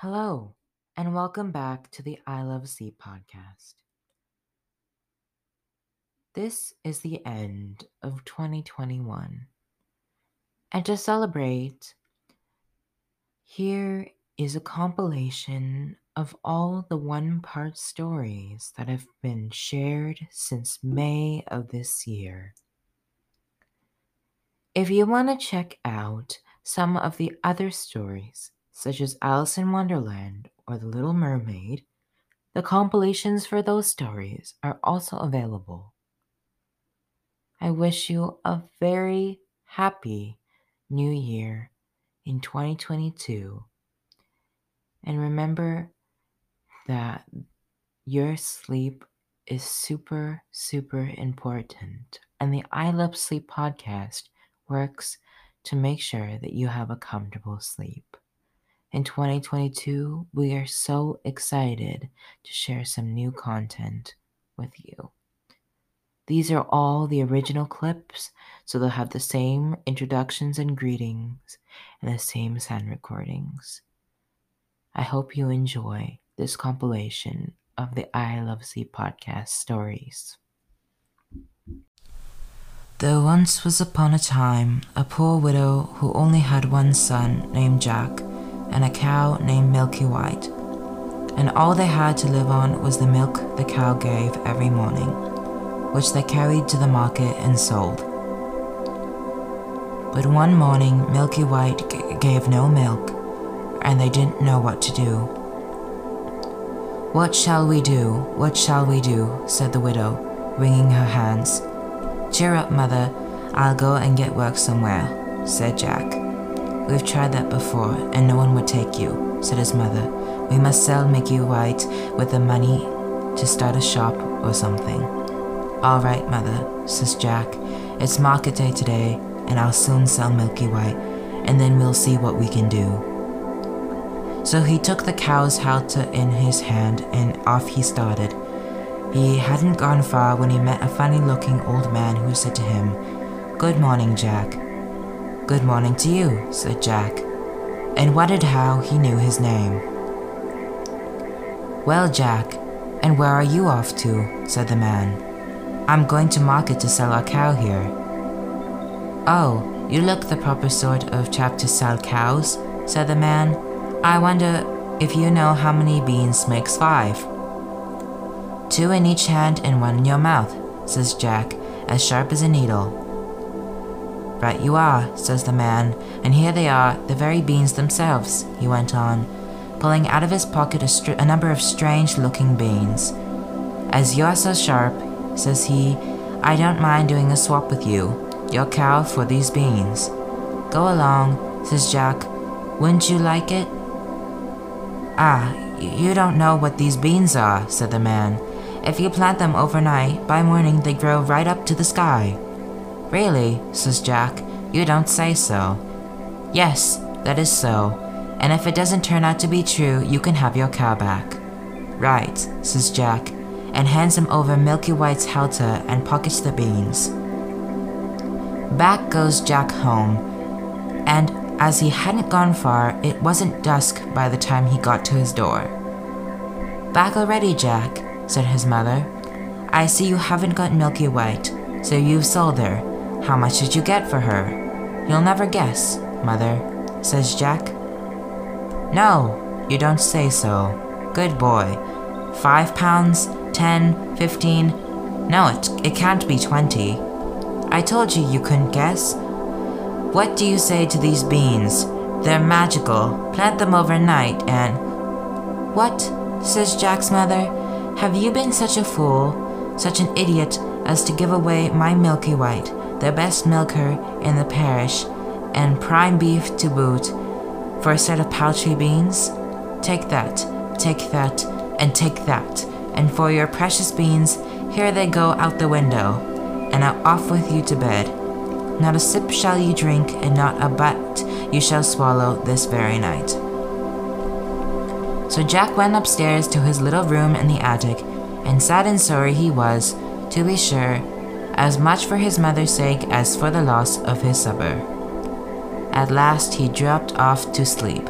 Hello, and welcome back to the I Love Sleep podcast. This is the end of 2021. And to celebrate, here is a compilation of all the one part stories that have been shared since May of this year. If you want to check out some of the other stories, such as Alice in Wonderland or The Little Mermaid, the compilations for those stories are also available. I wish you a very happy new year in 2022. And remember that your sleep is super, super important. And the I Love Sleep podcast works to make sure that you have a comfortable sleep. In 2022, we are so excited to share some new content with you. These are all the original clips, so they'll have the same introductions and greetings and the same sound recordings. I hope you enjoy this compilation of the I Love Sleep podcast stories. There once was upon a time a poor widow who only had one son named Jack and a cow named Milky White, and all they had to live on was the milk the cow gave every morning, which they carried to the market and sold. But one morning, Milky White g- gave no milk, and they didn't know what to do. What shall we do? What shall we do? said the widow, wringing her hands. Cheer up, mother. I'll go and get work somewhere, said Jack. We've tried that before, and no one would take you, said his mother. We must sell Milky White with the money to start a shop or something. All right, mother, says Jack. It's market day today, and I'll soon sell Milky White, and then we'll see what we can do. So he took the cow's halter in his hand, and off he started. He hadn't gone far when he met a funny looking old man who said to him, Good morning, Jack. Good morning to you, said Jack, and wondered how he knew his name. Well, Jack, and where are you off to? said the man. I'm going to market to sell our cow here. Oh, you look the proper sort of chap to sell cows, said the man. I wonder if you know how many beans makes five. Two in each hand and one in your mouth, says Jack, as sharp as a needle. Right you are, says the man, and here they are, the very beans themselves, he went on, pulling out of his pocket a, str- a number of strange looking beans. As you're so sharp, says he, I don't mind doing a swap with you, your cow for these beans. Go along, says Jack. Wouldn't you like it? Ah, you don't know what these beans are, said the man. If you plant them overnight, by morning they grow right up to the sky. Really, says Jack, you don't say so. Yes, that is so, and if it doesn't turn out to be true, you can have your cow back. Right, says Jack, and hands him over Milky White's halter and pockets the beans. Back goes Jack home, and as he hadn't gone far, it wasn't dusk by the time he got to his door. Back already, Jack, said his mother. I see you haven't got Milky White, so you've sold her. How much did you get for her? You'll never guess, mother, says Jack. No, you don't say so. Good boy. Five pounds? ten, fifteen. No, it, it can't be twenty. I told you you couldn't guess. What do you say to these beans? They're magical. Plant them overnight and. What? says Jack's mother. Have you been such a fool, such an idiot, as to give away my Milky White, the best milker in the parish, and prime beef to boot, for a set of paltry beans? Take that, take that, and take that, and for your precious beans, here they go out the window, and off with you to bed. Not a sip shall you drink, and not a butt you shall swallow this very night. So Jack went upstairs to his little room in the attic, and sad and sorry he was, to be sure, as much for his mother's sake as for the loss of his supper. At last he dropped off to sleep.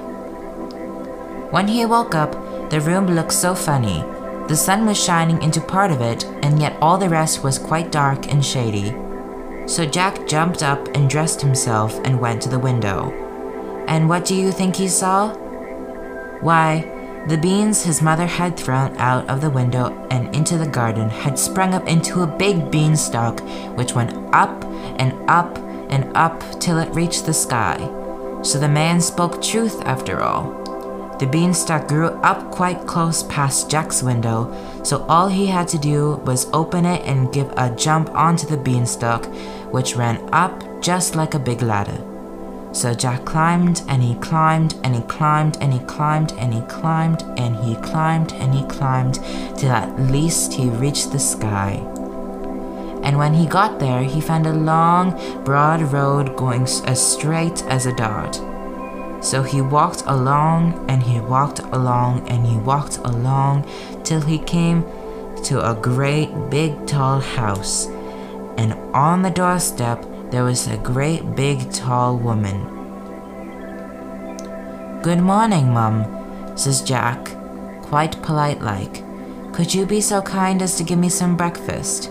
When he woke up, the room looked so funny. The sun was shining into part of it, and yet all the rest was quite dark and shady. So Jack jumped up and dressed himself and went to the window. And what do you think he saw? Why, the beans his mother had thrown out of the window and into the garden had sprung up into a big beanstalk which went up and up and up till it reached the sky. So the man spoke truth after all. The beanstalk grew up quite close past Jack's window, so all he had to do was open it and give a jump onto the beanstalk, which ran up just like a big ladder. So Jack climbed and he climbed and he climbed and he climbed and he climbed and he climbed and he climbed till at least he reached the sky. And when he got there, he found a long, broad road going as straight as a dart. So he walked along and he walked along and he walked along till he came to a great big tall house. And on the doorstep there was a great big tall woman. Good morning, Mum, says Jack, quite polite like. Could you be so kind as to give me some breakfast?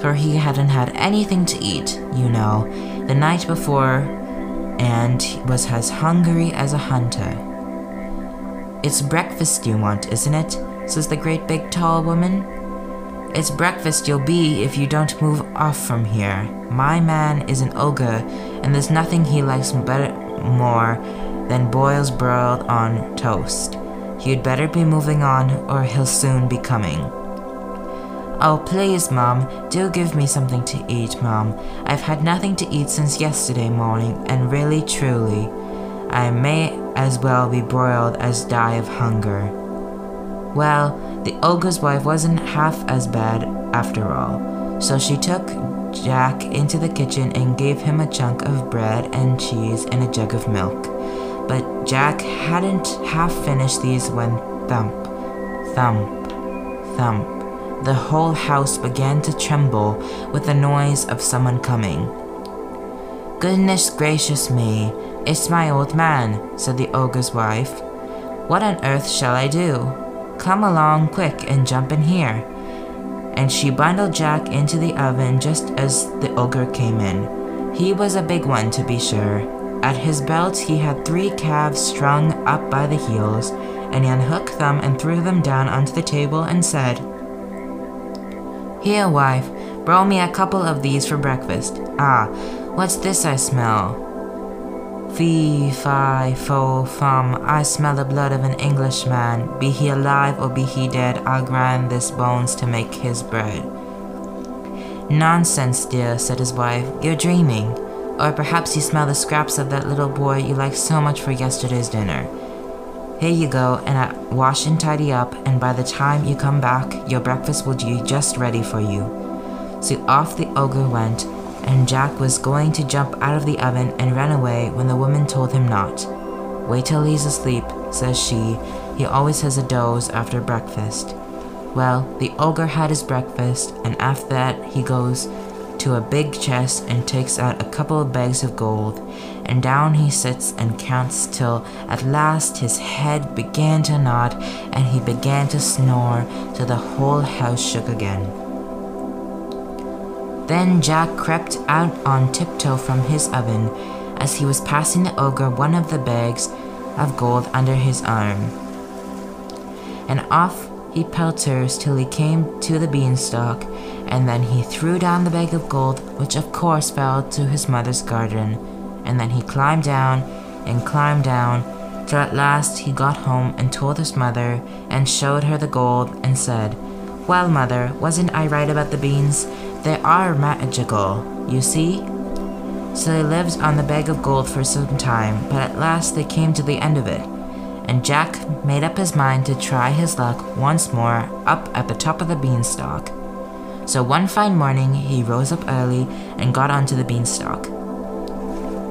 For he hadn't had anything to eat, you know, the night before, and was as hungry as a hunter. It's breakfast you want, isn't it? says the great big tall woman. It's breakfast you'll be if you don't move off from here. My man is an ogre, and there's nothing he likes better more than boils broiled on toast. You'd better be moving on, or he'll soon be coming. Oh, please, Mom, do give me something to eat, Mom. I've had nothing to eat since yesterday morning, and really, truly, I may as well be broiled as die of hunger. Well, the ogre's wife wasn't half as bad after all, so she took Jack into the kitchen and gave him a chunk of bread and cheese and a jug of milk. But Jack hadn't half finished these when thump, thump, thump, the whole house began to tremble with the noise of someone coming. Goodness gracious me, it's my old man, said the ogre's wife. What on earth shall I do? Come along quick and jump in here. And she bundled Jack into the oven just as the ogre came in. He was a big one, to be sure. At his belt, he had three calves strung up by the heels, and he unhooked them and threw them down onto the table and said, Here, wife, broil me a couple of these for breakfast. Ah, what's this I smell? Fee, fi, fo, fum, I smell the blood of an Englishman. Be he alive or be he dead, I'll grind his bones to make his bread. Nonsense, dear, said his wife. You're dreaming. Or perhaps you smell the scraps of that little boy you liked so much for yesterday's dinner. Here you go, and I wash and tidy up, and by the time you come back, your breakfast will be just ready for you. So off the ogre went, and Jack was going to jump out of the oven and ran away when the woman told him not. Wait till he's asleep, says she. He always has a doze after breakfast. Well, the ogre had his breakfast, and after that he goes to a big chest and takes out a couple of bags of gold, and down he sits and counts till at last his head began to nod and he began to snore till the whole house shook again. Then Jack crept out on tiptoe from his oven as he was passing the ogre one of the bags of gold under his arm. And off he pelters till he came to the beanstalk, and then he threw down the bag of gold, which of course fell to his mother's garden, and then he climbed down and climbed down till at last he got home and told his mother and showed her the gold and said, Well, mother, wasn't I right about the beans? They are magical, you see? So they lived on the bag of gold for some time, but at last they came to the end of it and Jack made up his mind to try his luck once more up at the top of the beanstalk. So one fine morning he rose up early and got onto the beanstalk.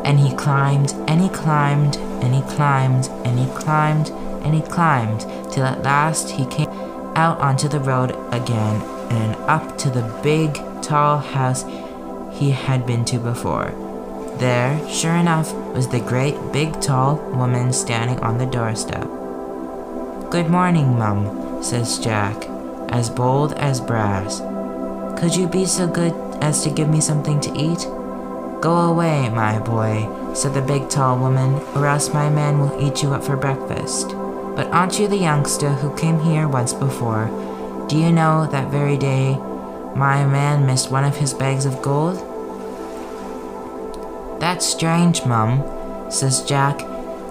And he climbed, and he climbed, and he climbed, and he climbed, and he climbed, till at last he came out onto the road again and up to the big, tall house he had been to before. There, sure enough, was the great, big, tall woman standing on the doorstep. Good morning, Mum, says Jack, as bold as brass. Could you be so good as to give me something to eat? Go away, my boy, said the big tall woman, or else my man will eat you up for breakfast. But aren't you the youngster who came here once before? Do you know that very day my man missed one of his bags of gold? That's strange, Mum, says Jack.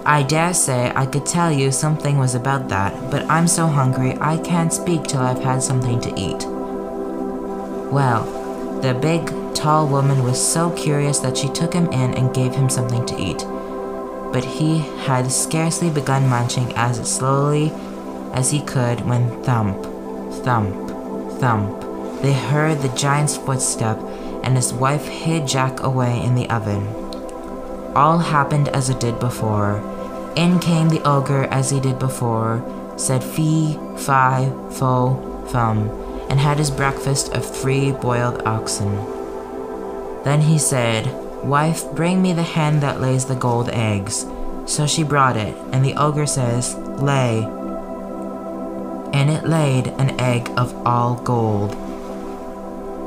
I dare say I could tell you something was about that, but I'm so hungry I can't speak till I've had something to eat. Well, the big, tall woman was so curious that she took him in and gave him something to eat. But he had scarcely begun munching as slowly as he could when thump, thump, thump, they heard the giant's footstep and his wife hid Jack away in the oven. All happened as it did before. In came the ogre as he did before, said fee, fi, fo, fum, and had his breakfast of three boiled oxen. Then he said, Wife, bring me the hen that lays the gold eggs. So she brought it, and the ogre says, Lay. And it laid an egg of all gold.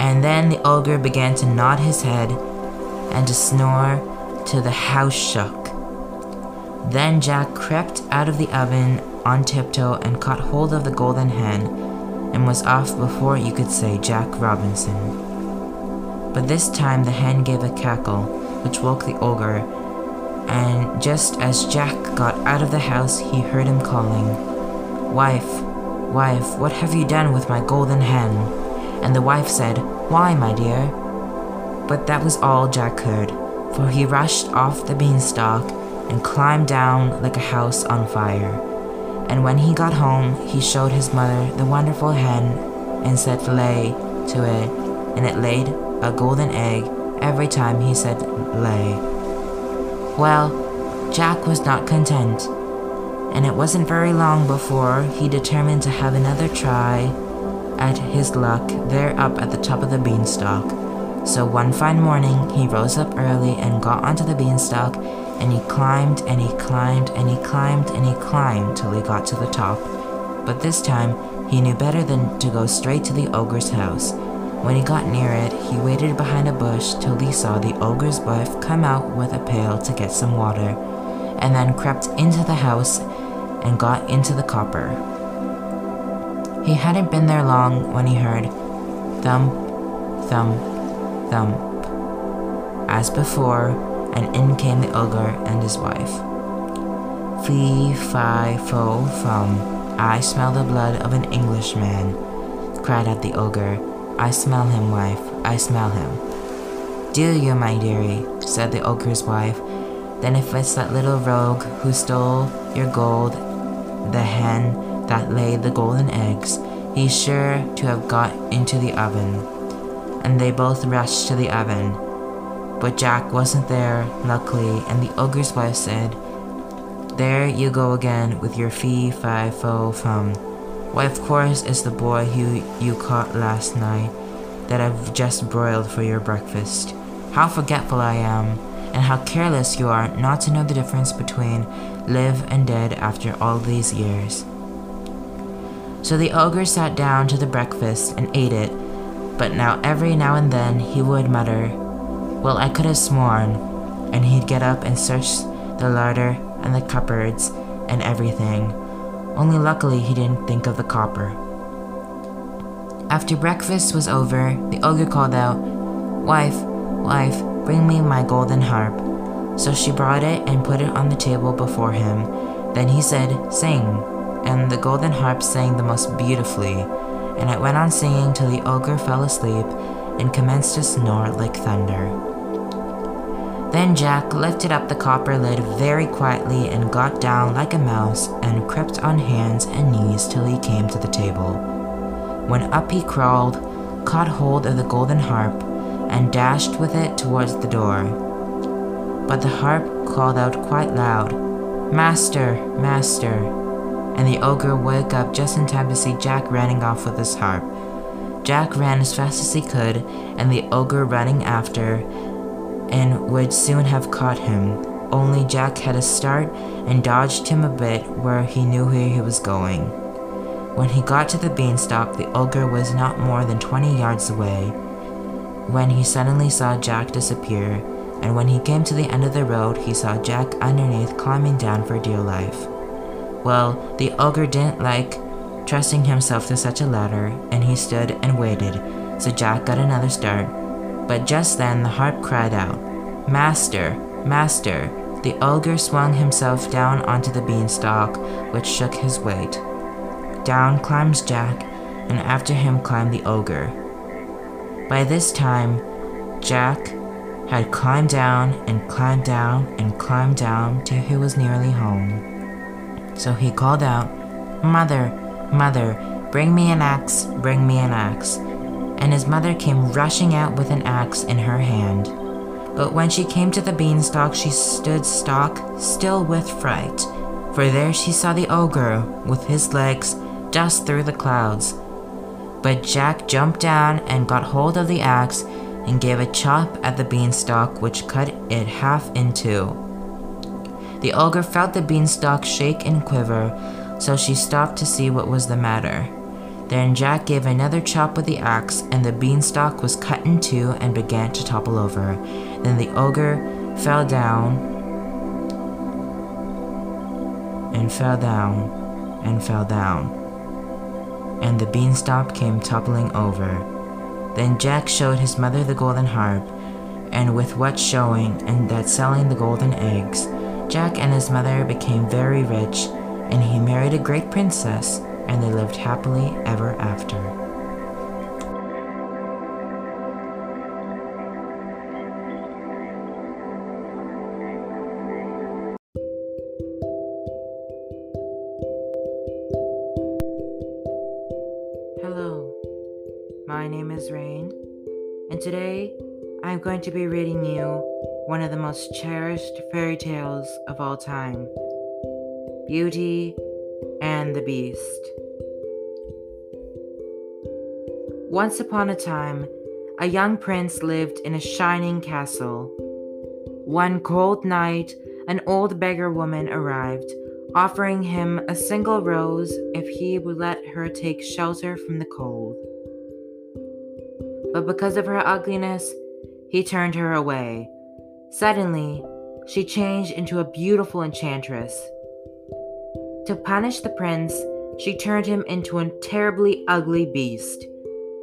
And then the ogre began to nod his head and to snore till the house shook. Then Jack crept out of the oven on tiptoe and caught hold of the golden hen and was off before you could say Jack Robinson. But this time the hen gave a cackle, which woke the ogre, and just as Jack got out of the house, he heard him calling, Wife, wife, what have you done with my golden hen? And the wife said, Why, my dear? But that was all Jack heard for he rushed off the beanstalk and climbed down like a house on fire. And when he got home, he showed his mother the wonderful hen and said lay to it, and it laid a golden egg every time he said lay. Well, Jack was not content, and it wasn't very long before he determined to have another try at his luck there up at the top of the beanstalk. So one fine morning, he rose up early and got onto the beanstalk, and he climbed and he climbed and he climbed and he climbed till he got to the top. But this time, he knew better than to go straight to the ogre's house. When he got near it, he waited behind a bush till he saw the ogre's wife come out with a pail to get some water, and then crept into the house and got into the copper. He hadn't been there long when he heard thump, thump, thump. As before, and in came the ogre and his wife. Fee, fi, fo, fum, I smell the blood of an Englishman, cried out the ogre. I smell him, wife, I smell him. Do you, my dearie, said the ogre's wife. Then if it's that little rogue who stole your gold, the hen that laid the golden eggs, he's sure to have got into the oven and they both rushed to the oven. But Jack wasn't there, luckily, and the ogre's wife said, There you go again with your fee, fi, fo, fum. Why, of course, it's the boy who you caught last night that I've just broiled for your breakfast. How forgetful I am, and how careless you are not to know the difference between live and dead after all these years. So the ogre sat down to the breakfast and ate it but now every now and then he would mutter, Well, I could have sworn, and he'd get up and search the larder and the cupboards and everything. Only luckily he didn't think of the copper. After breakfast was over, the ogre called out, Wife, wife, bring me my golden harp. So she brought it and put it on the table before him. Then he said, Sing. And the golden harp sang the most beautifully and it went on singing till the ogre fell asleep and commenced to snore like thunder. Then Jack lifted up the copper lid very quietly and got down like a mouse and crept on hands and knees till he came to the table. When up he crawled, caught hold of the golden harp, and dashed with it towards the door. But the harp called out quite loud, Master, Master, and the ogre woke up just in time to see Jack running off with his harp. Jack ran as fast as he could, and the ogre running after, and would soon have caught him. only Jack had a start and dodged him a bit where he knew where he was going. When he got to the beanstalk, the ogre was not more than 20 yards away when he suddenly saw Jack disappear, and when he came to the end of the road, he saw Jack underneath climbing down for dear life. Well, the ogre didn't like trusting himself to such a ladder, and he stood and waited, so Jack got another start. But just then the harp cried out, Master, Master! The ogre swung himself down onto the beanstalk, which shook his weight. Down climbs Jack, and after him climbed the ogre. By this time, Jack had climbed down and climbed down and climbed down till he was nearly home. So he called out, Mother, Mother, bring me an axe, bring me an axe. And his mother came rushing out with an axe in her hand. But when she came to the beanstalk, she stood stock still with fright, for there she saw the ogre with his legs dust through the clouds but Jack jumped down and got hold of the axe and gave a chop at the beanstalk, which cut it half in two. The ogre felt the beanstalk shake and quiver, so she stopped to see what was the matter. Then Jack gave another chop with the axe, and the beanstalk was cut in two and began to topple over. Then the ogre fell down and fell down and fell down and the beanstalk came toppling over. Then Jack showed his mother the golden harp, and with what showing and that selling the golden eggs, Jack and his mother became very rich, and he married a great princess, and they lived happily ever after. Hello, my name is Rayn, and today I'm going to be reading you one of the most cherished fairy tales of all time Beauty and the Beast. Once upon a time, a young prince lived in a shining castle. One cold night, an old beggar woman arrived, offering him a single rose if he would let her take shelter from the cold but because of her ugliness, he turned her away. Suddenly, she changed into a beautiful enchantress. To punish the prince, she turned him into a terribly ugly beast.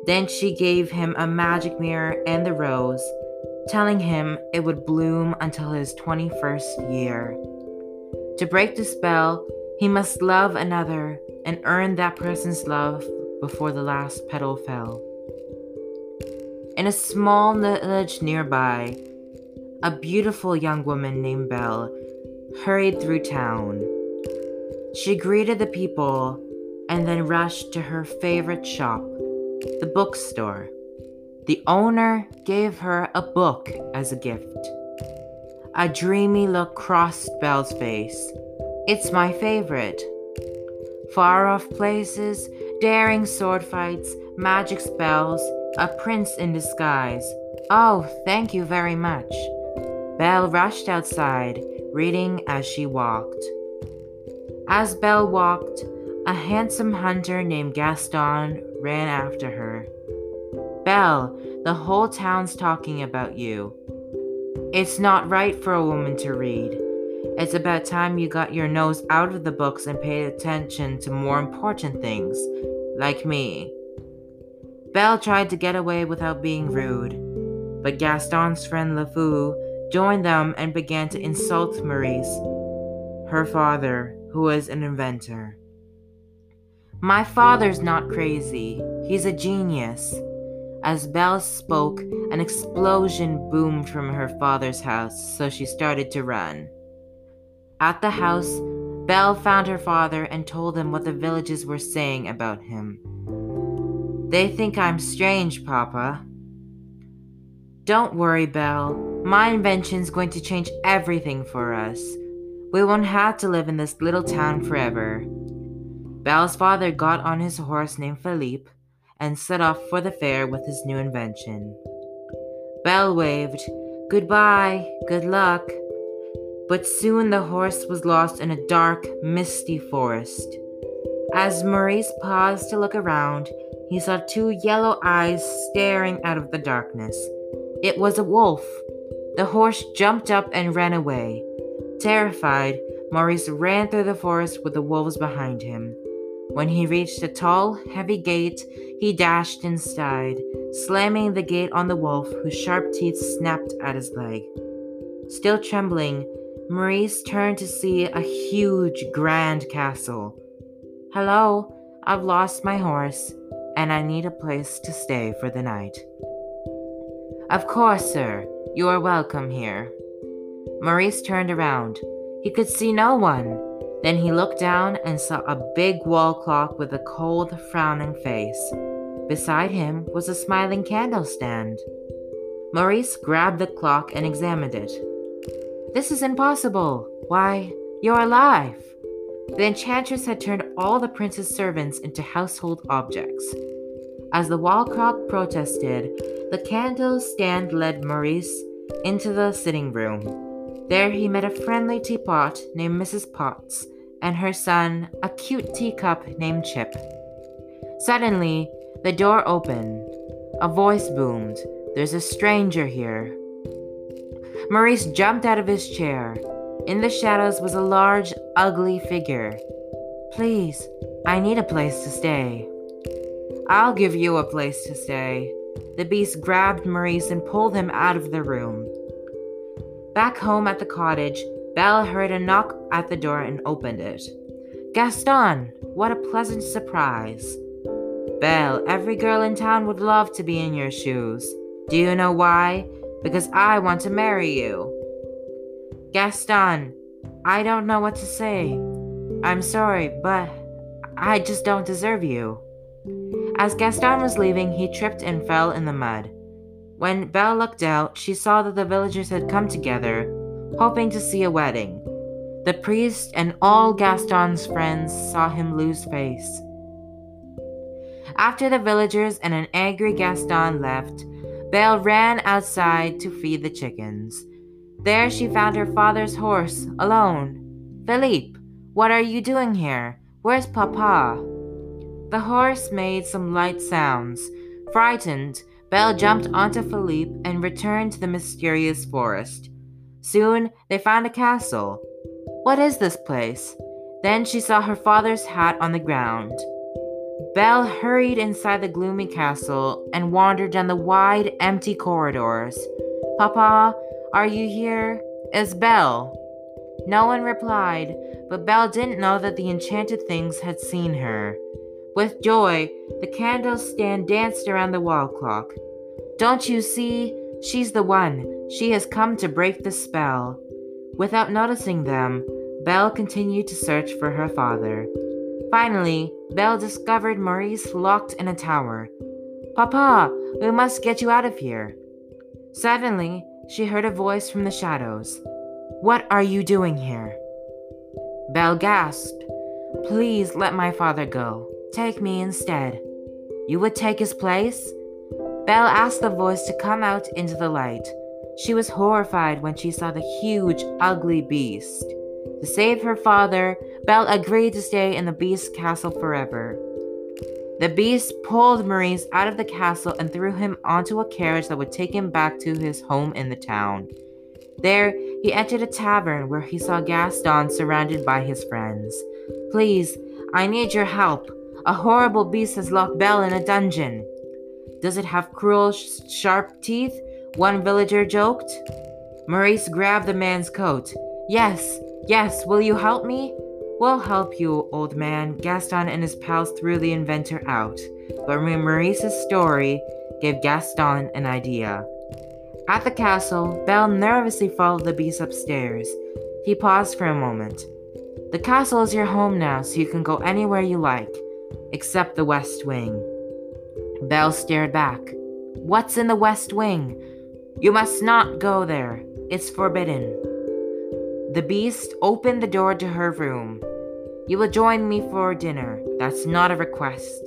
Then she gave him a magic mirror and the rose, telling him it would bloom until his 21st year. To break the spell, he must love another and earn that person's love before the last petal fell. In a small village nearby, a beautiful young woman named Belle hurried through town. She greeted the people and then rushed to her favorite shop, the bookstore. The owner gave her a book as a gift. A dreamy look crossed Belle's face. It's my favorite. Far off places, daring sword fights, magic spells, a prince in disguise. Oh, thank you very much. Belle rushed outside, reading as she walked. As Belle walked, a handsome hunter named Gaston ran after her. Belle, the whole town's talking about you. It's not right for a woman to read. It's about time you got your nose out of the books and paid attention to more important things, like me. Belle tried to get away without being rude, but Gaston's friend LeFou joined them and began to insult Maurice, her father, who was an inventor. My father's not crazy, he's a genius. As Belle spoke, an explosion boomed from her father's house, so she started to run. At the house, Belle found her father and told him what the villagers were saying about him. They think I'm strange, Papa. Don't worry, Belle. My invention's going to change everything for us. We won't have to live in this little town forever. Belle's father got on his horse named Philippe and set off for the fair with his new invention. Belle waved, Goodbye, good luck. but soon the horse was lost in a dark, misty forest. As Maurice paused to look around, he saw two yellow eyes staring out of the darkness. It was a wolf. The horse jumped up and ran away. Terrified, Maurice ran through the forest with the wolves behind him. When he reached a tall, heavy gate, he dashed inside, slamming the gate on the wolf, whose sharp teeth snapped at his leg. Still trembling, Maurice turned to see a huge, grand castle. Hello, I've lost my horse, and I need a place to stay for the night. Of course, sir, you are welcome here. Maurice turned around. He could see no one. Then he looked down and saw a big wall clock with a cold, frowning face. Beside him was a smiling candle stand. Maurice grabbed the clock and examined it. This is impossible. Why, you're alive. The enchantress had turned all the prince's servants into household objects. As the wall clock protested, the candle stand led Maurice into the sitting room. There he met a friendly teapot named Mrs. Potts and her son, a cute teacup named Chip. Suddenly, the door opened. A voice boomed, There's a stranger here. Maurice jumped out of his chair. In the shadows was a large, ugly figure. Please, I need a place to stay. I'll give you a place to stay. The beast grabbed Maurice and pulled him out of the room. Back home at the cottage, Belle heard a knock at the door and opened it. Gaston, what a pleasant surprise. Belle, every girl in town would love to be in your shoes. Do you know why? Because I want to marry you. Gaston, I don't know what to say. I'm sorry, but I just don't deserve you. As Gaston was leaving, he tripped and fell in the mud. When Belle looked out, she saw that the villagers had come together hoping to see a wedding. The priest and all Gaston's friends saw him lose face. After the villagers and an angry Gaston left, Belle ran outside to feed the chickens. There she found her father's horse, alone. Philippe, what are you doing here? Where's Papa? The horse made some light sounds. Frightened, Belle jumped onto Philippe and returned to the mysterious forest. Soon they found a castle. What is this place? Then she saw her father's hat on the ground. Belle hurried inside the gloomy castle and wandered down the wide, empty corridors. Papa, are you here? Is Belle? No one replied, but Belle didn't know that the enchanted things had seen her. With joy, the candle stand danced around the wall clock. Don't you see? She's the one. She has come to break the spell. Without noticing them, Belle continued to search for her father. Finally, Belle discovered Maurice locked in a tower. Papa, we must get you out of here. Suddenly, she heard a voice from the shadows. What are you doing here? Belle gasped. Please let my father go. Take me instead. You would take his place? Belle asked the voice to come out into the light. She was horrified when she saw the huge, ugly beast. To save her father, Belle agreed to stay in the beast's castle forever. The beast pulled Maurice out of the castle and threw him onto a carriage that would take him back to his home in the town. There, he entered a tavern where he saw Gaston surrounded by his friends. Please, I need your help. A horrible beast has locked Belle in a dungeon. Does it have cruel, sh- sharp teeth? One villager joked. Maurice grabbed the man's coat. Yes, yes, will you help me? We'll help you, old man. Gaston and his pals threw the inventor out. But Maurice's story gave Gaston an idea. At the castle, Belle nervously followed the beast upstairs. He paused for a moment. The castle is your home now, so you can go anywhere you like, except the West Wing. Belle stared back. What's in the West Wing? You must not go there. It's forbidden. The beast opened the door to her room. You will join me for dinner. That's not a request.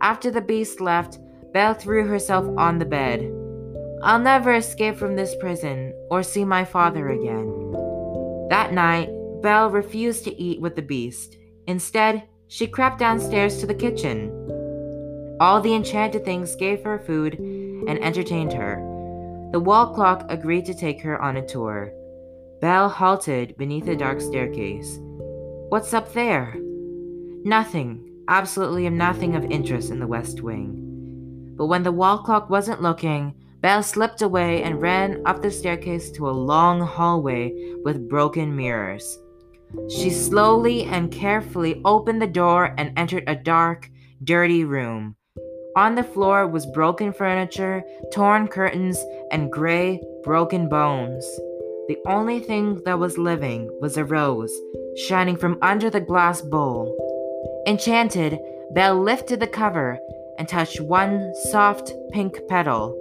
After the beast left, Belle threw herself on the bed. I'll never escape from this prison or see my father again. That night, Belle refused to eat with the beast. Instead, she crept downstairs to the kitchen. All the enchanted things gave her food and entertained her. The wall clock agreed to take her on a tour. Belle halted beneath a dark staircase. What's up there? Nothing, absolutely nothing of interest in the West Wing. But when the wall clock wasn't looking, Belle slipped away and ran up the staircase to a long hallway with broken mirrors. She slowly and carefully opened the door and entered a dark, dirty room. On the floor was broken furniture, torn curtains, and gray, broken bones. The only thing that was living was a rose, shining from under the glass bowl. Enchanted, Belle lifted the cover and touched one soft pink petal.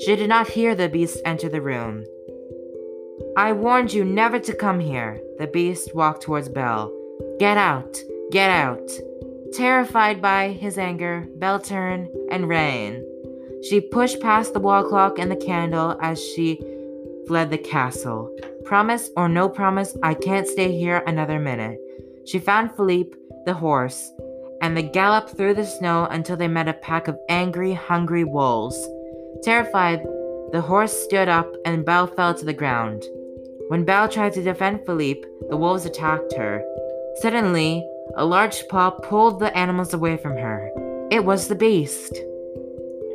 She did not hear the beast enter the room. I warned you never to come here. The beast walked towards Belle. Get out! Get out! Terrified by his anger, Belle turned and ran. She pushed past the wall clock and the candle as she fled the castle. Promise or no promise, I can't stay here another minute. She found Philippe, the horse, and they galloped through the snow until they met a pack of angry, hungry wolves. Terrified, the horse stood up and Belle fell to the ground. When Belle tried to defend Philippe, the wolves attacked her. Suddenly, a large paw pulled the animals away from her. It was the beast.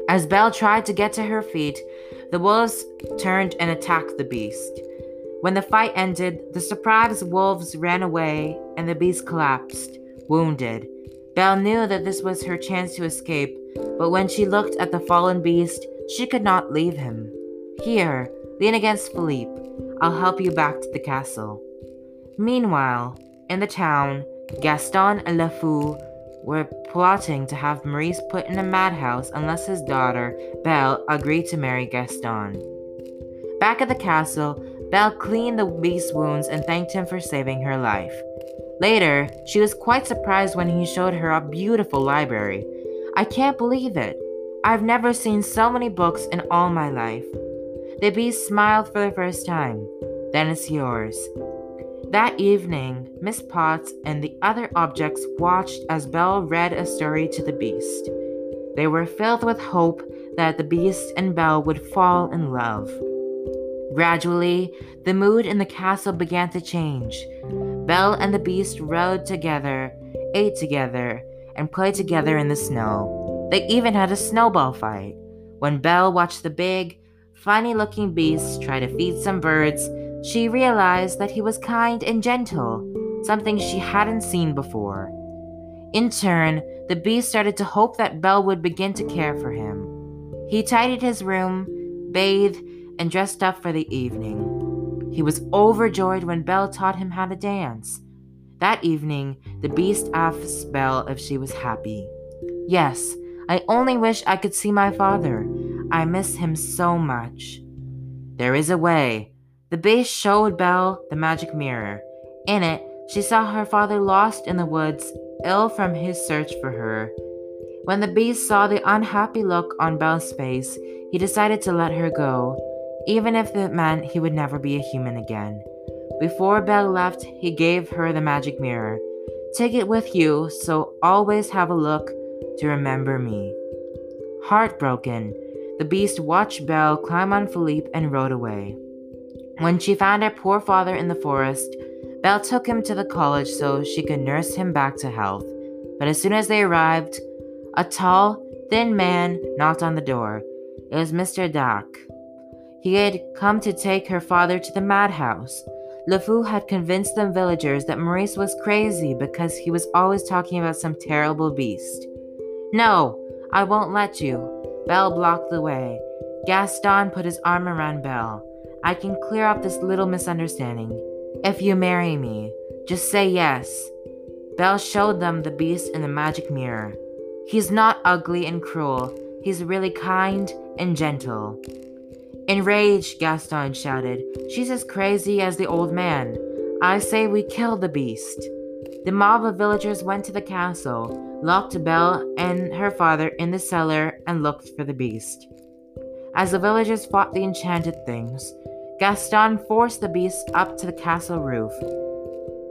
As Belle tried to get to her feet, the wolves turned and attacked the beast. When the fight ended, the surprised wolves ran away and the beast collapsed, wounded. Belle knew that this was her chance to escape, but when she looked at the fallen beast, she could not leave him. Here, lean against Philippe. I'll help you back to the castle. Meanwhile, in the town, Gaston and Le Fou were plotting to have Maurice put in a madhouse unless his daughter, Belle, agreed to marry Gaston. Back at the castle, Belle cleaned the beast's wounds and thanked him for saving her life. Later, she was quite surprised when he showed her a beautiful library. I can't believe it. I've never seen so many books in all my life. The beast smiled for the first time. Then it's yours. That evening, Miss Potts and the other objects watched as Belle read a story to the beast. They were filled with hope that the beast and Belle would fall in love. Gradually, the mood in the castle began to change. Belle and the beast rode together, ate together, and played together in the snow. They even had a snowball fight. When Belle watched the big, funny looking beast try to feed some birds, she realized that he was kind and gentle, something she hadn't seen before. In turn, the beast started to hope that Belle would begin to care for him. He tidied his room, bathed, and dressed up for the evening. He was overjoyed when Belle taught him how to dance. That evening, the beast asked Belle if she was happy. Yes, I only wish I could see my father. I miss him so much. There is a way. The beast showed Belle the magic mirror. In it, she saw her father lost in the woods, ill from his search for her. When the beast saw the unhappy look on Belle's face, he decided to let her go even if it meant he would never be a human again. Before Belle left, he gave her the magic mirror. Take it with you, so always have a look to remember me. Heartbroken, the beast watched Belle climb on Philippe and rode away. When she found her poor father in the forest, Belle took him to the college so she could nurse him back to health. But as soon as they arrived, a tall, thin man knocked on the door. It was Mr. Dark. He had come to take her father to the madhouse. LeFou had convinced the villagers that Maurice was crazy because he was always talking about some terrible beast. No, I won't let you. Belle blocked the way. Gaston put his arm around Belle. I can clear up this little misunderstanding. If you marry me, just say yes. Belle showed them the beast in the magic mirror. He's not ugly and cruel, he's really kind and gentle. Enraged, Gaston shouted, She's as crazy as the old man. I say we kill the beast. The mob of villagers went to the castle, locked Belle and her father in the cellar, and looked for the beast. As the villagers fought the enchanted things, Gaston forced the beast up to the castle roof.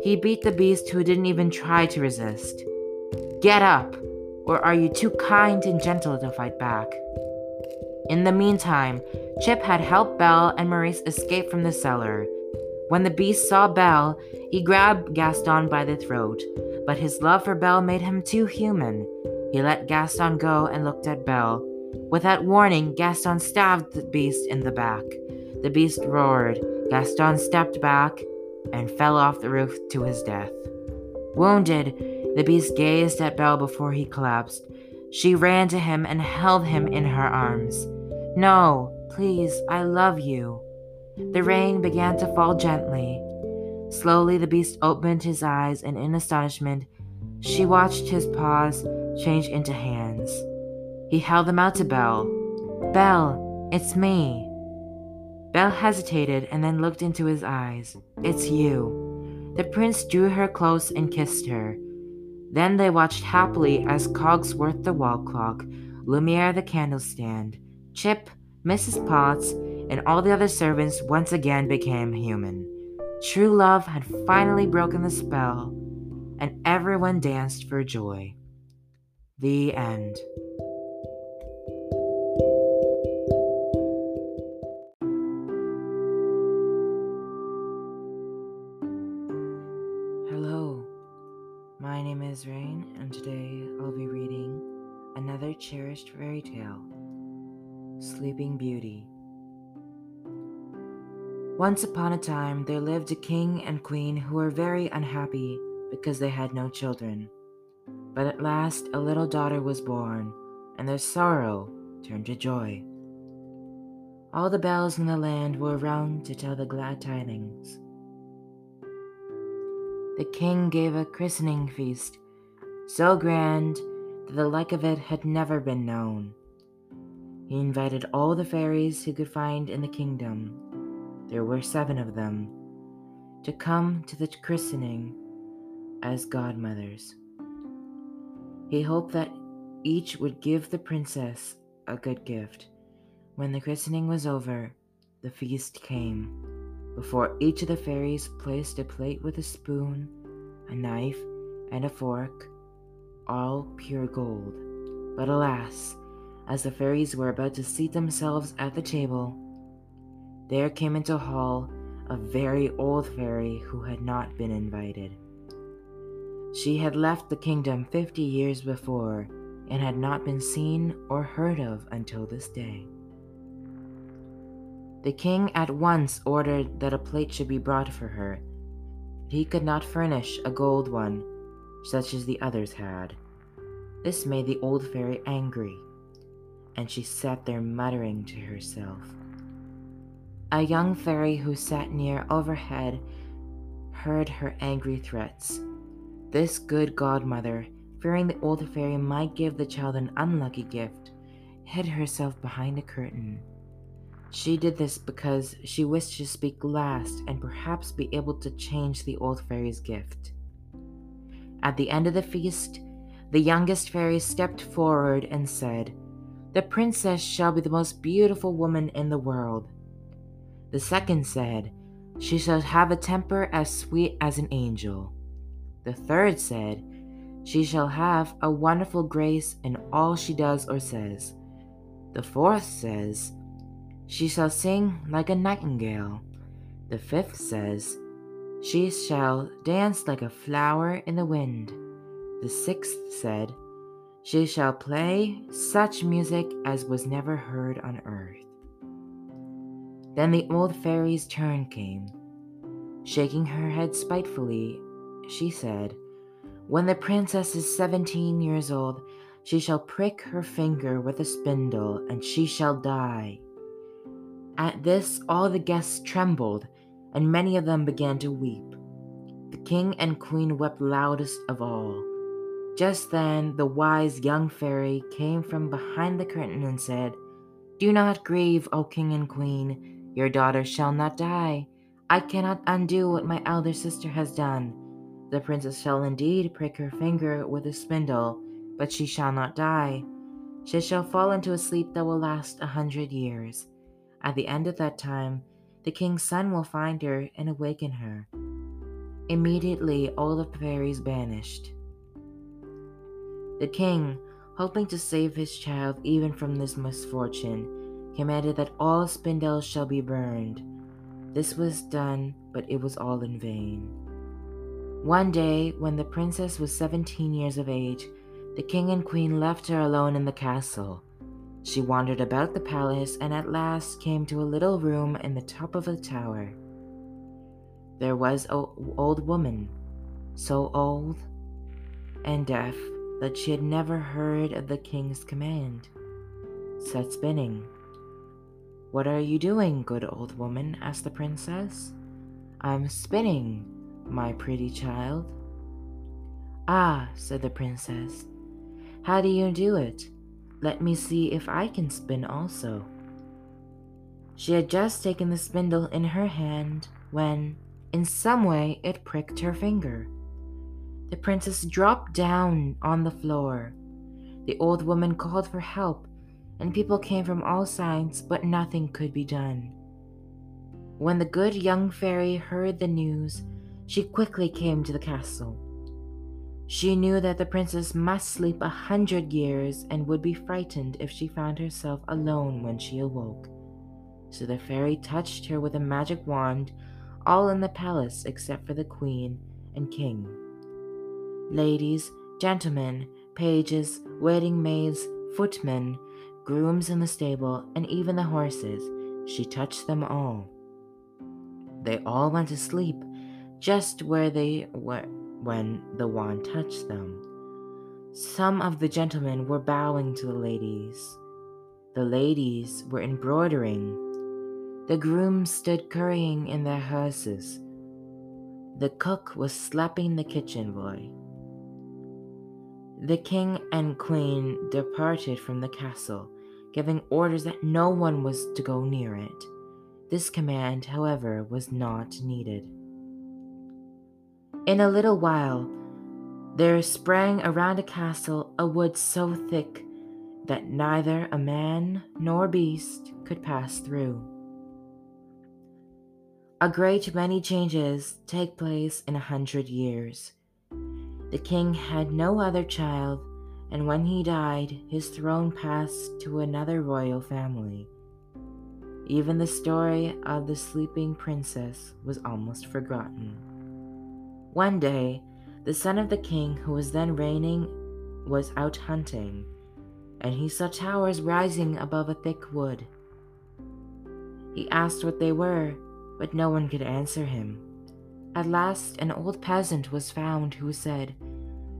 He beat the beast who didn't even try to resist. Get up, or are you too kind and gentle to fight back? In the meantime, Chip had helped Belle and Maurice escape from the cellar. When the beast saw Belle, he grabbed Gaston by the throat, but his love for Belle made him too human. He let Gaston go and looked at Belle. Without warning, Gaston stabbed the beast in the back. The beast roared. Gaston stepped back and fell off the roof to his death. Wounded, the beast gazed at Belle before he collapsed. She ran to him and held him in her arms. No, please, I love you. The rain began to fall gently. Slowly, the beast opened his eyes, and in astonishment, she watched his paws change into hands. He held them out to Belle. Belle, it's me. Belle hesitated and then looked into his eyes. It's you. The prince drew her close and kissed her. Then they watched happily as Cogsworth the wall clock, Lumiere the candle stand, Chip, Mrs. Potts, and all the other servants once again became human. True love had finally broken the spell, and everyone danced for joy. The end. Hello, my name is Rayn, and today I'll be reading another cherished fairy tale Sleeping Beauty. Once upon a time, there lived a king and queen who were very unhappy because they had no children. But at last, a little daughter was born, and their sorrow turned to joy. All the bells in the land were rung to tell the glad tidings. The king gave a christening feast, so grand that the like of it had never been known. He invited all the fairies he could find in the kingdom, there were seven of them, to come to the christening as godmothers. He hoped that each would give the princess a good gift. When the christening was over, the feast came. Before each of the fairies placed a plate with a spoon, a knife, and a fork, all pure gold. But alas, as the fairies were about to seat themselves at the table, there came into hall a very old fairy who had not been invited. She had left the kingdom fifty years before and had not been seen or heard of until this day. The king at once ordered that a plate should be brought for her. but He could not furnish a gold one, such as the others had. This made the old fairy angry and she sat there muttering to herself. A young fairy who sat near overhead heard her angry threats. This good godmother, fearing the old fairy might give the child an unlucky gift, hid herself behind a curtain. She did this because she wished to speak last and perhaps be able to change the old fairy's gift. At the end of the feast, the youngest fairy stepped forward and said, the princess shall be the most beautiful woman in the world. The second said, She shall have a temper as sweet as an angel. The third said, She shall have a wonderful grace in all she does or says. The fourth says, She shall sing like a nightingale. The fifth says, She shall dance like a flower in the wind. The sixth said, she shall play such music as was never heard on earth. Then the old fairy's turn came. Shaking her head spitefully, she said, When the princess is seventeen years old, she shall prick her finger with a spindle, and she shall die. At this, all the guests trembled, and many of them began to weep. The king and queen wept loudest of all. Just then, the wise young fairy came from behind the curtain and said, Do not grieve, O king and queen. Your daughter shall not die. I cannot undo what my elder sister has done. The princess shall indeed prick her finger with a spindle, but she shall not die. She shall fall into a sleep that will last a hundred years. At the end of that time, the king's son will find her and awaken her. Immediately, all the fairies vanished. The king, hoping to save his child even from this misfortune, commanded that all spindles shall be burned. This was done, but it was all in vain. One day, when the princess was 17 years of age, the king and queen left her alone in the castle. She wandered about the palace and at last came to a little room in the top of a tower. There was an old woman, so old and deaf that she had never heard of the king's command. Set spinning. What are you doing, good old woman? asked the princess. I'm spinning, my pretty child. Ah, said the princess. How do you do it? Let me see if I can spin also. She had just taken the spindle in her hand when, in some way, it pricked her finger. The princess dropped down on the floor. The old woman called for help, and people came from all sides, but nothing could be done. When the good young fairy heard the news, she quickly came to the castle. She knew that the princess must sleep a hundred years and would be frightened if she found herself alone when she awoke. So the fairy touched her with a magic wand, all in the palace except for the queen and king. Ladies, gentlemen, pages, waiting maids, footmen, grooms in the stable, and even the horses, she touched them all. They all went to sleep just where they were when the wand touched them. Some of the gentlemen were bowing to the ladies. The ladies were embroidering. The grooms stood currying in their horses. The cook was slapping the kitchen boy. The king and queen departed from the castle, giving orders that no one was to go near it. This command, however, was not needed. In a little while, there sprang around the castle a wood so thick that neither a man nor beast could pass through. A great many changes take place in a hundred years. The king had no other child, and when he died, his throne passed to another royal family. Even the story of the sleeping princess was almost forgotten. One day, the son of the king who was then reigning was out hunting, and he saw towers rising above a thick wood. He asked what they were, but no one could answer him. At last, an old peasant was found who said,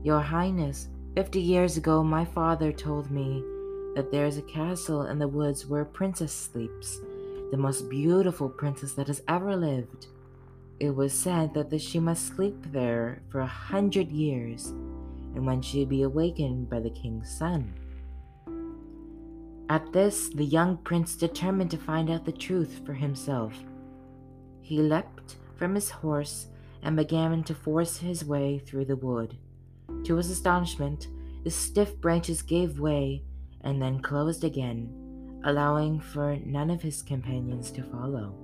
Your Highness, fifty years ago my father told me that there is a castle in the woods where a princess sleeps, the most beautiful princess that has ever lived. It was said that she must sleep there for a hundred years, and when she would be awakened by the king's son. At this, the young prince determined to find out the truth for himself. He leapt from his horse and began to force his way through the wood. To his astonishment, the stiff branches gave way and then closed again, allowing for none of his companions to follow.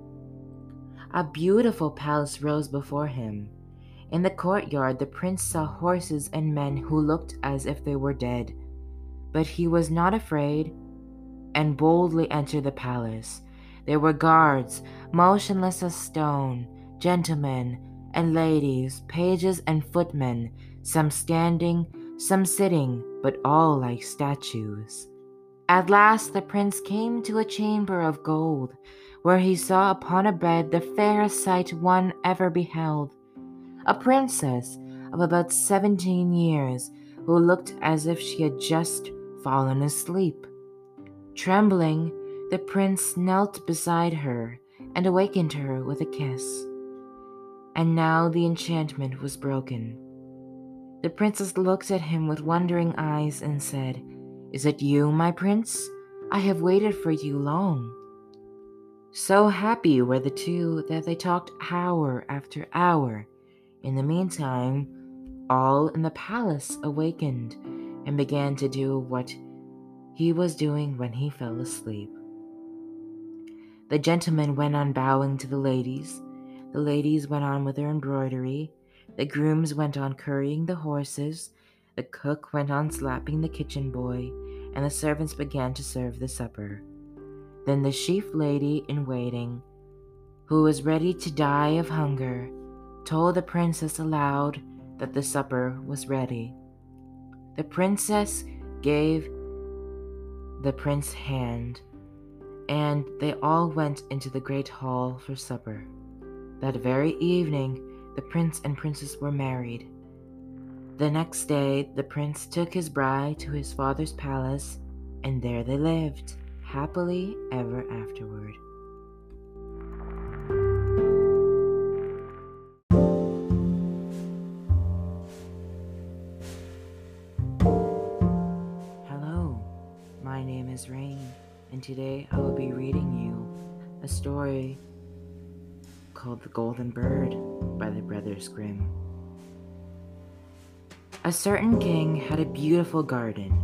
A beautiful palace rose before him. In the courtyard, the prince saw horses and men who looked as if they were dead. But he was not afraid and boldly entered the palace. There were guards, motionless as stone, gentlemen and ladies, pages and footmen, some standing, some sitting, but all like statues. At last the prince came to a chamber of gold where he saw upon a bed the fairest sight one ever beheld a princess of about seventeen years, who looked as if she had just fallen asleep. Trembling, the prince knelt beside her and awakened her with a kiss. And now the enchantment was broken. The princess looked at him with wondering eyes and said, Is it you, my prince? I have waited for you long. So happy were the two that they talked hour after hour. In the meantime, all in the palace awakened and began to do what he was doing when he fell asleep. The gentlemen went on bowing to the ladies, the ladies went on with their embroidery, the grooms went on currying the horses, the cook went on slapping the kitchen boy, and the servants began to serve the supper. Then the chief lady in waiting, who was ready to die of hunger, told the princess aloud that the supper was ready. The princess gave the prince hand, and they all went into the great hall for supper. That very evening, the prince and princess were married. The next day, the prince took his bride to his father's palace, and there they lived, happily ever afterward. Hello, my name is Rayn, and today I will be reading you a story called The Golden Bird by the Brothers Grimm. A certain king had a beautiful garden,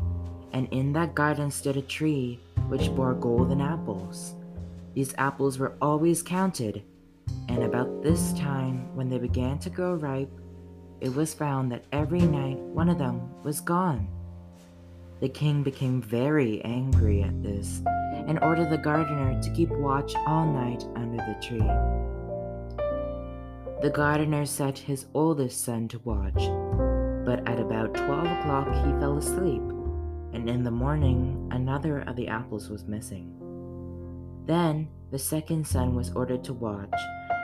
and in that garden stood a tree which bore golden apples. These apples were always counted, and about this time, when they began to grow ripe, it was found that every night one of them was gone. The king became very angry at this and ordered the gardener to keep watch all night under the tree. The gardener set his oldest son to watch, but at about twelve o'clock he fell asleep, and in the morning another of the apples was missing. Then the second son was ordered to watch,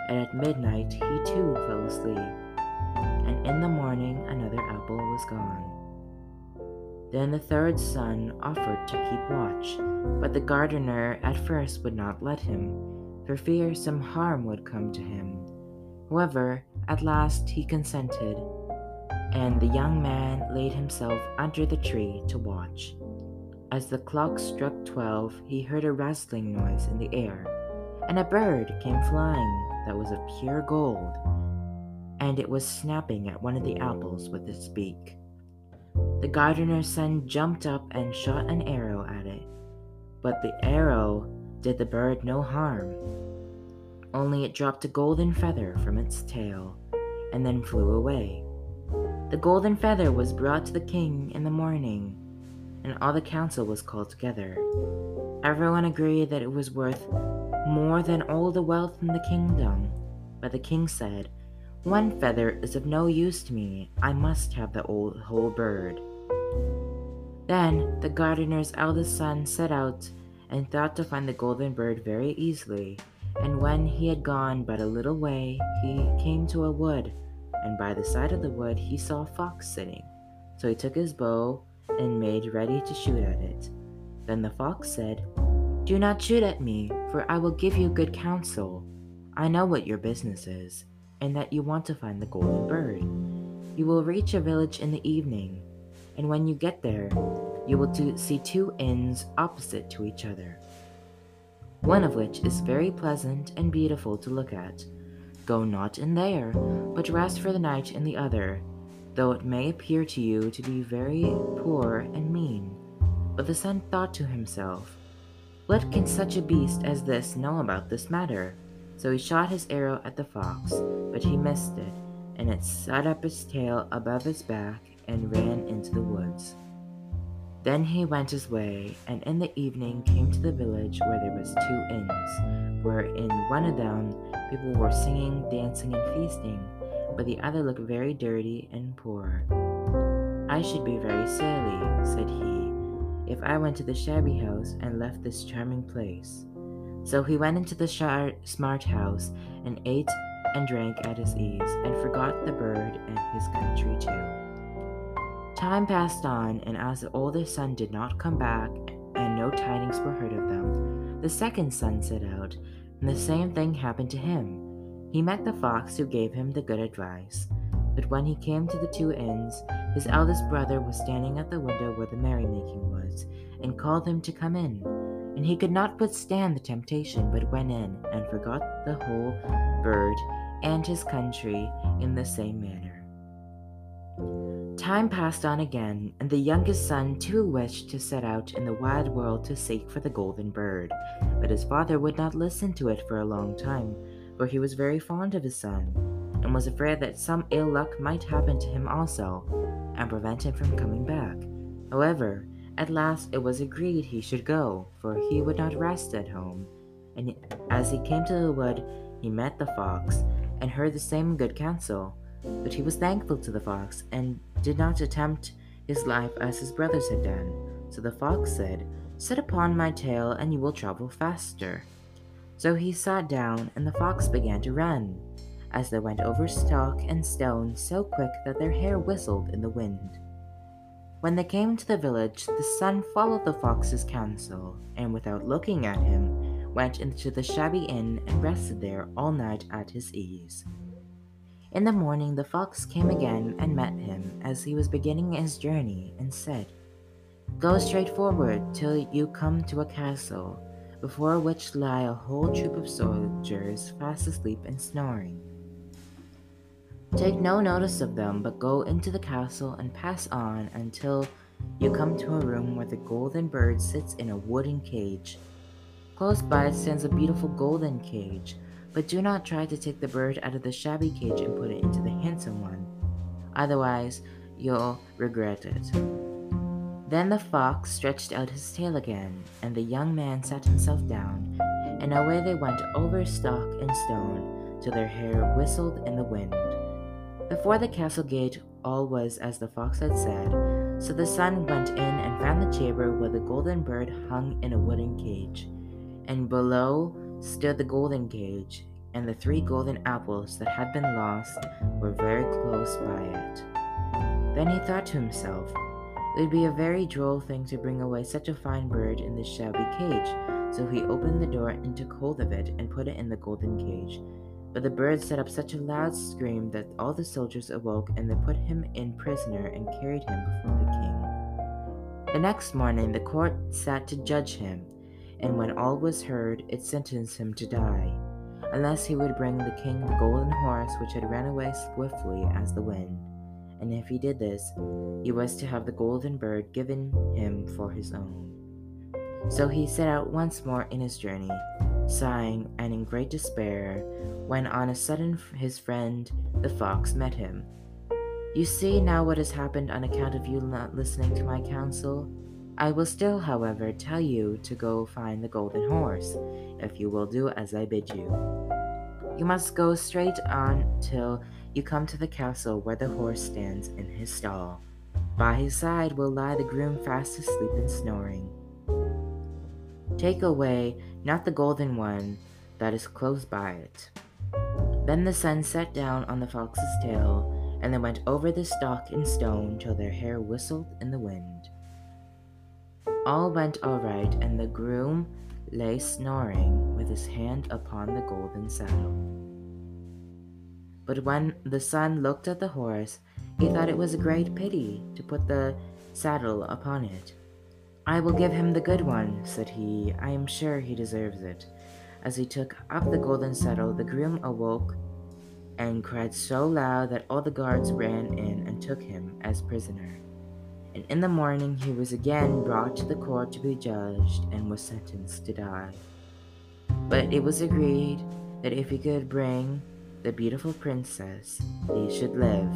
and at midnight he too fell asleep, and in the morning another apple was gone. Then the third son offered to keep watch, but the gardener at first would not let him, for fear some harm would come to him. However, at last he consented, and the young man laid himself under the tree to watch. As the clock struck twelve, he heard a rustling noise in the air, and a bird came flying that was of pure gold, and it was snapping at one of the apples with its beak. The gardener's son jumped up and shot an arrow at it, but the arrow did the bird no harm only it dropped a golden feather from its tail and then flew away. The golden feather was brought to the king in the morning, and all the council was called together. Everyone agreed that it was worth more than all the wealth in the kingdom, but the king said, One feather is of no use to me, I must have the old, whole bird. Then the gardener's eldest son set out and thought to find the golden bird very easily. And when he had gone but a little way, he came to a wood, and by the side of the wood he saw a fox sitting. So he took his bow and made ready to shoot at it. Then the fox said, Do not shoot at me, for I will give you good counsel. I know what your business is, and that you want to find the golden bird. You will reach a village in the evening, and when you get there, you will see two inns opposite to each other one of which is very pleasant and beautiful to look at. Go not in there, but rest for the night in the other, though it may appear to you to be very poor and mean. But the son thought to himself, What can such a beast as this know about this matter? So he shot his arrow at the fox, but he missed it, and it set up its tail above its back and ran into the woods. Then he went his way, and in the evening came to the village where there was two inns, where in one of them people were singing, dancing, and feasting, but the other looked very dirty and poor. I should be very silly, said he, if I went to the shabby house and left this charming place. So he went into the shar- smart house and ate and drank at his ease, and forgot the bird and his country too. Time passed on, and as the oldest son did not come back, and no tidings were heard of them, the second son set out, and the same thing happened to him. He met the fox who gave him the good advice. But when he came to the two inns, his eldest brother was standing at the window where the merrymaking was, and called him to come in. And he could not withstand the temptation, but went in, and forgot the whole bird and his country in the same manner. Time passed on again, and the youngest son too wished to set out in the wide world to seek for the golden bird. But his father would not listen to it for a long time, for he was very fond of his son, and was afraid that some ill luck might happen to him also, and prevent him from coming back. However, at last it was agreed he should go, for he would not rest at home. And as he came to the wood, he met the fox, and heard the same good counsel. But he was thankful to the fox, and did not attempt his life as his brothers had done. So the fox said, Sit upon my tail, and you will travel faster. So he sat down, and the fox began to run, as they went over stock and stone so quick that their hair whistled in the wind. When they came to the village, the son followed the fox's counsel, and without looking at him, went into the shabby inn and rested there all night at his ease. In the morning, the fox came again and met him as he was beginning his journey, and said, Go straight forward till you come to a castle, before which lie a whole troop of soldiers fast asleep and snoring. Take no notice of them, but go into the castle and pass on until you come to a room where the golden bird sits in a wooden cage. Close by stands a beautiful golden cage but do not try to take the bird out of the shabby cage and put it into the handsome one. Otherwise, you'll regret it. Then the fox stretched out his tail again, and the young man sat himself down, and away they went over stock and stone, till their hair whistled in the wind. Before the castle gate, all was as the fox had said, so the son went in and found the chamber where the golden bird hung in a wooden cage, and below stood the golden cage, and the three golden apples that had been lost were very close by it. Then he thought to himself, it would be a very droll thing to bring away such a fine bird in this shabby cage, so he opened the door and took hold of it and put it in the golden cage. But the bird set up such a loud scream that all the soldiers awoke and they put him in prisoner and carried him before the king. The next morning the court sat to judge him, and when all was heard, it sentenced him to die, unless he would bring the king the golden horse which had run away swiftly as the wind. And if he did this, he was to have the golden bird given him for his own. So he set out once more in his journey, sighing and in great despair, when on a sudden his friend the fox met him. You see now what has happened on account of you not listening to my counsel? I will still, however, tell you to go find the golden horse, if you will do as I bid you. You must go straight on till you come to the castle where the horse stands in his stall. By his side will lie the groom fast asleep and snoring. Take away not the golden one that is close by it. Then the son sat down on the fox's tail, and they went over the stock and stone till their hair whistled in the wind. All went all right, and the groom lay snoring with his hand upon the golden saddle. But when the son looked at the horse, he thought it was a great pity to put the saddle upon it. I will give him the good one, said he. I am sure he deserves it. As he took up the golden saddle, the groom awoke and cried so loud that all the guards ran in and took him as prisoner and in the morning he was again brought to the court to be judged and was sentenced to die. But it was agreed that if he could bring the beautiful princess, he should live,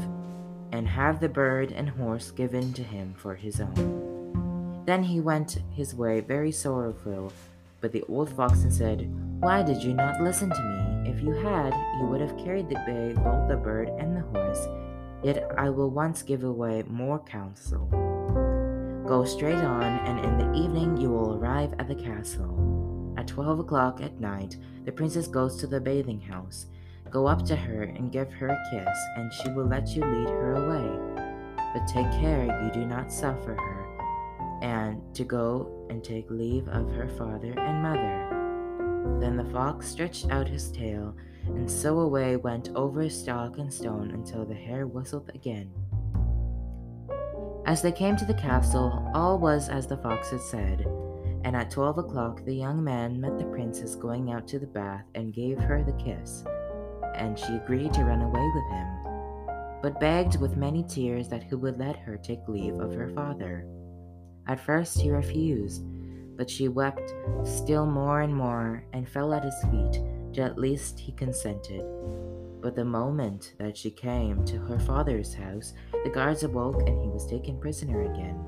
and have the bird and horse given to him for his own. Then he went his way very sorrowful, but the old fox said, Why did you not listen to me? If you had, you would have carried the bay, both the bird and the horse Yet I will once give away more counsel. Go straight on, and in the evening you will arrive at the castle. At twelve o'clock at night, the princess goes to the bathing house. Go up to her and give her a kiss, and she will let you lead her away. But take care you do not suffer her, and to go and take leave of her father and mother. Then the fox stretched out his tail and so away went over stock and stone until the hair whistled again. As they came to the castle, all was as the fox had said, and at twelve o'clock the young man met the princess going out to the bath and gave her the kiss, and she agreed to run away with him. but begged with many tears that he would let her take leave of her father. At first he refused, but she wept still more and more and fell at his feet at least he consented. But the moment that she came to her father's house, the guards awoke and he was taken prisoner again.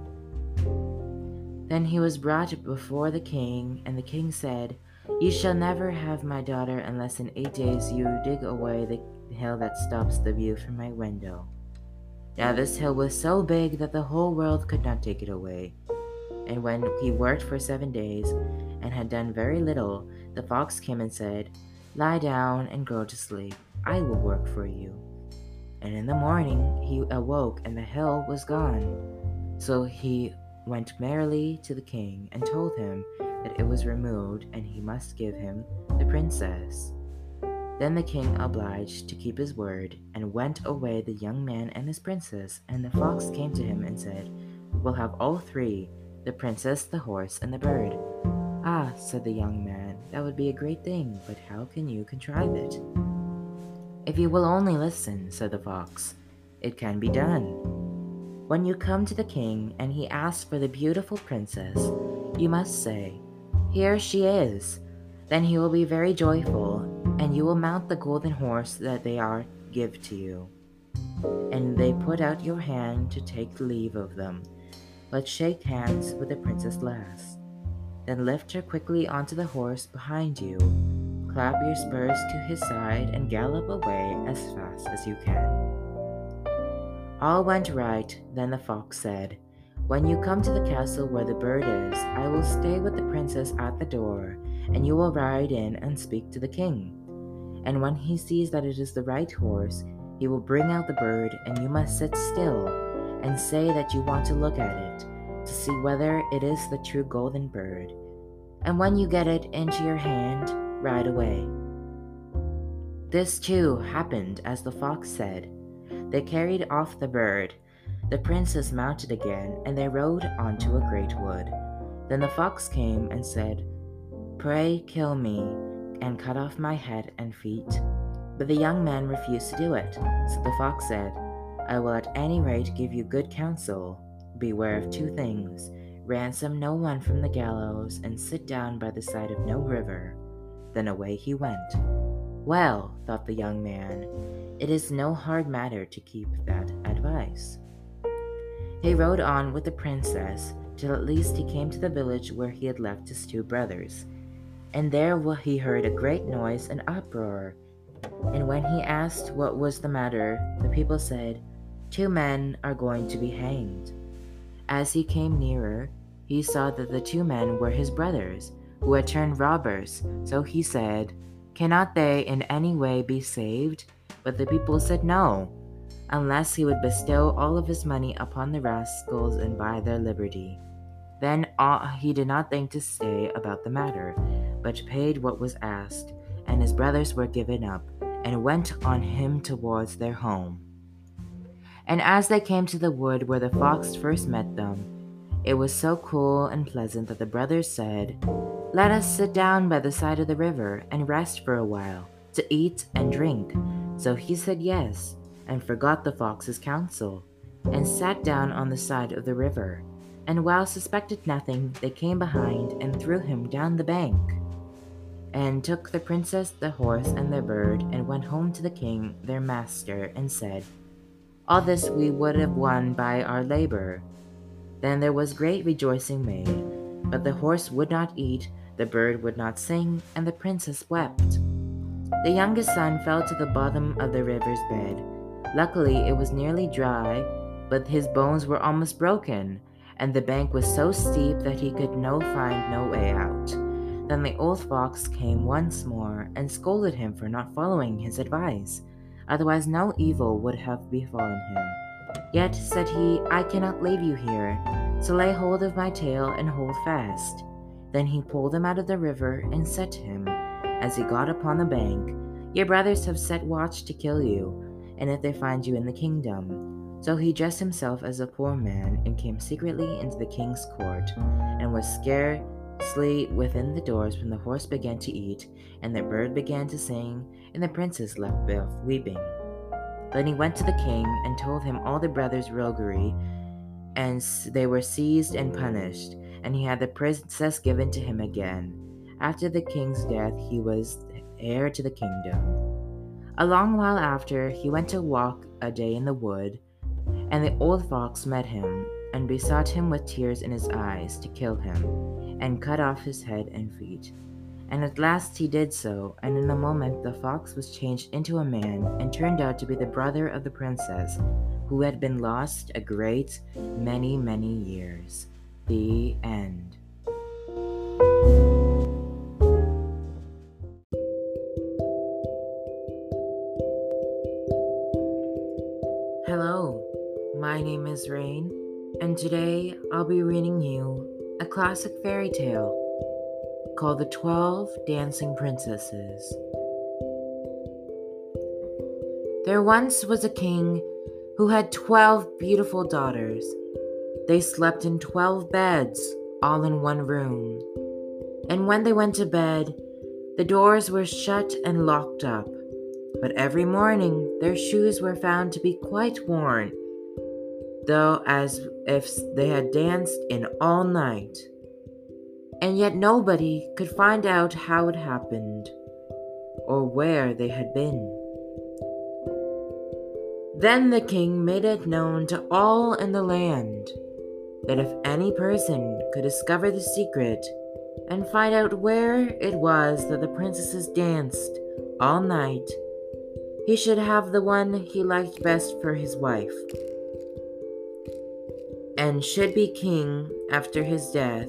Then he was brought before the king, and the king said, You shall never have my daughter unless in eight days you dig away the hill that stops the view from my window. Now this hill was so big that the whole world could not take it away. And when he worked for seven days and had done very little, the fox came and said, Lie down and go to sleep. I will work for you. And in the morning he awoke, and the hill was gone. So he went merrily to the king and told him that it was removed, and he must give him the princess. Then the king obliged to keep his word, and went away the young man and his princess. And the fox came to him and said, We'll have all three the princess, the horse, and the bird. Ah, said the young man, that would be a great thing, but how can you contrive it? If you will only listen, said the fox, it can be done. When you come to the king and he asks for the beautiful princess, you must say, Here she is. Then he will be very joyful, and you will mount the golden horse that they are give to you. And they put out your hand to take leave of them, but shake hands with the princess last. Then lift her quickly onto the horse behind you, clap your spurs to his side, and gallop away as fast as you can. All went right, then the fox said, When you come to the castle where the bird is, I will stay with the princess at the door, and you will ride in and speak to the king. And when he sees that it is the right horse, he will bring out the bird, and you must sit still and say that you want to look at it to see whether it is the true golden bird. And when you get it into your hand, ride away. This too happened as the fox said. They carried off the bird. The princess mounted again, and they rode onto a great wood. Then the fox came and said, Pray kill me, and cut off my head and feet. But the young man refused to do it. So the fox said, I will at any rate give you good counsel. Beware of two things ransom no one from the gallows, and sit down by the side of no river. Then away he went. Well, thought the young man, it is no hard matter to keep that advice. He rode on with the princess till at least he came to the village where he had left his two brothers. And there he heard a great noise and uproar. And when he asked what was the matter, the people said, Two men are going to be hanged. As he came nearer, he saw that the two men were his brothers, who had turned robbers. So he said, Cannot they in any way be saved? But the people said no, unless he would bestow all of his money upon the rascals and buy their liberty. Then uh, he did not think to stay about the matter, but paid what was asked, and his brothers were given up, and went on him towards their home. And as they came to the wood where the fox first met them, it was so cool and pleasant that the brothers said, Let us sit down by the side of the river and rest for a while, to eat and drink. So he said yes, and forgot the fox's counsel, and sat down on the side of the river. And while suspected nothing, they came behind and threw him down the bank, and took the princess, the horse, and the bird, and went home to the king, their master, and said, all this we would have won by our labor. Then there was great rejoicing made, but the horse would not eat, the bird would not sing, and the princess wept. The youngest son fell to the bottom of the river's bed. Luckily, it was nearly dry, but his bones were almost broken, and the bank was so steep that he could no find no way out. Then the old fox came once more and scolded him for not following his advice otherwise no evil would have befallen him. Yet, said he, I cannot leave you here, so lay hold of my tail and hold fast. Then he pulled him out of the river and said to him, as he got upon the bank, Your brothers have set watch to kill you, and if they find you in the kingdom. So he dressed himself as a poor man and came secretly into the king's court, and was scarcely within the doors when the horse began to eat, and the bird began to sing, and the princess left off weeping. Then he went to the king and told him all the brothers' roguery, and they were seized and punished, and he had the princess given to him again. After the king's death, he was heir to the kingdom. A long while after, he went to walk a day in the wood, and the old fox met him, and besought him with tears in his eyes to kill him, and cut off his head and feet. And at last he did so, and in a moment the fox was changed into a man, and turned out to be the brother of the princess, who had been lost a great many, many years. The end. Hello, my name is Rayn, and today I'll be reading you a classic fairy tale called The Twelve Dancing Princesses. There once was a king who had twelve beautiful daughters. They slept in twelve beds, all in one room. And when they went to bed, the doors were shut and locked up. But every morning their shoes were found to be quite worn, though as if they had danced in all night and yet nobody could find out how it happened or where they had been. Then the king made it known to all in the land that if any person could discover the secret and find out where it was that the princesses danced all night, he should have the one he liked best for his wife, and should be king after his death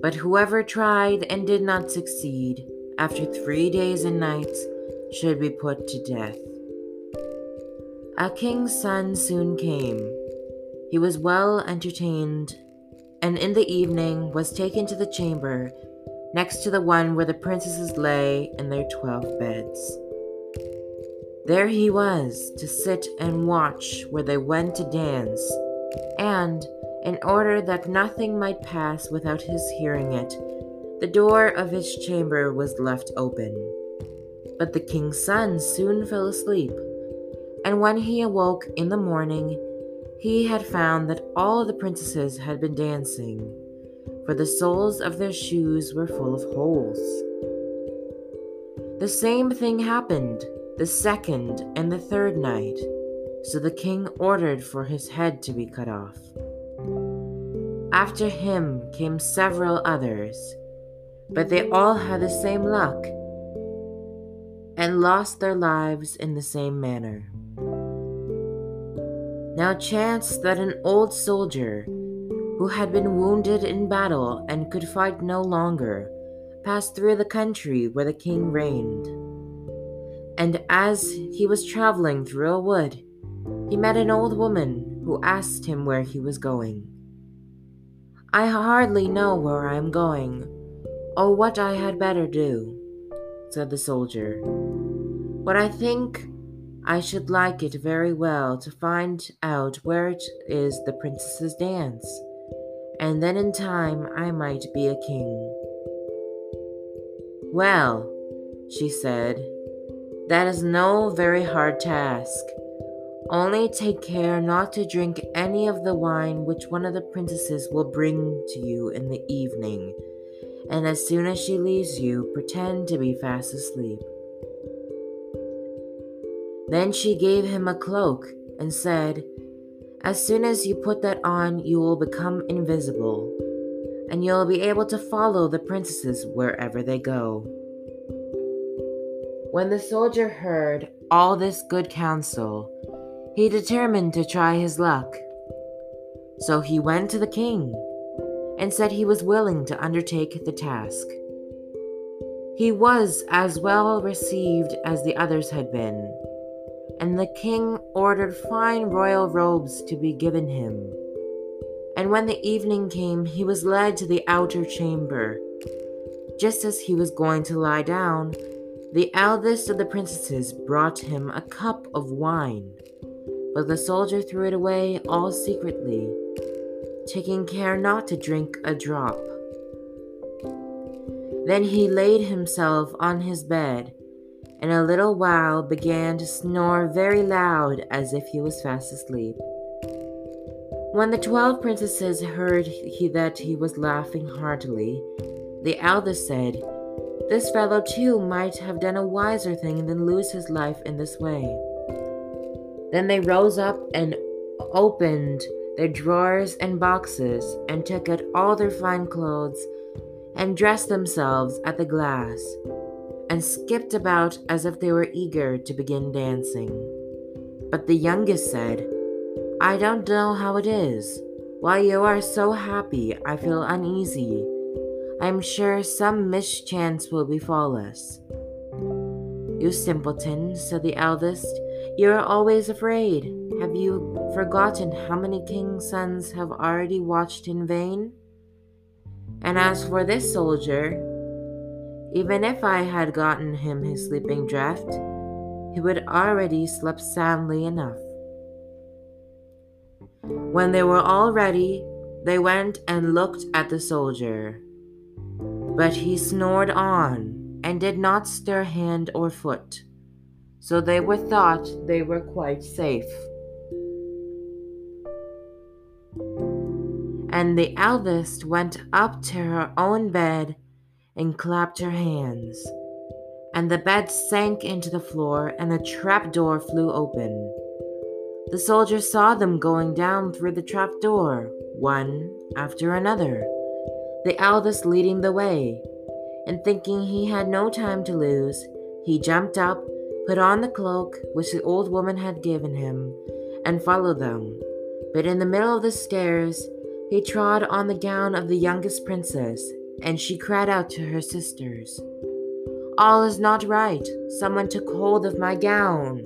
but whoever tried and did not succeed, after three days and nights, should be put to death. A king's son soon came. He was well entertained, and in the evening was taken to the chamber next to the one where the princesses lay in their twelve beds. There he was to sit and watch where they went to dance, and in order that nothing might pass without his hearing it. The door of his chamber was left open. But the king's son soon fell asleep, and when he awoke in the morning, he had found that all the princesses had been dancing, for the soles of their shoes were full of holes. The same thing happened the second and the third night, so the king ordered for his head to be cut off. After him came several others, but they all had the same luck and lost their lives in the same manner. Now chanced that an old soldier, who had been wounded in battle and could fight no longer, passed through the country where the king reigned. And as he was traveling through a wood, he met an old woman who asked him where he was going. I hardly know where I am going, or what I had better do, said the soldier. But I think I should like it very well to find out where it is the princesses dance, and then in time I might be a king. Well, she said, that is no very hard task. Only take care not to drink any of the wine which one of the princesses will bring to you in the evening, and as soon as she leaves you, pretend to be fast asleep. Then she gave him a cloak and said, As soon as you put that on, you will become invisible, and you'll be able to follow the princesses wherever they go. When the soldier heard all this good counsel, he determined to try his luck. So he went to the king and said he was willing to undertake the task. He was as well received as the others had been, and the king ordered fine royal robes to be given him. And when the evening came, he was led to the outer chamber. Just as he was going to lie down, the eldest of the princesses brought him a cup of wine but the soldier threw it away all secretly, taking care not to drink a drop. Then he laid himself on his bed and a little while began to snore very loud as if he was fast asleep. When the twelve princesses heard he, that he was laughing heartily, the eldest said, This fellow too might have done a wiser thing than lose his life in this way. Then they rose up and opened their drawers and boxes and took out all their fine clothes and dressed themselves at the glass and skipped about as if they were eager to begin dancing. But the youngest said, I don't know how it is. While you are so happy, I feel uneasy. I am sure some mischance will befall us. You simpleton, said the eldest, you are always afraid. Have you forgotten how many king's sons have already watched in vain? And as for this soldier, even if I had gotten him his sleeping draught, he would already slept soundly enough. When they were all ready, they went and looked at the soldier. But he snored on and did not stir hand or foot, so they were thought they were quite safe. And the eldest went up to her own bed and clapped her hands. And the bed sank into the floor, and a trap door flew open. The soldiers saw them going down through the trap door, one after another, the eldest leading the way. And thinking he had no time to lose, he jumped up, put on the cloak which the old woman had given him, and followed them. But in the middle of the stairs, he trod on the gown of the youngest princess and she cried out to her sisters, All is not right. Someone took hold of my gown.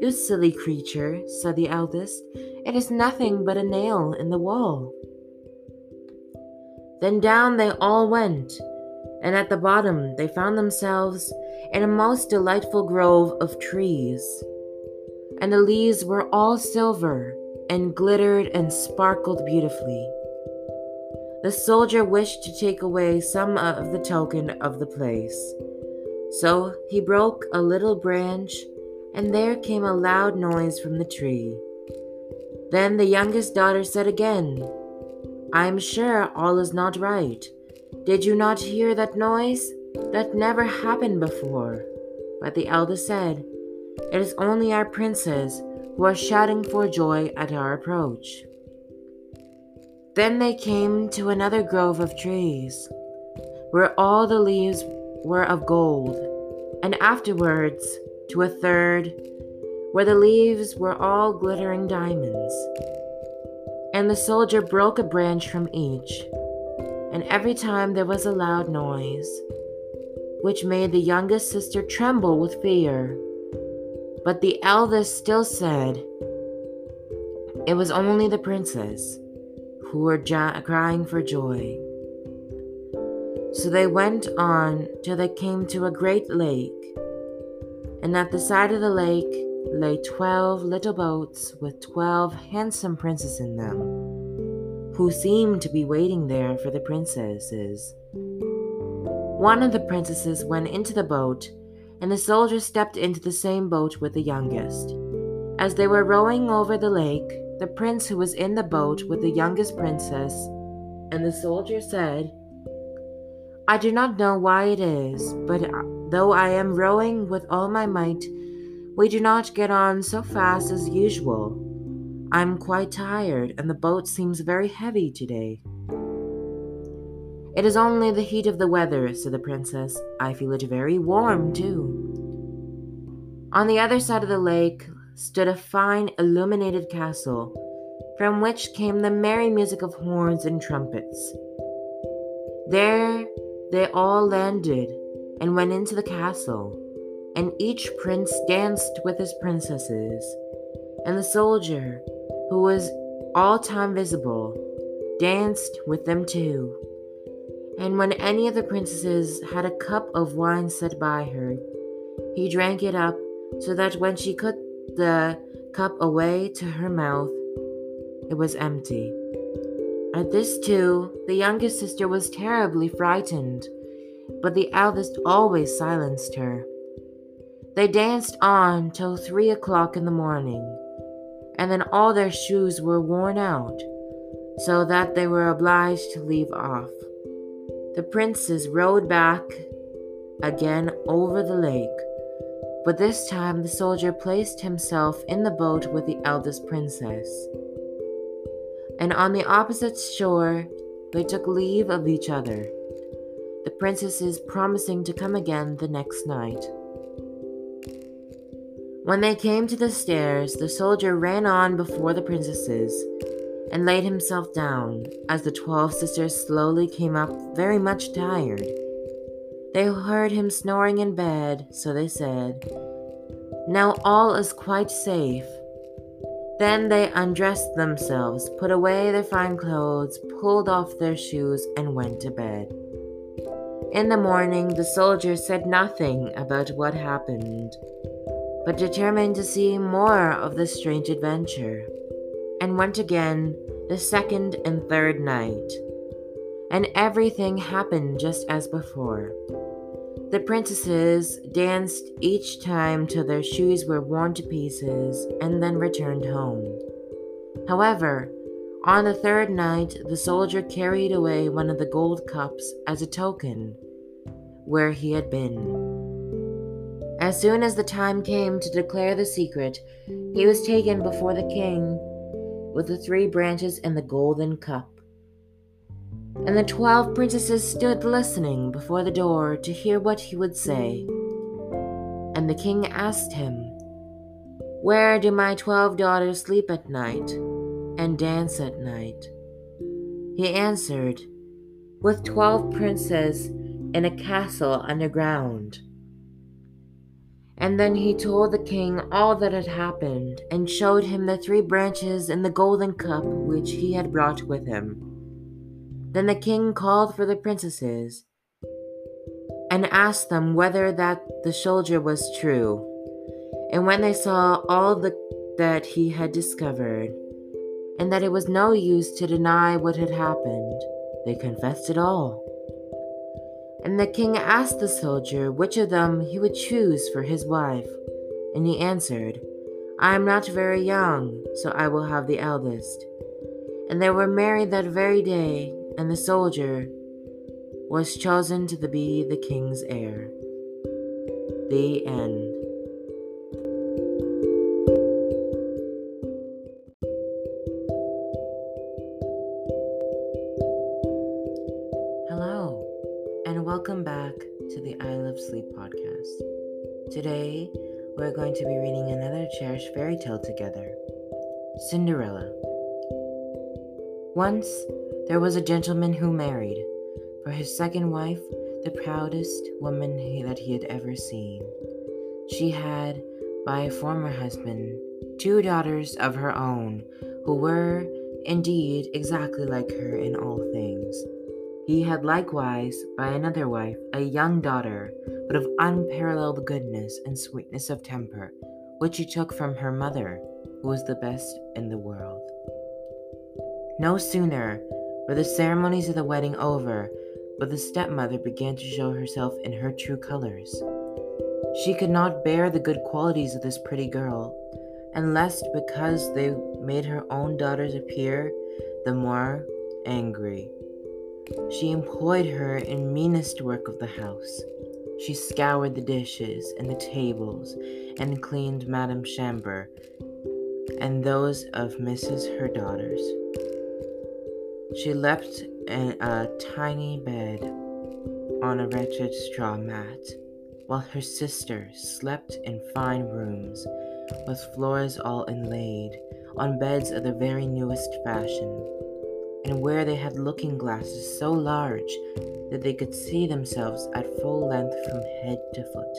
You silly creature, said the eldest. It is nothing but a nail in the wall. Then down they all went, and at the bottom they found themselves in a most delightful grove of trees. And the leaves were all silver and glittered and sparkled beautifully. The soldier wished to take away some of the token of the place. So he broke a little branch, and there came a loud noise from the tree. Then the youngest daughter said again, I am sure all is not right. Did you not hear that noise? That never happened before. But the eldest said, It is only our princes who are shouting for joy at our approach. Then they came to another grove of trees, where all the leaves were of gold, and afterwards to a third, where the leaves were all glittering diamonds. And the soldier broke a branch from each, and every time there was a loud noise, which made the youngest sister tremble with fear. But the eldest still said, It was only the princess who were crying for joy. So they went on till they came to a great lake, and at the side of the lake lay twelve little boats with twelve handsome princes in them, who seemed to be waiting there for the princesses. One of the princesses went into the boat, and the soldier stepped into the same boat with the youngest. As they were rowing over the lake, the prince who was in the boat with the youngest princess, and the soldier said, I do not know why it is, but uh, though I am rowing with all my might, we do not get on so fast as usual. I am quite tired, and the boat seems very heavy today. It is only the heat of the weather, said the princess. I feel it very warm, too. On the other side of the lake stood a fine illuminated castle, from which came the merry music of horns and trumpets. There they all landed and went into the castle, and each prince danced with his princesses, and the soldier, who was all time visible, danced with them too. And when any of the princesses had a cup of wine set by her, he drank it up so that when she put the cup away to her mouth. It was empty. At this, too, the youngest sister was terribly frightened, but the eldest always silenced her. They danced on till three o'clock in the morning, and then all their shoes were worn out, so that they were obliged to leave off. The princes rowed back again over the lake, but this time the soldier placed himself in the boat with the eldest princess. And on the opposite shore, they took leave of each other, the princesses promising to come again the next night. When they came to the stairs, the soldier ran on before the princesses and laid himself down as the twelve sisters slowly came up, very much tired. They heard him snoring in bed, so they said, Now all is quite safe. Then they undressed themselves, put away their fine clothes, pulled off their shoes, and went to bed. In the morning, the soldier said nothing about what happened, but determined to see more of the strange adventure, and went again the second and third night. And everything happened just as before. The princesses danced each time till their shoes were worn to pieces and then returned home. However, on the third night, the soldier carried away one of the gold cups as a token where he had been. As soon as the time came to declare the secret, he was taken before the king with the three branches and the golden cup. And the twelve princesses stood listening before the door to hear what he would say. And the king asked him, Where do my twelve daughters sleep at night and dance at night? He answered, With twelve princes in a castle underground. And then he told the king all that had happened, and showed him the three branches and the golden cup which he had brought with him. Then the king called for the princesses and asked them whether that the soldier was true. And when they saw all the, that he had discovered, and that it was no use to deny what had happened, they confessed it all. And the king asked the soldier which of them he would choose for his wife. And he answered, I am not very young, so I will have the eldest. And they were married that very day, and the soldier was chosen to be the king's heir. The end. Welcome back to the I Love Sleep podcast. Today, we're going to be reading another cherished fairy tale together Cinderella. Once, there was a gentleman who married, for his second wife, the proudest woman he, that he had ever seen. She had, by a former husband, two daughters of her own, who were, indeed, exactly like her in all things. He had likewise, by another wife, a young daughter, but of unparalleled goodness and sweetness of temper, which he took from her mother, who was the best in the world. No sooner were the ceremonies of the wedding over, but the stepmother began to show herself in her true colors. She could not bear the good qualities of this pretty girl, and lest because they made her own daughters appear the more angry. She employed her in meanest work of the house. She scoured the dishes and the tables, and cleaned Madame Chambre and those of Mrs. her daughters. She leapt in a tiny bed on a wretched straw mat, while her sister slept in fine rooms, with floors all inlaid, on beds of the very newest fashion, and where they had looking glasses so large that they could see themselves at full length from head to foot.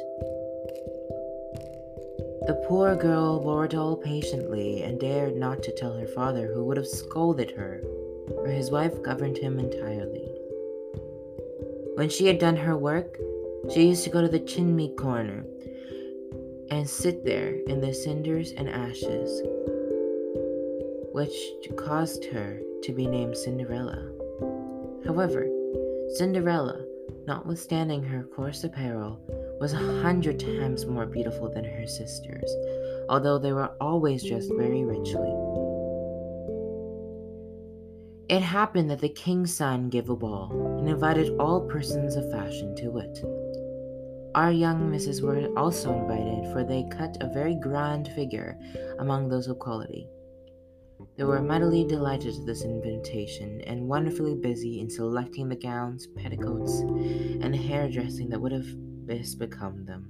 The poor girl bore it all patiently and dared not to tell her father, who would have scolded her for his wife governed him entirely. When she had done her work, she used to go to the chimney corner and sit there in the cinders and ashes, which caused her to be named Cinderella. However, Cinderella, notwithstanding her coarse apparel, was a hundred times more beautiful than her sisters, although they were always dressed very richly. It happened that the king's son gave a ball and invited all persons of fashion to it. Our young misses were also invited, for they cut a very grand figure among those of quality. They were mightily delighted at this invitation, and wonderfully busy in selecting the gowns, petticoats, and hairdressing that would have best become them.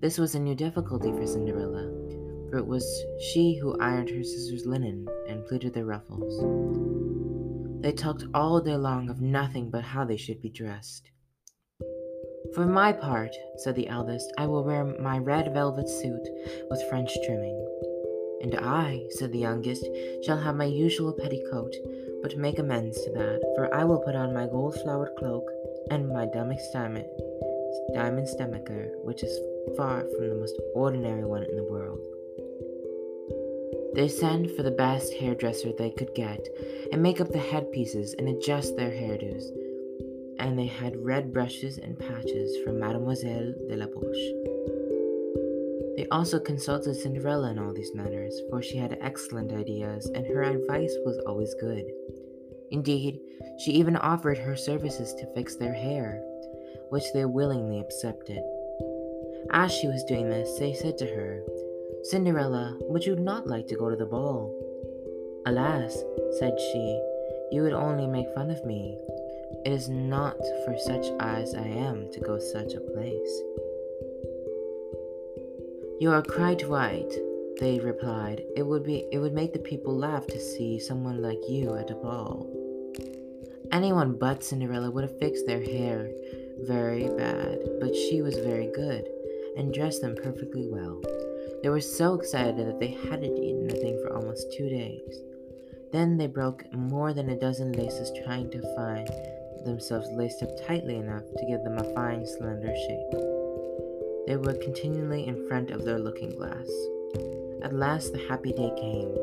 This was a new difficulty for Cinderella, for it was she who ironed her sisters' linen and pleated their ruffles. They talked all day long of nothing but how they should be dressed. For my part, said the eldest, I will wear my red velvet suit with French trimming. And I, said the youngest, shall have my usual petticoat, but make amends to that, for I will put on my gold flowered cloak and my diamond stomacher, which is far from the most ordinary one in the world. They sent for the best hairdresser they could get, and make up the headpieces and adjust their hairdos. And they had red brushes and patches from Mademoiselle de la Poche. They also consulted Cinderella in all these matters, for she had excellent ideas, and her advice was always good. Indeed, she even offered her services to fix their hair, which they willingly accepted. As she was doing this, they said to her, Cinderella, would you not like to go to the ball? Alas, said she, you would only make fun of me. It is not for such as I am to go such a place. You are quite right, they replied. It would be it would make the people laugh to see someone like you at a ball. Anyone but Cinderella would have fixed their hair very bad, but she was very good and dressed them perfectly well. They were so excited that they hadn't eaten a thing for almost two days. Then they broke more than a dozen laces trying to find themselves laced up tightly enough to give them a fine, slender shape. They were continually in front of their looking glass. At last the happy day came.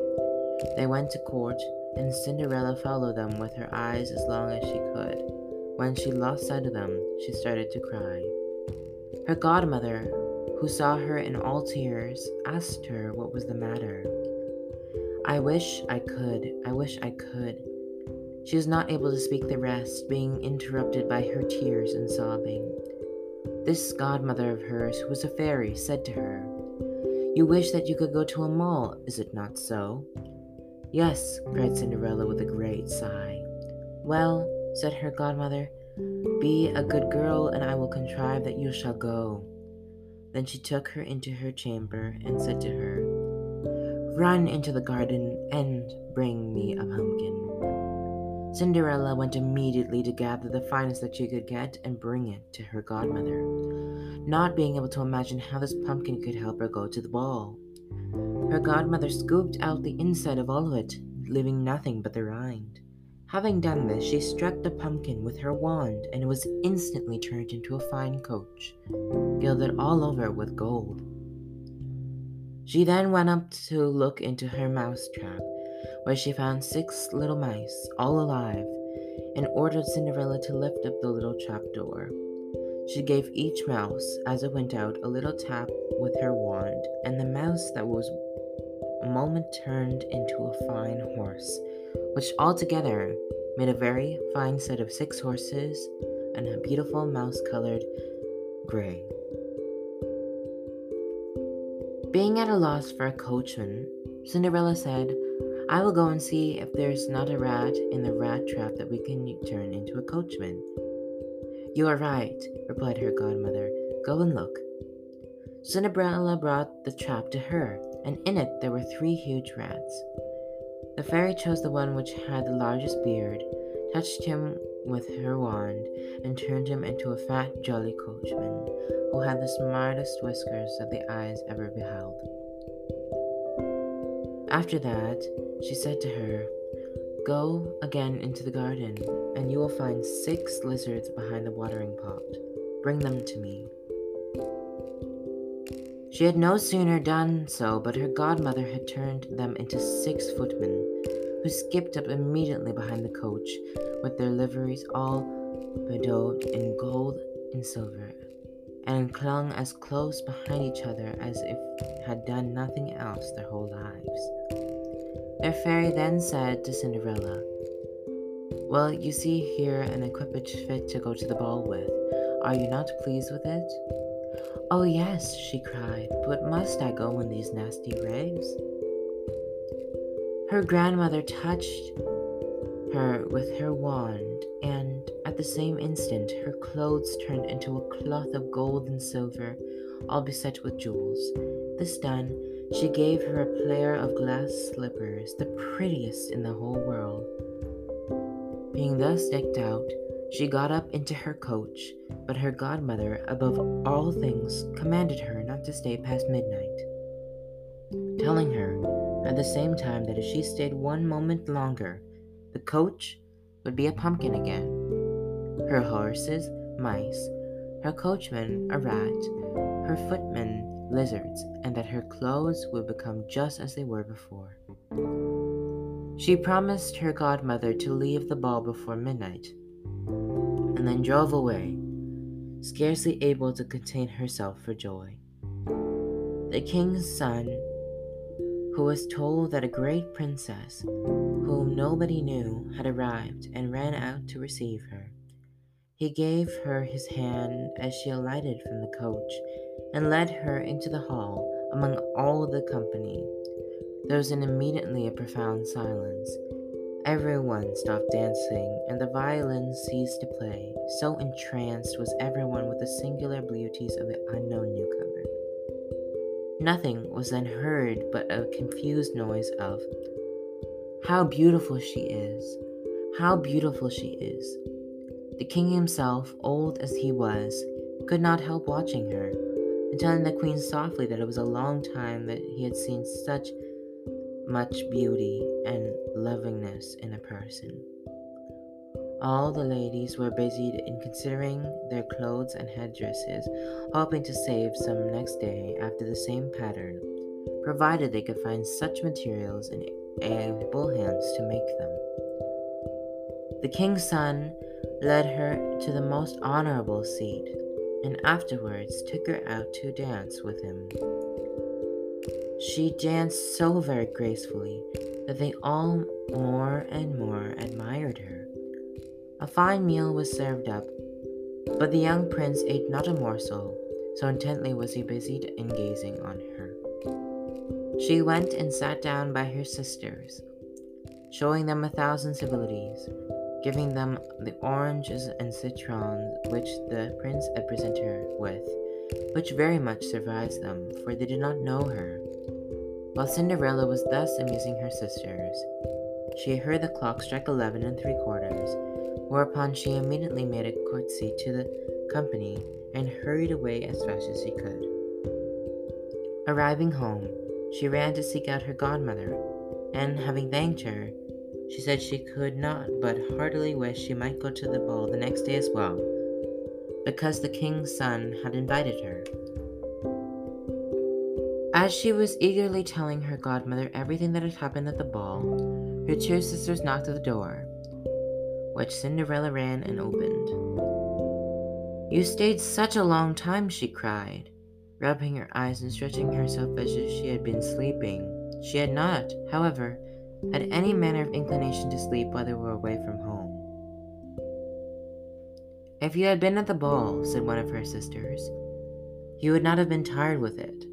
They went to court, and Cinderella followed them with her eyes as long as she could. When she lost sight of them, she started to cry. Her godmother, who saw her in all tears, asked her what was the matter. I wish I could, I wish I could. She was not able to speak the rest, being interrupted by her tears and sobbing. This godmother of hers, who was a fairy, said to her, You wish that you could go to a mall, is it not so? Yes, cried Cinderella with a great sigh. Well, said her godmother, be a good girl, and I will contrive that you shall go. Then she took her into her chamber and said to her, Run into the garden and bring me a pumpkin. Cinderella went immediately to gather the finest that she could get and bring it to her godmother, not being able to imagine how this pumpkin could help her go to the ball. Her godmother scooped out the inside of all of it, leaving nothing but the rind. Having done this, she struck the pumpkin with her wand, and it was instantly turned into a fine coach, gilded all over with gold. She then went up to look into her mouse trap where she found six little mice, all alive, and ordered Cinderella to lift up the little trap door. She gave each mouse, as it went out, a little tap with her wand, and the mouse that was a moment turned into a fine horse, which altogether made a very fine set of six horses and a beautiful mouse colored gray. Being at a loss for a coachman, Cinderella said, I will go and see if there's not a rat in the rat trap that we can turn into a coachman. You are right, replied her godmother. Go and look. Cinderella brought the trap to her, and in it there were three huge rats. The fairy chose the one which had the largest beard, touched him with her wand, and turned him into a fat, jolly coachman, who had the smartest whiskers that the eyes ever beheld. After that, she said to her, Go again into the garden, and you will find six lizards behind the watering pot. Bring them to me. She had no sooner done so, but her godmother had turned them into six footmen, who skipped up immediately behind the coach, with their liveries all bedewed in gold and silver, and clung as close behind each other as if had done nothing else their whole lives. Their fairy then said to Cinderella, Well, you see here an equipage fit to go to the ball with. Are you not pleased with it? Oh, yes, she cried, but must I go in these nasty rags? Her grandmother touched her with her wand, and at the same instant her clothes turned into a cloth of gold and silver, all beset with jewels. This done, she gave her a pair of glass slippers, the prettiest in the whole world. Being thus decked out, she got up into her coach, but her godmother, above all things, commanded her not to stay past midnight, telling her at the same time that if she stayed one moment longer, the coach would be a pumpkin again, her horses, mice, her coachman, a rat, her footmen, lizards, and that her clothes would become just as they were before. She promised her godmother to leave the ball before midnight, and then drove away, scarcely able to contain herself for joy. The king's son who was told that a great princess, whom nobody knew, had arrived and ran out to receive her. He gave her his hand as she alighted from the coach and led her into the hall among all the company. There was an immediately a profound silence. Everyone stopped dancing, and the violins ceased to play. So entranced was everyone with the singular beauties of the unknown newcomer. Nothing was then heard but a confused noise of, How beautiful she is! How beautiful she is! The king himself, old as he was, could not help watching her, and telling the queen softly that it was a long time that he had seen such much beauty and lovingness in a person. All the ladies were busied in considering their clothes and headdresses, hoping to save some next day after the same pattern, provided they could find such materials in able hands to make them. The king's son led her to the most honorable seat, and afterwards took her out to dance with him. She danced so very gracefully that they all more and more admired her. A fine meal was served up, but the young prince ate not a morsel, so intently was he busied in gazing on her. She went and sat down by her sisters, showing them a thousand civilities, giving them the oranges and citrons which the prince had presented her with, which very much surprised them, for they did not know her. While Cinderella was thus amusing her sisters, she heard the clock strike eleven and three quarters, whereupon she immediately made a curtsy to the company and hurried away as fast as she could. Arriving home, she ran to seek out her godmother, and having thanked her, she said she could not but heartily wish she might go to the ball the next day as well, because the king's son had invited her. As she was eagerly telling her godmother everything that had happened at the ball, her two sisters knocked at the door which Cinderella ran and opened. You stayed such a long time, she cried, rubbing her eyes and stretching herself as if she had been sleeping. She had not, however, had any manner of inclination to sleep while they were away from home. If you had been at the ball, said one of her sisters, you would not have been tired with it.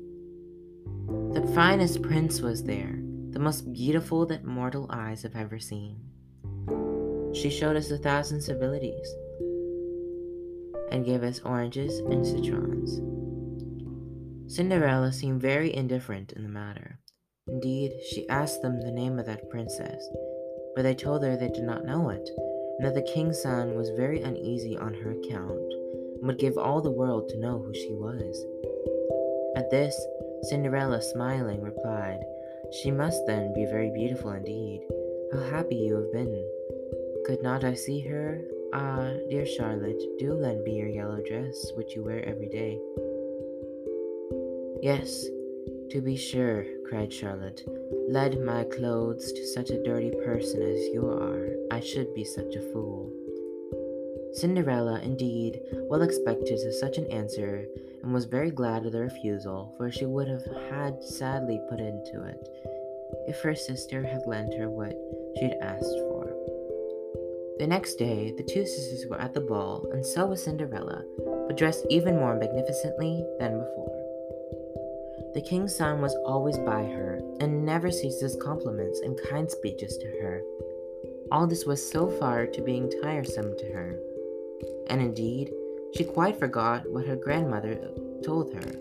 The finest prince was there, the most beautiful that mortal eyes have ever seen. She showed us a thousand civilities and gave us oranges and citrons. Cinderella seemed very indifferent in the matter. Indeed, she asked them the name of that princess, but they told her they did not know it, and that the king's son was very uneasy on her account, and would give all the world to know who she was. At this, Cinderella, smiling, replied, She must then be very beautiful indeed. How happy you have been! Could not I see her? Ah, dear Charlotte, do lend me your yellow dress, which you wear every day. Yes, to be sure, cried Charlotte. Lend my clothes to such a dirty person as you are. I should be such a fool. Cinderella, indeed, well expected such an answer, and was very glad of the refusal, for she would have had sadly put into it if her sister had lent her what she had asked for. The next day, the two sisters were at the ball, and so was Cinderella, but dressed even more magnificently than before. The king's son was always by her, and never ceased his compliments and kind speeches to her. All this was so far to being tiresome to her, and indeed, she quite forgot what her grandmother told her.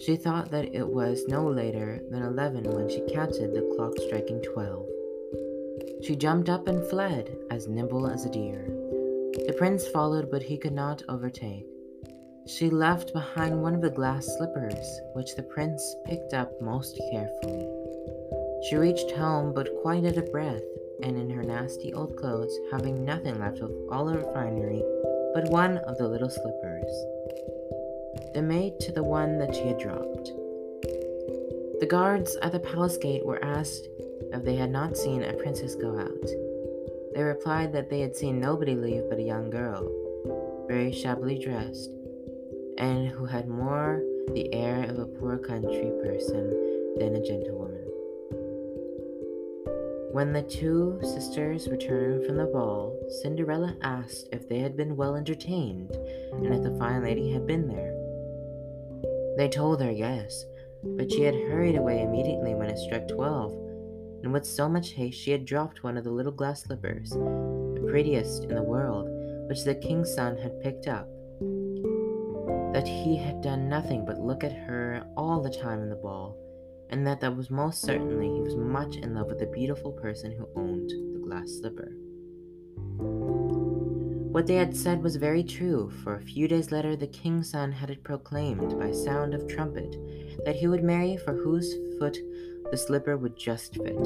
She thought that it was no later than eleven when she counted the clock striking twelve. She jumped up and fled, as nimble as a deer. The prince followed, but he could not overtake. She left behind one of the glass slippers, which the prince picked up most carefully. She reached home, but quite out of breath, and in her nasty old clothes, having nothing left of all her finery but one of the little slippers. The maid to the one that she had dropped. The guards at the palace gate were asked if they had not seen a princess go out. They replied that they had seen nobody leave but a young girl, very shabbily dressed, and who had more the air of a poor country person than a gentlewoman. When the two sisters returned from the ball, Cinderella asked if they had been well entertained and if the fine lady had been there. They told her yes, but she had hurried away immediately when it struck twelve and with so much haste she had dropped one of the little glass slippers, the prettiest in the world, which the king's son had picked up. That he had done nothing but look at her all the time in the ball, and that that was most certainly he was much in love with the beautiful person who owned the glass slipper. What they had said was very true, for a few days later the king's son had it proclaimed by sound of trumpet that he would marry for whose foot the slipper would just fit.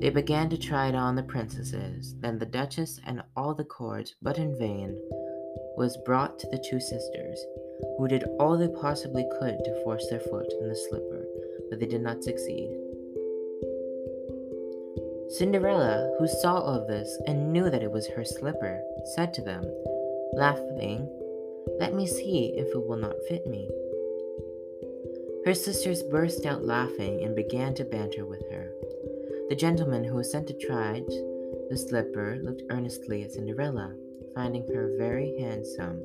They began to try it on the princesses, then the duchess and all the court, but in vain, was brought to the two sisters, who did all they possibly could to force their foot in the slipper, but they did not succeed. Cinderella, who saw all this and knew that it was her slipper, said to them, laughing, Let me see if it will not fit me. Her sisters burst out laughing and began to banter with her. The gentleman who was sent to try the slipper looked earnestly at Cinderella, finding her very handsome,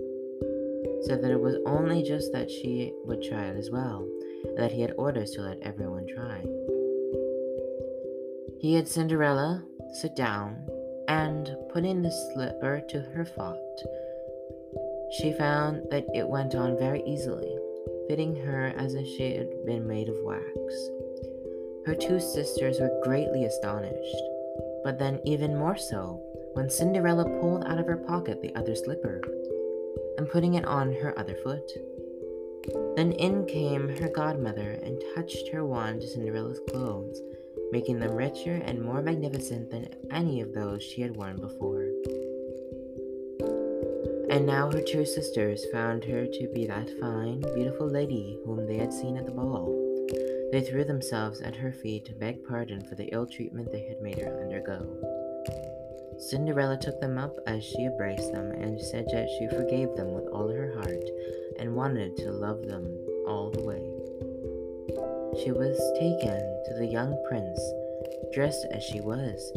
said that it was only just that she would try it as well, and that he had orders to let everyone try. He had Cinderella sit down and putting the slipper to her foot, she found that it went on very easily fitting her as if she had been made of wax. Her two sisters were greatly astonished, but then even more so when Cinderella pulled out of her pocket the other slipper and putting it on her other foot. Then in came her godmother and touched her wand to Cinderella's clothes, making them richer and more magnificent than any of those she had worn before. And now her two sisters found her to be that fine, beautiful lady whom they had seen at the ball. They threw themselves at her feet to beg pardon for the ill treatment they had made her undergo. Cinderella took them up as she embraced them and said that she forgave them with all her heart and wanted to love them all the way. She was taken to the young prince, dressed as she was.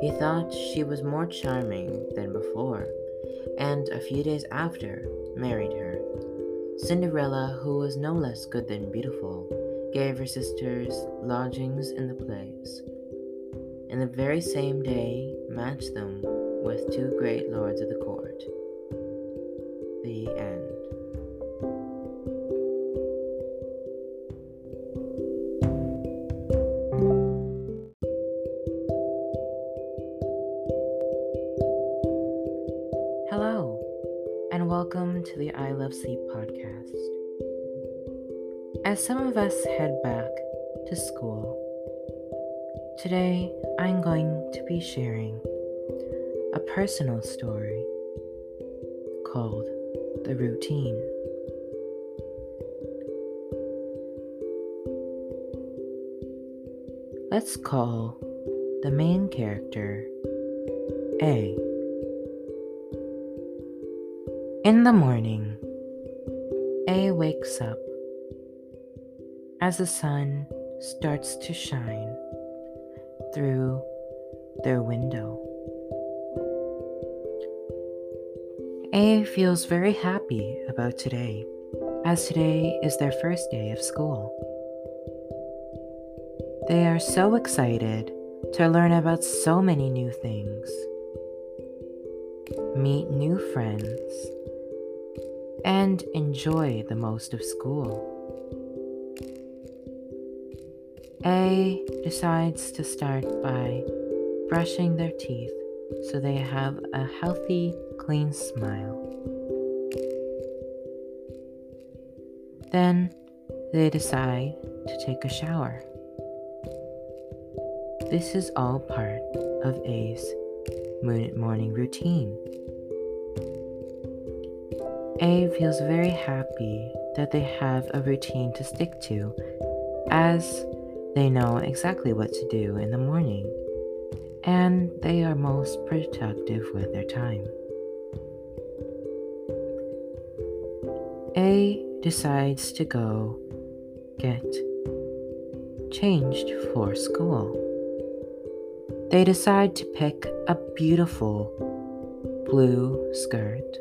He thought she was more charming than before and a few days after married her. Cinderella, who was no less good than beautiful, gave her sisters lodgings in the place, and the very same day matched them with two great lords of the court. The end. Hello, and welcome to the I Love Sleep podcast. As some of us head back to school, today I'm going to be sharing a personal story called The Routine. Let's call the main character A. In the morning, A wakes up as the sun starts to shine through their window. A feels very happy about today, as today is their first day of school. They are so excited to learn about so many new things, meet new friends, and enjoy the most of school. A decides to start by brushing their teeth so they have a healthy, clean smile. Then they decide to take a shower. This is all part of A's morning routine. A feels very happy that they have a routine to stick to as they know exactly what to do in the morning and they are most productive with their time. A decides to go get changed for school. They decide to pick a beautiful blue skirt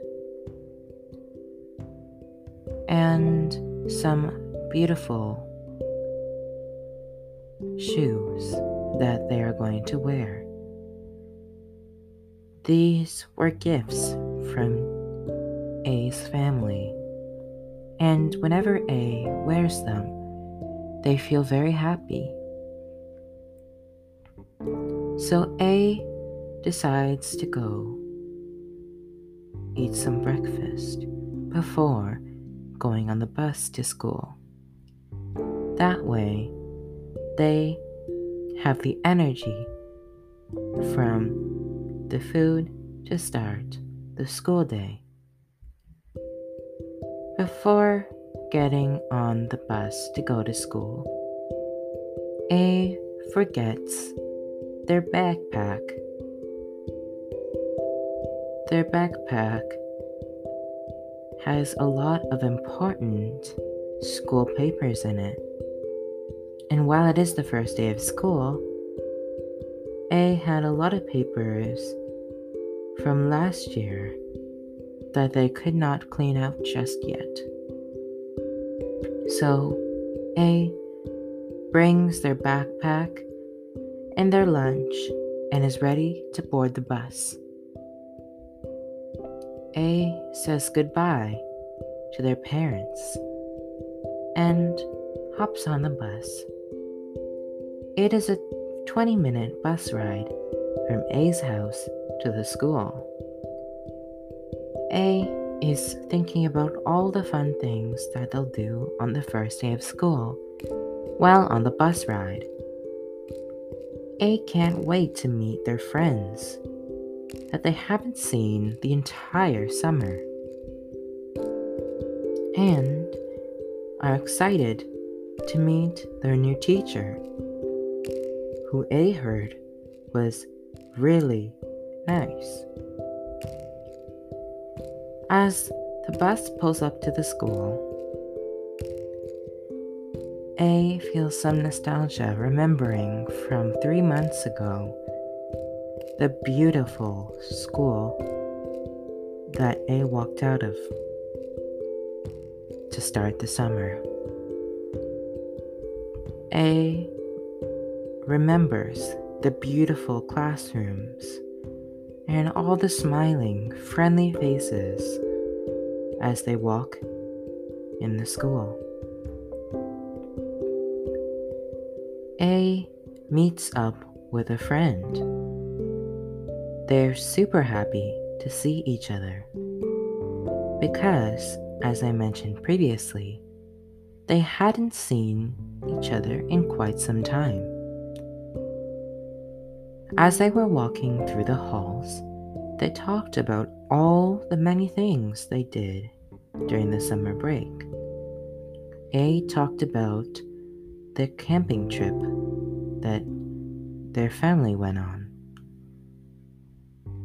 and some beautiful shoes that they are going to wear. These were gifts from A's family, and whenever A wears them, they feel very happy. So A decides to go eat some breakfast before going on the bus to school. That way, they have the energy from the food to start the school day. Before getting on the bus to go to school, A forgets their backpack. Their backpack has a lot of important school papers in it. And while it is the first day of school, A had a lot of papers from last year that they could not clean out just yet. So, A brings their backpack and their lunch and is ready to board the bus. A says goodbye to their parents and hops on the bus. It is a 20 minute bus ride from A's house to the school. A is thinking about all the fun things that they'll do on the first day of school while on the bus ride. A can't wait to meet their friends that they haven't seen the entire summer and are excited to meet their new teacher, who A heard was really nice. As the bus pulls up to the school, A feels some nostalgia remembering from three months ago the beautiful school that A walked out of to start the summer. A remembers the beautiful classrooms and all the smiling, friendly faces as they walk in the school. A meets up with a friend. They're super happy to see each other because, as I mentioned previously, they hadn't seen each other in quite some time. As they were walking through the halls, they talked about all the many things they did during the summer break. A talked about the camping trip that their family went on,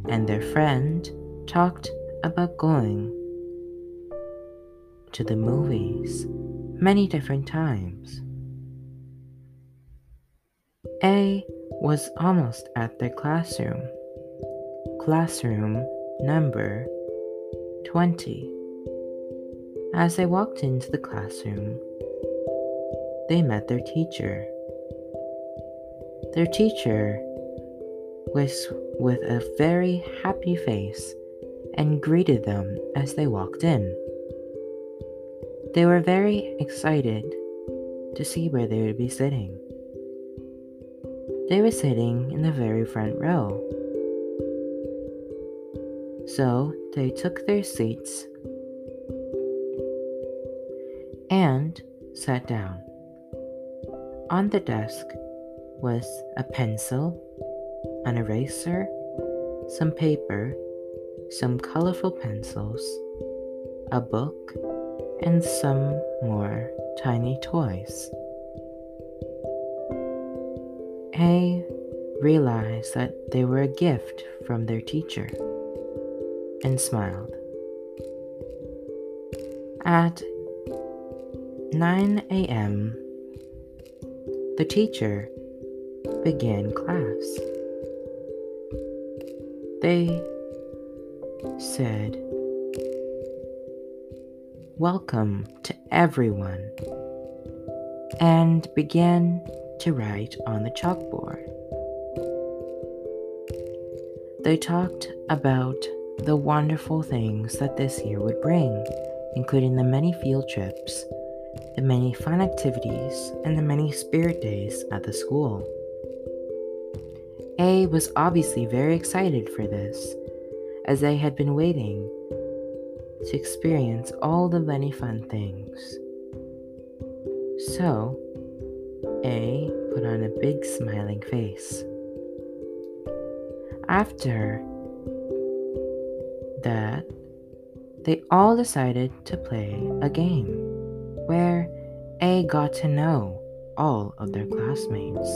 and their friend talked about going to the movies many different times. A was almost at their classroom. Classroom number 20. As they walked into the classroom, they met their teacher. Their teacher was with a very happy face and greeted them as they walked in. They were very excited to see where they would be sitting. They were sitting in the very front row. So they took their seats and sat down. On the desk was a pencil, an eraser, some paper, some colorful pencils, a book, and some more tiny toys. A realized that they were a gift from their teacher and smiled. At 9 a.m., the teacher began class. They said, Welcome to everyone, and began to write on the chalkboard. They talked about the wonderful things that this year would bring, including the many field trips, the many fun activities, and the many spirit days at the school. A was obviously very excited for this, as they had been waiting to experience all the many fun things. So, A put on a big smiling face. After that, they all decided to play a game where A got to know all of their classmates.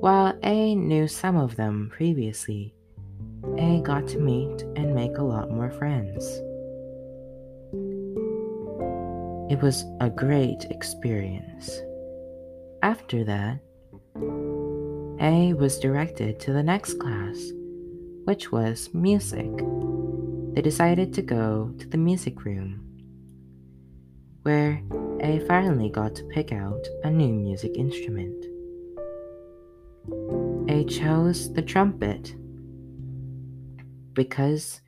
While A knew some of them previously, A got to meet and make a lot more friends. It was a great experience. After that, A was directed to the next class, which was music. They decided to go to the music room, where A finally got to pick out a new music instrument. A chose the trumpet because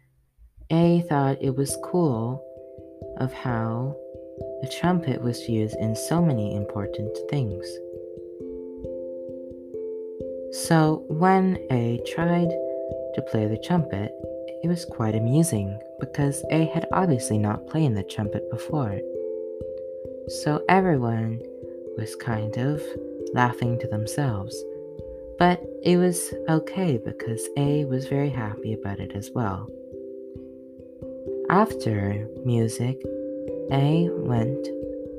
A thought it was cool of how the trumpet was used in so many important things. So when A tried to play the trumpet, it was quite amusing because A had obviously not played the trumpet before. So everyone was kind of laughing to themselves. But it was okay because A was very happy about it as well. After music, A went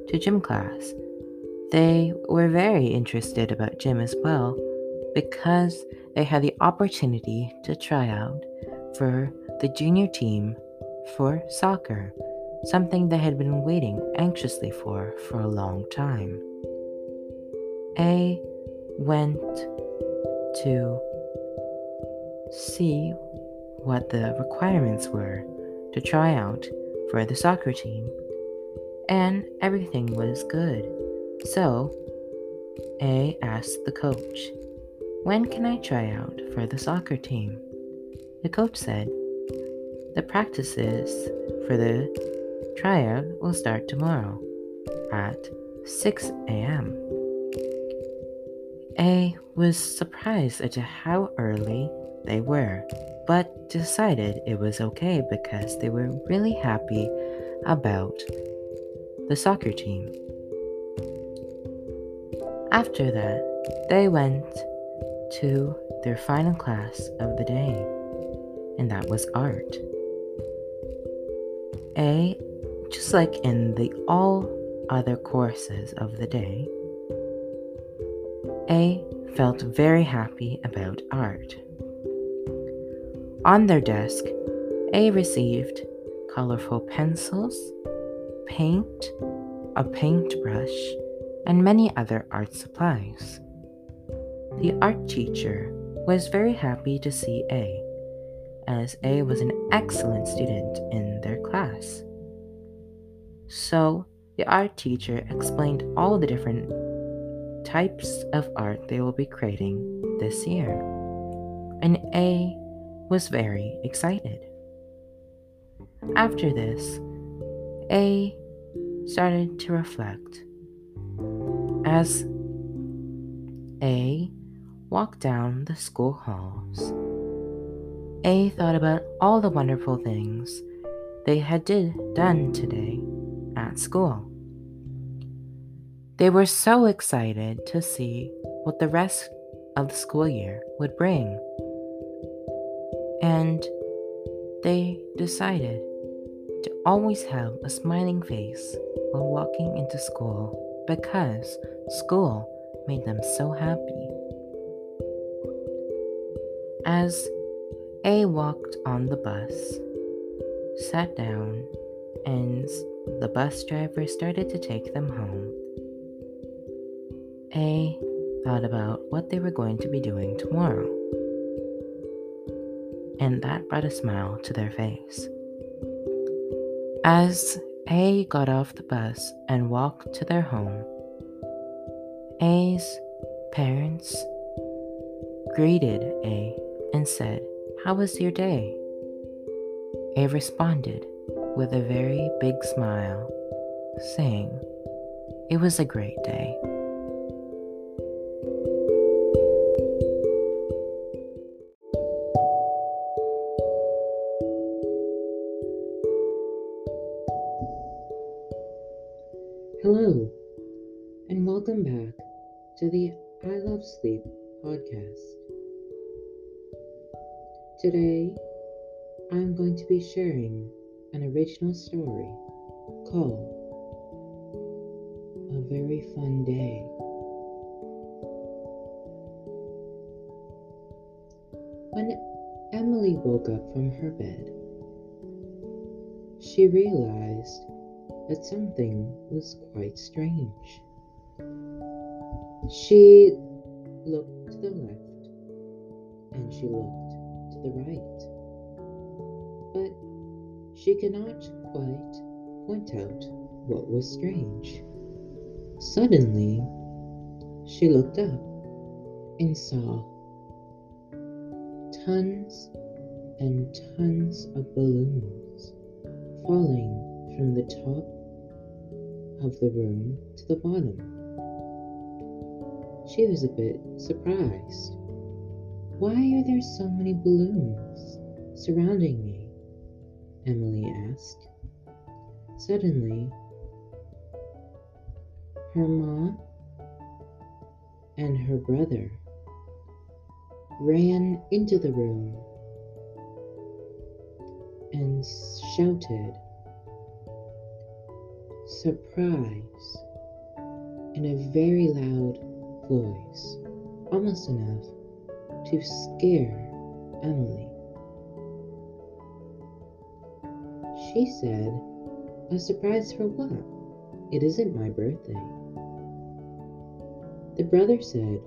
to gym class. They were very interested about gym as well because they had the opportunity to try out for the junior team for soccer, something they had been waiting anxiously for for a long time. A went to see what the requirements were to try out for the soccer team, and everything was good. So, A asked the coach, When can I try out for the soccer team? The coach said, The practices for the tryout will start tomorrow at 6 a.m. A was surprised at how early they were, but decided it was okay because they were really happy about the soccer team. After that, they went to their final class of the day, and that was art. A, just like in the all other courses of the day, a felt very happy about art. On their desk, A received colorful pencils, paint, a paintbrush, and many other art supplies. The art teacher was very happy to see A, as A was an excellent student in their class. So, the art teacher explained all the different types of art they will be creating this year. And A was very excited. After this, A started to reflect. As A walked down the school halls, A thought about all the wonderful things they had did done today at school. They were so excited to see what the rest of the school year would bring. And they decided to always have a smiling face while walking into school because school made them so happy. As A walked on the bus, sat down, and the bus driver started to take them home, A thought about what they were going to be doing tomorrow. And that brought a smile to their face. As A got off the bus and walked to their home, A's parents greeted A and said, How was your day? A responded with a very big smile, saying, It was a great day. Sharing an original story called A Very Fun Day. When Emily woke up from her bed, she realized that something was quite strange. She looked to the left and she looked to the right, she could not quite point out what was strange. Suddenly, she looked up and saw tons and tons of balloons falling from the top of the room to the bottom. She was a bit surprised. Why are there so many balloons surrounding me? Emily asked. Suddenly, her mom and her brother ran into the room and shouted, surprise in a very loud voice, almost enough to scare Emily. She said, A surprise for what? It isn't my birthday. The brother said,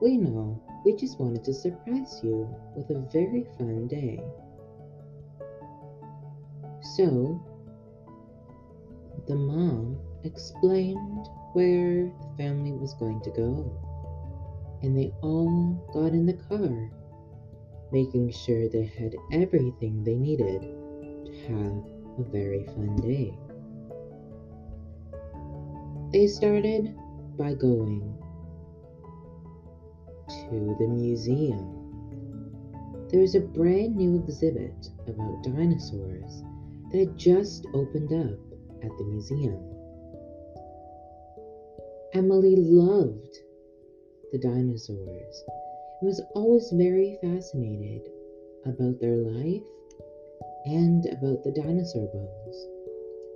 We know, we just wanted to surprise you with a very fun day. So, the mom explained where the family was going to go, and they all got in the car, making sure they had everything they needed have a very fun day. They started by going to the museum. There was a brand new exhibit about dinosaurs that just opened up at the museum. Emily loved the dinosaurs and was always very fascinated about their life and about the dinosaur bones.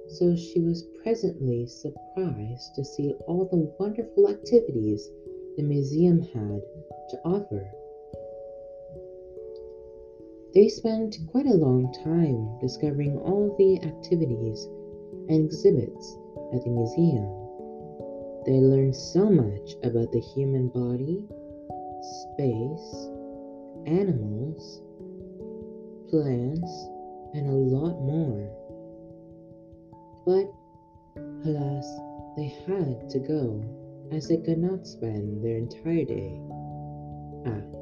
So she was presently surprised to see all the wonderful activities the museum had to offer. They spent quite a long time discovering all the activities and exhibits at the museum. They learned so much about the human body, space, animals, plants, and a lot more. But alas, they had to go as they could not spend their entire day at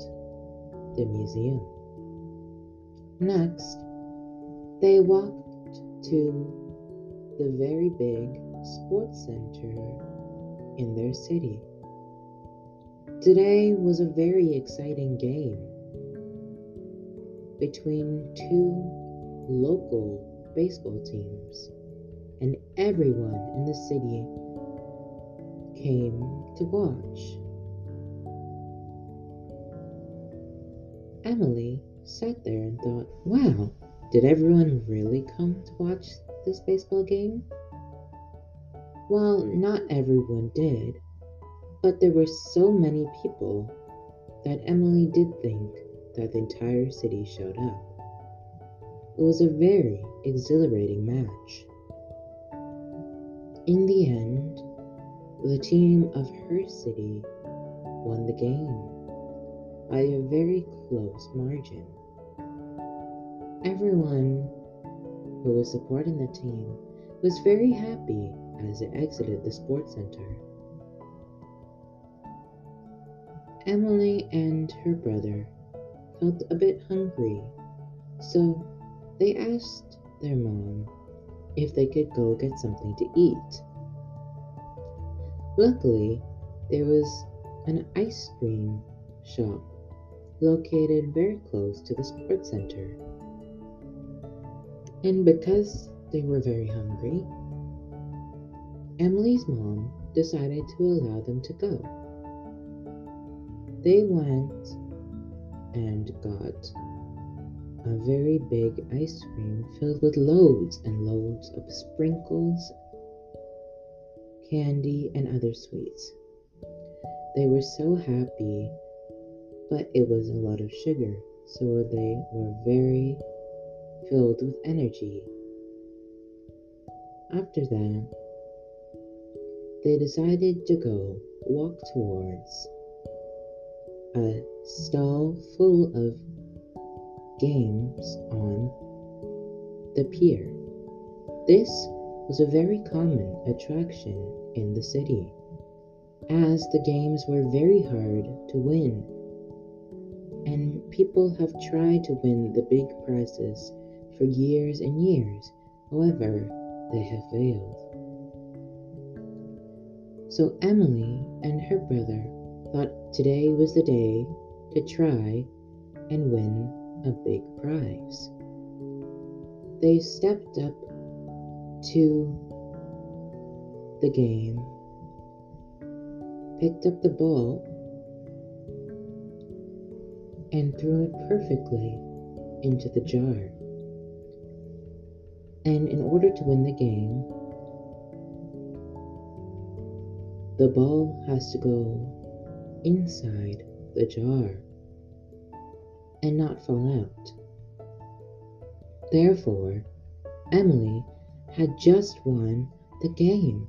the museum. Next, they walked to the very big sports center in their city. Today was a very exciting game between two local baseball teams, and everyone in the city came to watch. Emily sat there and thought, wow, did everyone really come to watch this baseball game? Well, not everyone did, but there were so many people that Emily did think that the entire city showed up. It was a very exhilarating match. In the end, the team of her city won the game by a very close margin. Everyone who was supporting the team was very happy as it exited the sports center. Emily and her brother felt a bit hungry, so they asked their mom if they could go get something to eat. Luckily, there was an ice cream shop located very close to the sports center. And because they were very hungry, Emily's mom decided to allow them to go. They went and got a very big ice cream filled with loads and loads of sprinkles candy, and other sweets. They were so happy, but it was a lot of sugar, so they were very filled with energy. After that, they decided to go walk towards a stall full of games on the pier. This was a very common attraction in the city, as the games were very hard to win, and people have tried to win the big prizes for years and years, however, they have failed. So Emily and her brother thought today was the day to try and win a big prize. They stepped up to the game, picked up the ball, and threw it perfectly into the jar. And in order to win the game, the ball has to go inside the jar and not fall out. Therefore, Emily had just won the game.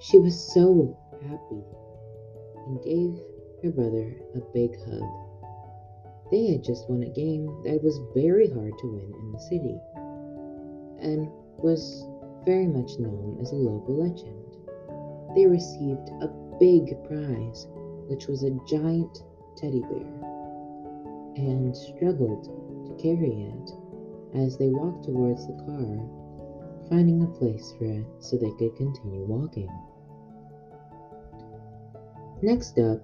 She was so happy and gave her brother a big hug. They had just won a game that was very hard to win in the city and was very much known as a local legend. They received a big prize, which was a giant teddy bear, and struggled to carry it as they walked towards the car, finding a place for it so they could continue walking. Next up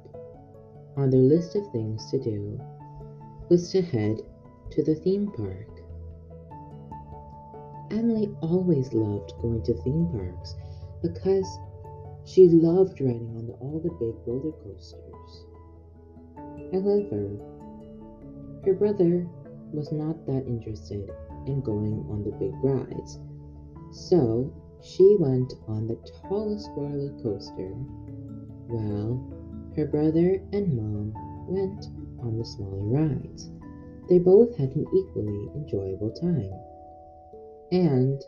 on their list of things to do was to head to the theme park. Emily always loved going to theme parks because she loved riding on the, all the big roller coasters. However, her brother was not that interested in going on the big rides. So she went on the tallest roller coaster while her brother and mom went on the smaller rides. They both had an equally enjoyable time. And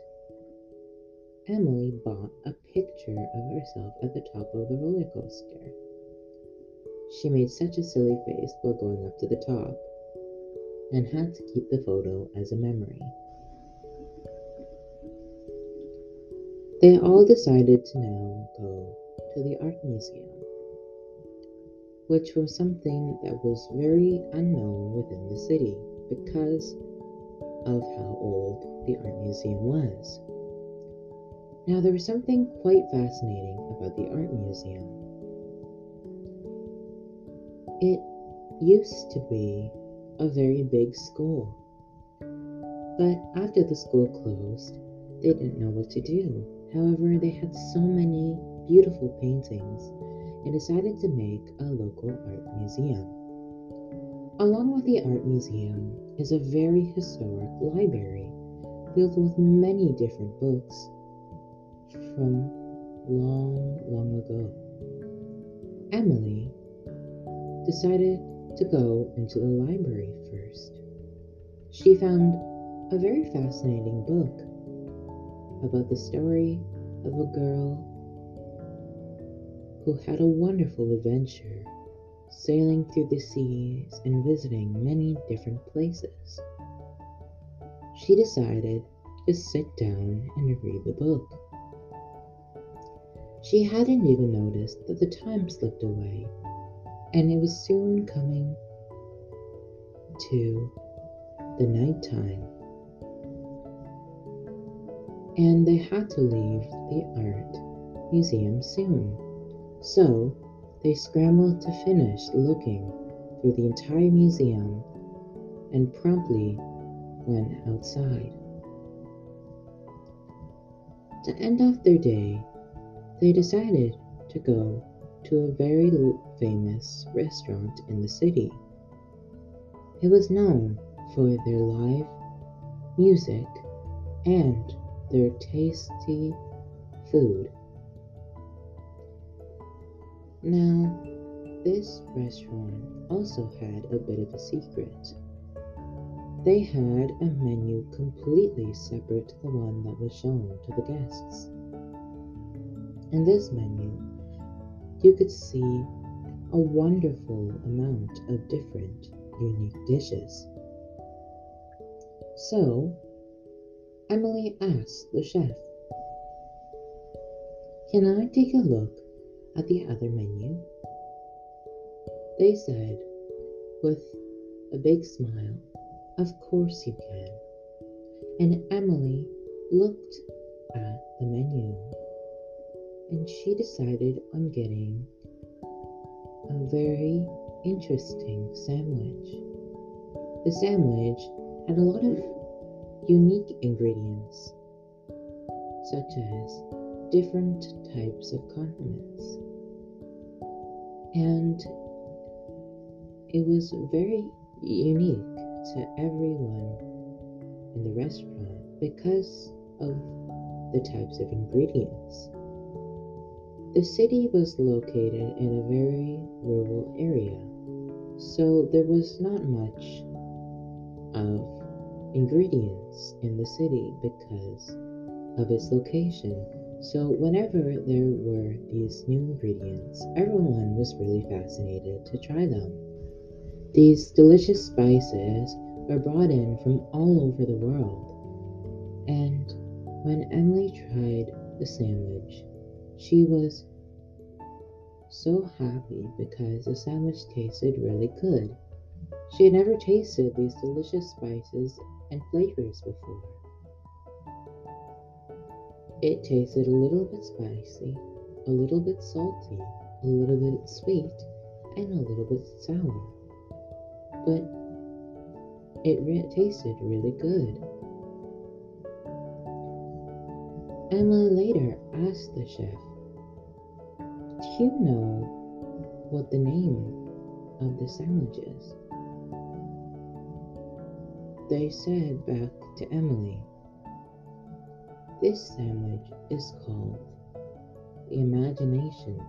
Emily bought a picture of herself at the top of the roller coaster. She made such a silly face while going up to the top and had to keep the photo as a memory. They all decided to now go to the art museum, which was something that was very unknown within the city because of how old the art museum was. Now, there was something quite fascinating about the art museum. It used to be a very big school, but after the school closed, they didn't know what to do. However, they had so many beautiful paintings and decided to make a local art museum. Along with the art museum is a very historic library filled with many different books from long, long ago. Emily decided to go into the library first. She found a very fascinating book about the story of a girl who had a wonderful adventure sailing through the seas and visiting many different places. She decided to sit down and read the book. She hadn't even noticed that the time slipped away, and it was soon coming to the night time. And they had to leave the art museum soon. So they scrambled to finish looking through the entire museum and promptly went outside. To end off their day, they decided to go to a very famous restaurant in the city. It was known for their live music and their tasty food. Now, this restaurant also had a bit of a secret. They had a menu completely separate to the one that was shown to the guests. In this menu, you could see a wonderful amount of different unique dishes. So, Emily asked the chef, Can I take a look at the other menu? They said, with a big smile, Of course you can. And Emily looked at the menu and she decided on getting a very interesting sandwich. The sandwich had a lot of unique ingredients, such as different types of condiments. And it was very unique to everyone in the restaurant because of the types of ingredients. The city was located in a very rural area, so there was not much of ingredients in the city because of its location. So, whenever there were these new ingredients, everyone was really fascinated to try them. These delicious spices were brought in from all over the world, and when Emily tried the sandwich, she was so happy because the sandwich tasted really good. She had never tasted these delicious spices and flavors before. It tasted a little bit spicy, a little bit salty, a little bit sweet, and a little bit sour. But it re- tasted really good. Emma later asked the chef Do you know what the name of the sandwich is? They said back to Emily, This sandwich is called the imagination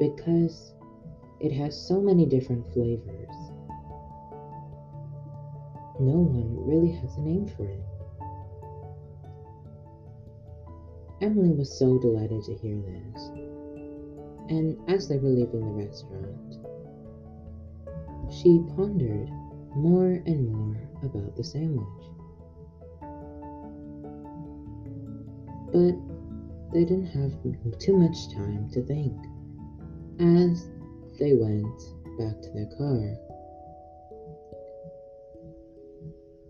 because it has so many different flavors. No one really has a name for it. Emily was so delighted to hear this. And as they were leaving the restaurant, she pondered more and more about the sandwich. But they didn't have too much time to think. As they went back to their car,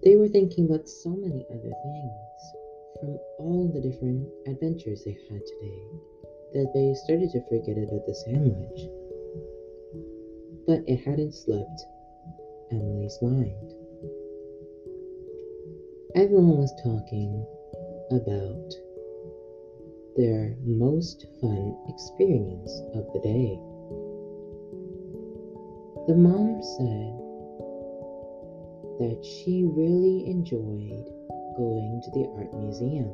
they were thinking about so many other things from all the different adventures they had today that they started to forget about the sandwich. But it hadn't slipped Emily's mind. Everyone was talking about their most fun experience of the day. The mom said that she really enjoyed going to the art museum.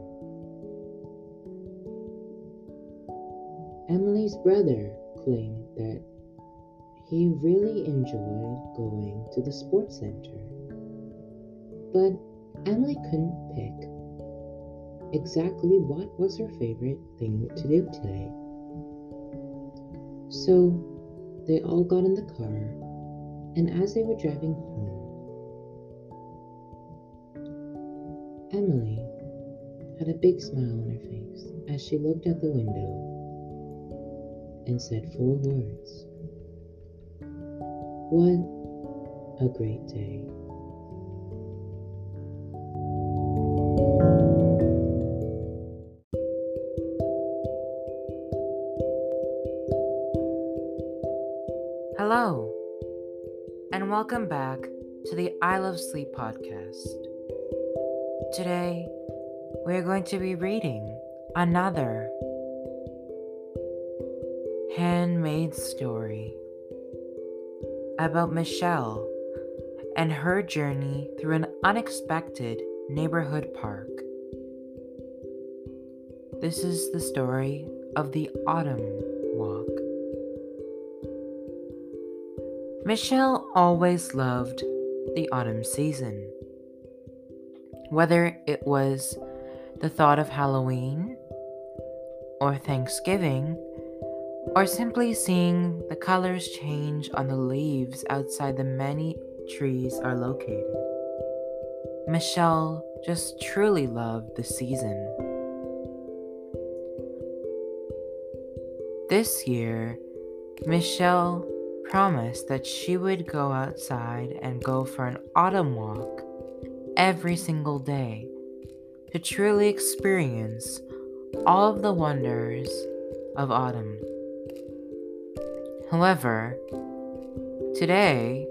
Emily's brother claimed that he really enjoyed going to the sports center. But Emily couldn't pick exactly what was her favorite thing to do today. So they all got in the car, and as they were driving home, Emily had a big smile on her face as she looked out the window and said four words. What a great day. Hello, and welcome back to the I Love Sleep podcast. Today, we're going to be reading another handmade story about Michelle and her journey through an unexpected neighborhood park. This is the story of the Autumn Walk. Michelle always loved the autumn season. Whether it was the thought of Halloween, or Thanksgiving, or simply seeing the colors change on the leaves outside the many trees are located. Michelle just truly loved the season. This year, Michelle promised that she would go outside and go for an autumn walk every single day to truly experience all of the wonders of autumn. However, today,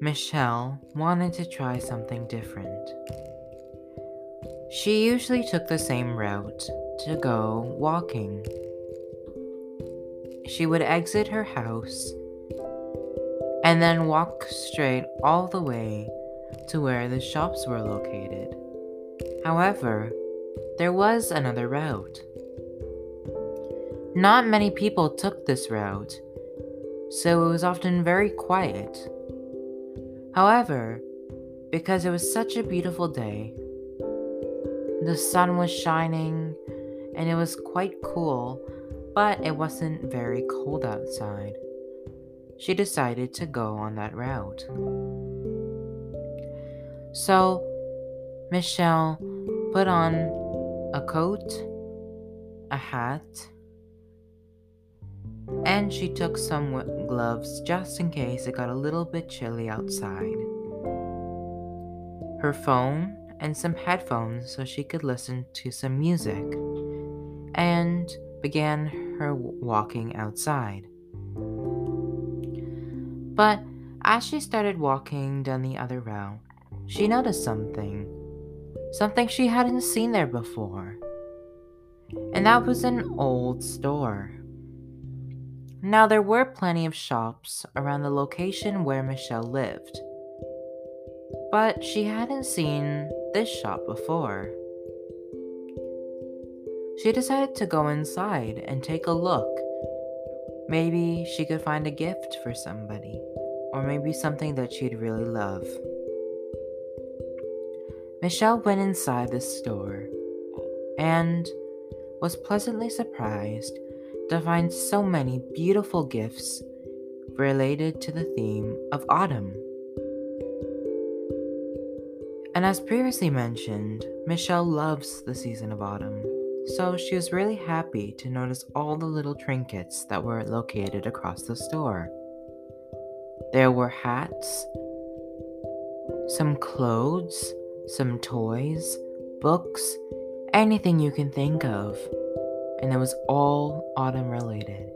Michelle wanted to try something different. She usually took the same route to go walking. She would exit her house and then walk straight all the way to where the shops were located. However, there was another route. Not many people took this route, so it was often very quiet. However, because it was such a beautiful day, the sun was shining and it was quite cool, but it wasn't very cold outside. She decided to go on that route. So, Michelle put on a coat, a hat, and she took some gloves just in case it got a little bit chilly outside. Her phone and some headphones so she could listen to some music, and began her walking outside. But as she started walking down the other route, she noticed something. Something she hadn't seen there before. And that was an old store. Now, there were plenty of shops around the location where Michelle lived, but she hadn't seen this shop before. She decided to go inside and take a look. Maybe she could find a gift for somebody, or maybe something that she'd really love. Michelle went inside the store and was pleasantly surprised to find so many beautiful gifts related to the theme of autumn. And as previously mentioned, Michelle loves the season of autumn, so she was really happy to notice all the little trinkets that were located across the store. There were hats, some clothes, some toys, books, anything you can think of, and it was all autumn related.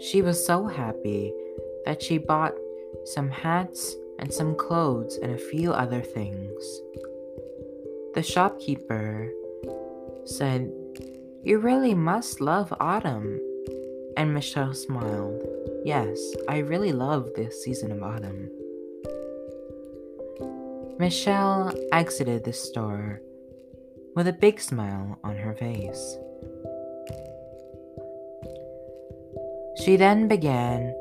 She was so happy that she bought some hats and some clothes and a few other things. The shopkeeper said, You really must love autumn. And Michelle smiled. Yes, I really love this season of autumn. Michelle exited the store with a big smile on her face. She then began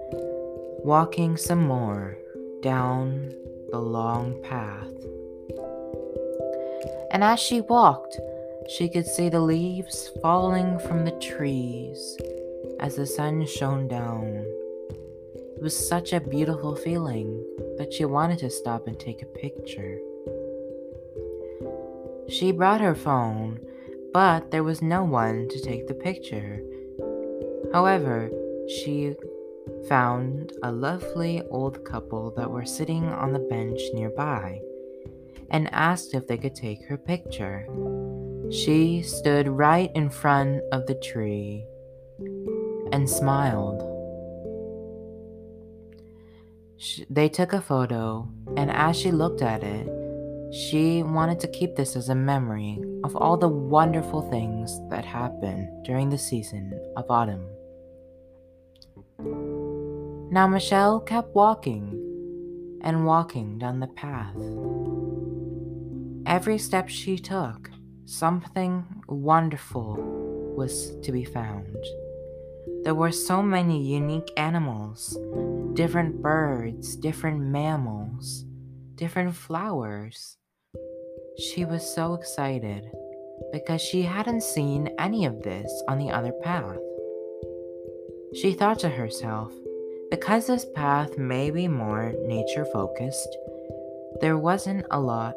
walking some more down the long path. And as she walked, she could see the leaves falling from the trees as the sun shone down. It was such a beautiful feeling that she wanted to stop and take a picture. She brought her phone, but there was no one to take the picture. However, she found a lovely old couple that were sitting on the bench nearby and asked if they could take her picture. She stood right in front of the tree and smiled. She, they took a photo, and as she looked at it, she wanted to keep this as a memory of all the wonderful things that happened during the season of autumn. Now Michelle kept walking and walking down the path. Every step she took, something wonderful was to be found. There were so many unique animals, different birds, different mammals, different flowers. She was so excited because she hadn't seen any of this on the other path. She thought to herself, because this path may be more nature focused, there wasn't a lot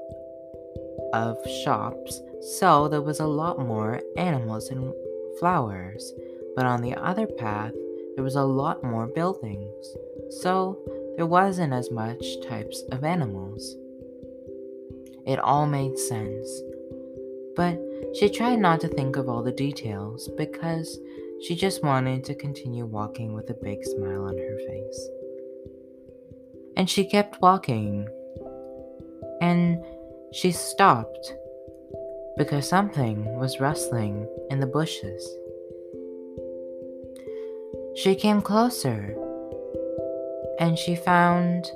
of shops, so there was a lot more animals and flowers. But on the other path, there was a lot more buildings, so there wasn't as much types of animals. It all made sense. But she tried not to think of all the details because she just wanted to continue walking with a big smile on her face. And she kept walking. And she stopped because something was rustling in the bushes. She came closer and she found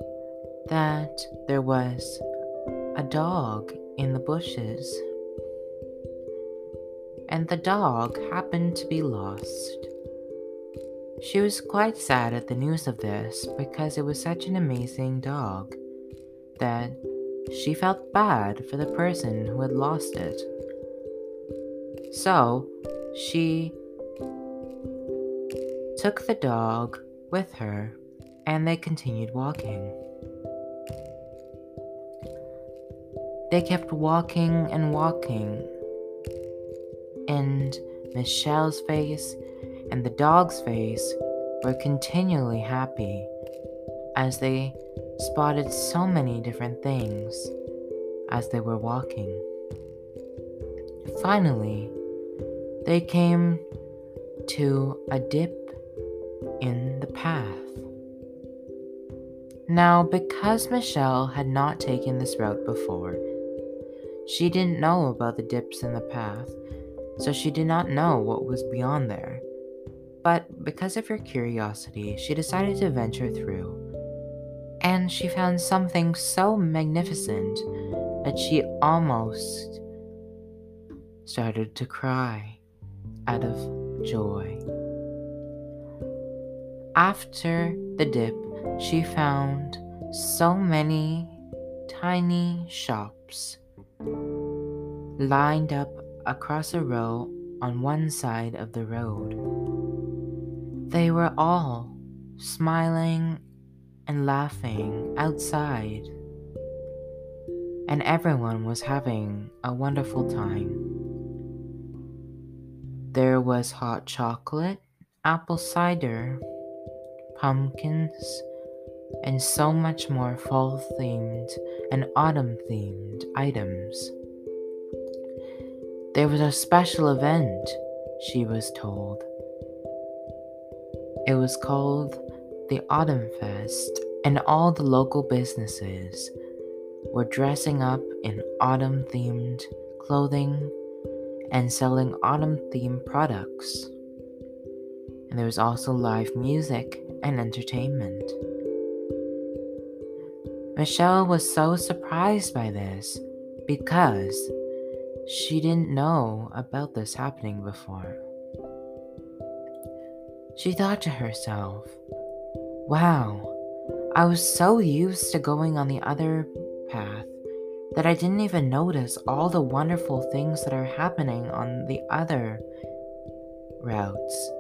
that there was a dog in the bushes and the dog happened to be lost. She was quite sad at the news of this because it was such an amazing dog that she felt bad for the person who had lost it. So, she took the dog with her and they continued walking. They kept walking and walking and Michelle's face and the dog's face were continually happy as they spotted so many different things as they were walking. Finally, they came to a dip in the path. Now, because Michelle had not taken this route before, she didn't know about the dips in the path so she did not know what was beyond there. But because of her curiosity, she decided to venture through. And she found something so magnificent that she almost started to cry out of joy. After the dip, she found so many tiny shops lined up across a row on one side of the road. They were all smiling and laughing outside, and everyone was having a wonderful time. There was hot chocolate, apple cider, pumpkins, and so much more fall themed and autumn themed items. There was a special event, she was told. It was called the Autumn Fest, and all the local businesses were dressing up in autumn themed clothing and selling autumn themed products. And there was also live music and entertainment. Michelle was so surprised by this because she didn't know about this happening before. She thought to herself, wow, I was so used to going on the other path that I didn't even notice all the wonderful things that are happening on the other routes.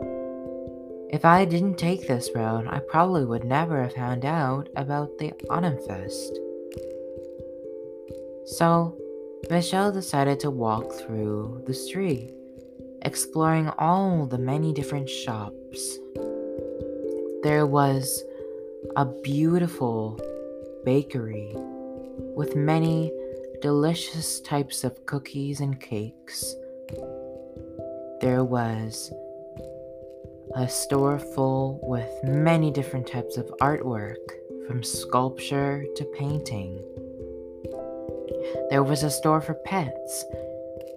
If I didn't take this road, I probably would never have found out about the Autumn Fest. So, Michelle decided to walk through the street exploring all the many different shops. There was a beautiful bakery with many delicious types of cookies and cakes. There was a store full with many different types of artwork, from sculpture to painting. There was a store for pets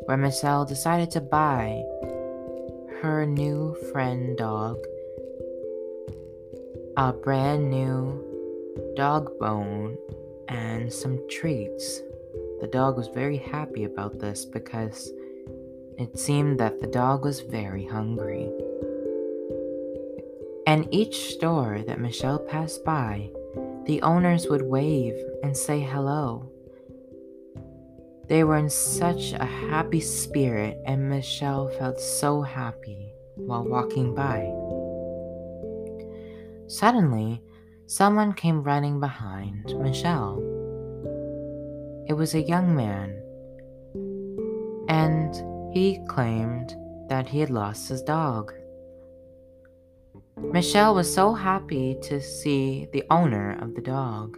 where Michelle decided to buy her new friend dog a brand new dog bone and some treats. The dog was very happy about this because it seemed that the dog was very hungry. And each store that Michelle passed by, the owners would wave and say hello they were in such a happy spirit, and Michelle felt so happy while walking by. Suddenly, someone came running behind Michelle. It was a young man, and he claimed that he had lost his dog. Michelle was so happy to see the owner of the dog,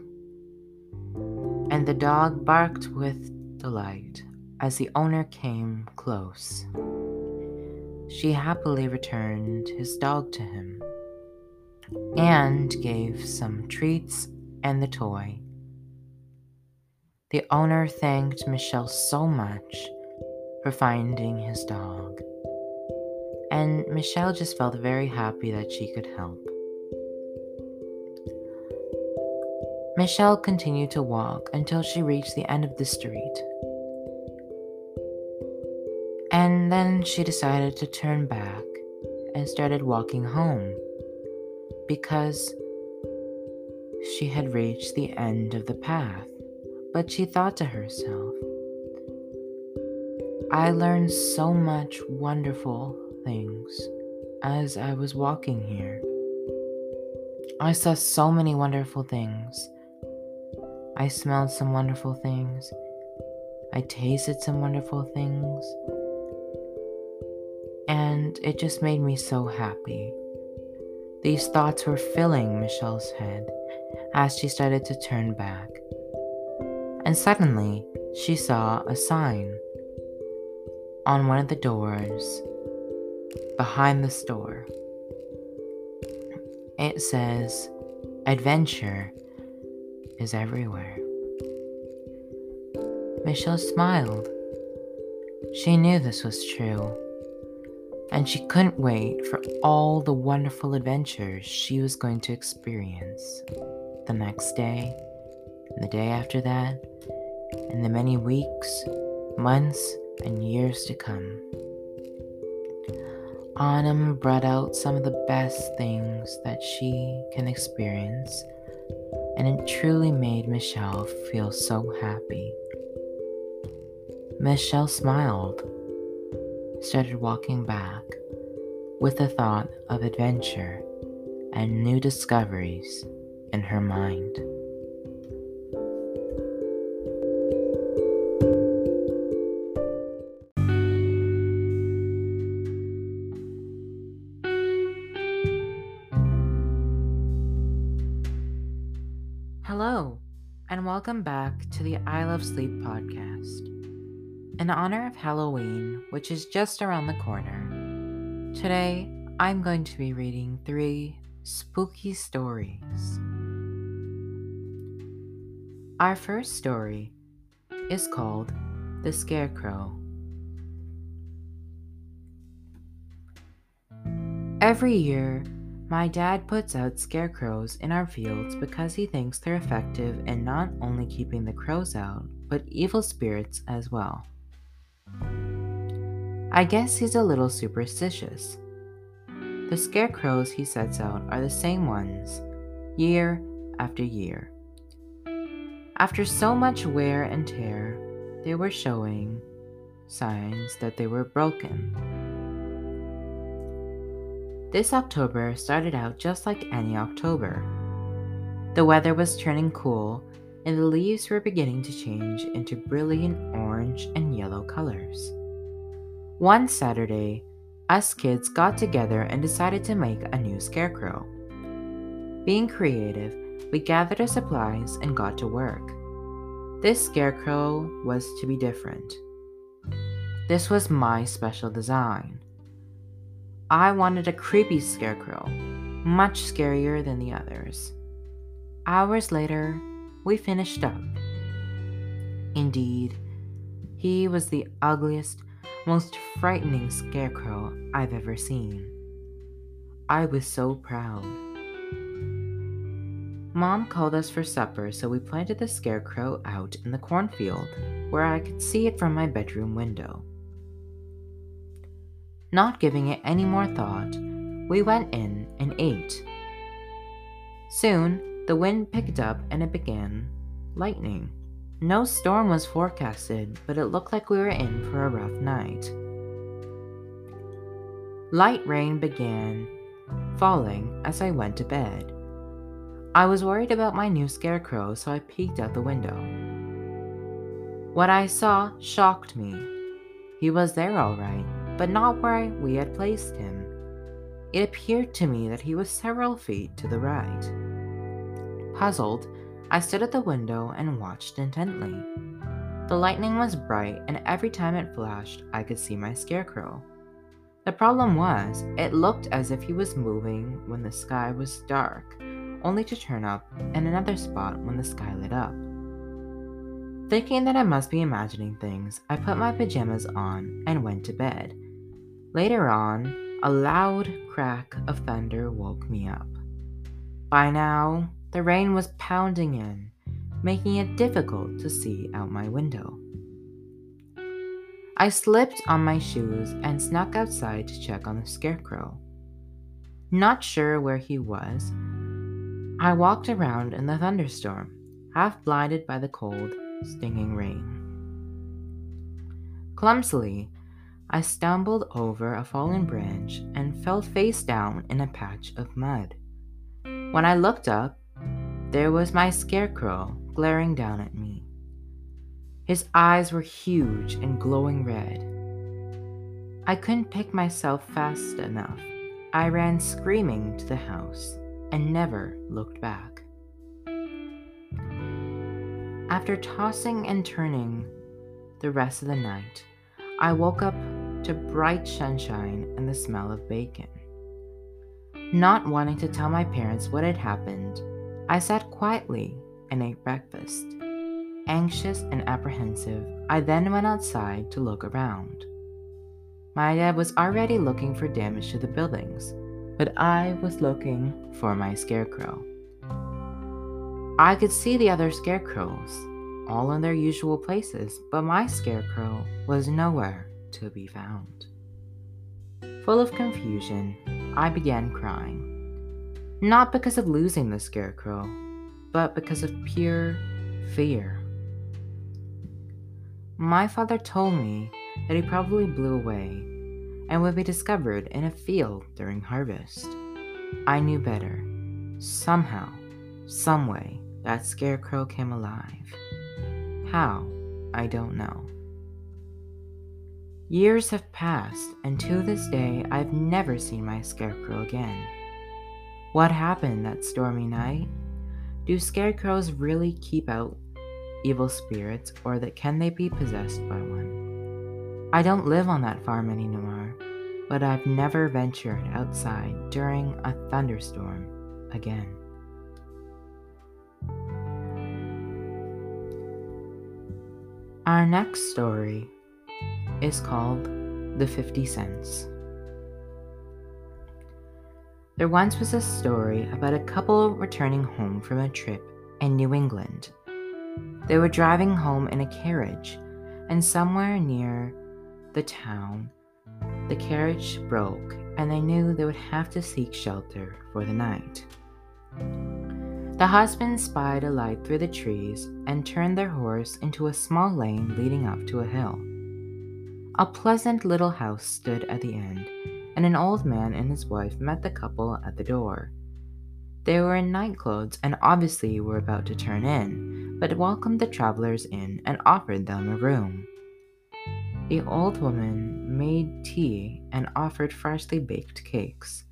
and the dog barked with delight as the owner came close. She happily returned his dog to him and gave some treats and the toy. The owner thanked Michelle so much for finding his dog, and Michelle just felt very happy that she could help. Michelle continued to walk until she reached the end of the street. And then she decided to turn back and started walking home because she had reached the end of the path. But she thought to herself, I learned so much wonderful things as I was walking here. I saw so many wonderful things. I smelled some wonderful things. I tasted some wonderful things and it just made me so happy. These thoughts were filling Michelle's head as she started to turn back. And suddenly, she saw a sign on one of the doors behind the store. It says, Adventure is everywhere. Michelle smiled. She knew this was true and she couldn't wait for all the wonderful adventures she was going to experience the next day, and the day after that, and the many weeks, months, and years to come. Autumn brought out some of the best things that she can experience, and it truly made Michelle feel so happy. Michelle smiled, started walking back with the thought of adventure and new discoveries in her mind. Welcome back to the I Love Sleep podcast. In honor of Halloween, which is just around the corner, today I'm going to be reading three spooky stories. Our first story is called The Scarecrow. Every year, my dad puts out scarecrows in our fields because he thinks they're effective in not only keeping the crows out, but evil spirits as well. I guess he's a little superstitious. The scarecrows he sets out are the same ones, year after year. After so much wear and tear, they were showing signs that they were broken. This October started out just like any October. The weather was turning cool, and the leaves were beginning to change into brilliant orange and yellow colors. One Saturday, us kids got together and decided to make a new scarecrow. Being creative, we gathered our supplies and got to work. This scarecrow was to be different. This was my special design. I wanted a creepy scarecrow, much scarier than the others. Hours later, we finished up. Indeed, he was the ugliest, most frightening scarecrow I've ever seen. I was so proud. Mom called us for supper, so we planted the scarecrow out in the cornfield where I could see it from my bedroom window. Not giving it any more thought, we went in and ate. Soon, the wind picked up and it began lightning. No storm was forecasted, but it looked like we were in for a rough night. Light rain began falling as I went to bed. I was worried about my new scarecrow, so I peeked out the window. What I saw shocked me. He was there all right, but not where we had placed him. It appeared to me that he was several feet to the right. Puzzled, I stood at the window and watched intently. The lightning was bright, and every time it flashed, I could see my scarecrow. The problem was, it looked as if he was moving when the sky was dark, only to turn up in another spot when the sky lit up. Thinking that I must be imagining things, I put my pajamas on and went to bed. Later on, a loud crack of thunder woke me up. By now, the rain was pounding in, making it difficult to see out my window. I slipped on my shoes and snuck outside to check on the scarecrow. Not sure where he was, I walked around in the thunderstorm, half blinded by the cold, stinging rain. Clumsily, I stumbled over a fallen branch and fell face down in a patch of mud. When I looked up, there was my scarecrow glaring down at me. His eyes were huge and glowing red. I couldn't pick myself fast enough. I ran screaming to the house and never looked back. After tossing and turning the rest of the night, I woke up to bright sunshine and the smell of bacon. Not wanting to tell my parents what had happened, I sat quietly and ate breakfast. Anxious and apprehensive, I then went outside to look around. My dad was already looking for damage to the buildings, but I was looking for my scarecrow. I could see the other scarecrows, all in their usual places, but my scarecrow was nowhere to be found. Full of confusion, I began crying. Not because of losing the scarecrow, but because of pure fear. My father told me that he probably blew away and would be discovered in a field during harvest. I knew better. Somehow, someway, that scarecrow came alive. How, I don't know. Years have passed, and to this day, I've never seen my scarecrow again. What happened that stormy night? Do scarecrows really keep out evil spirits, or that can they be possessed by one? I don't live on that farm anymore, but I've never ventured outside during a thunderstorm again. Our next story is called The 50 Cents. There once was a story about a couple returning home from a trip in New England. They were driving home in a carriage, and somewhere near the town, the carriage broke, and they knew they would have to seek shelter for the night. The husband spied a light through the trees and turned their horse into a small lane leading up to a hill. A pleasant little house stood at the end, and an old man and his wife met the couple at the door. They were in night clothes and obviously were about to turn in, but welcomed the travelers in and offered them a room. The old woman made tea and offered freshly baked cakes.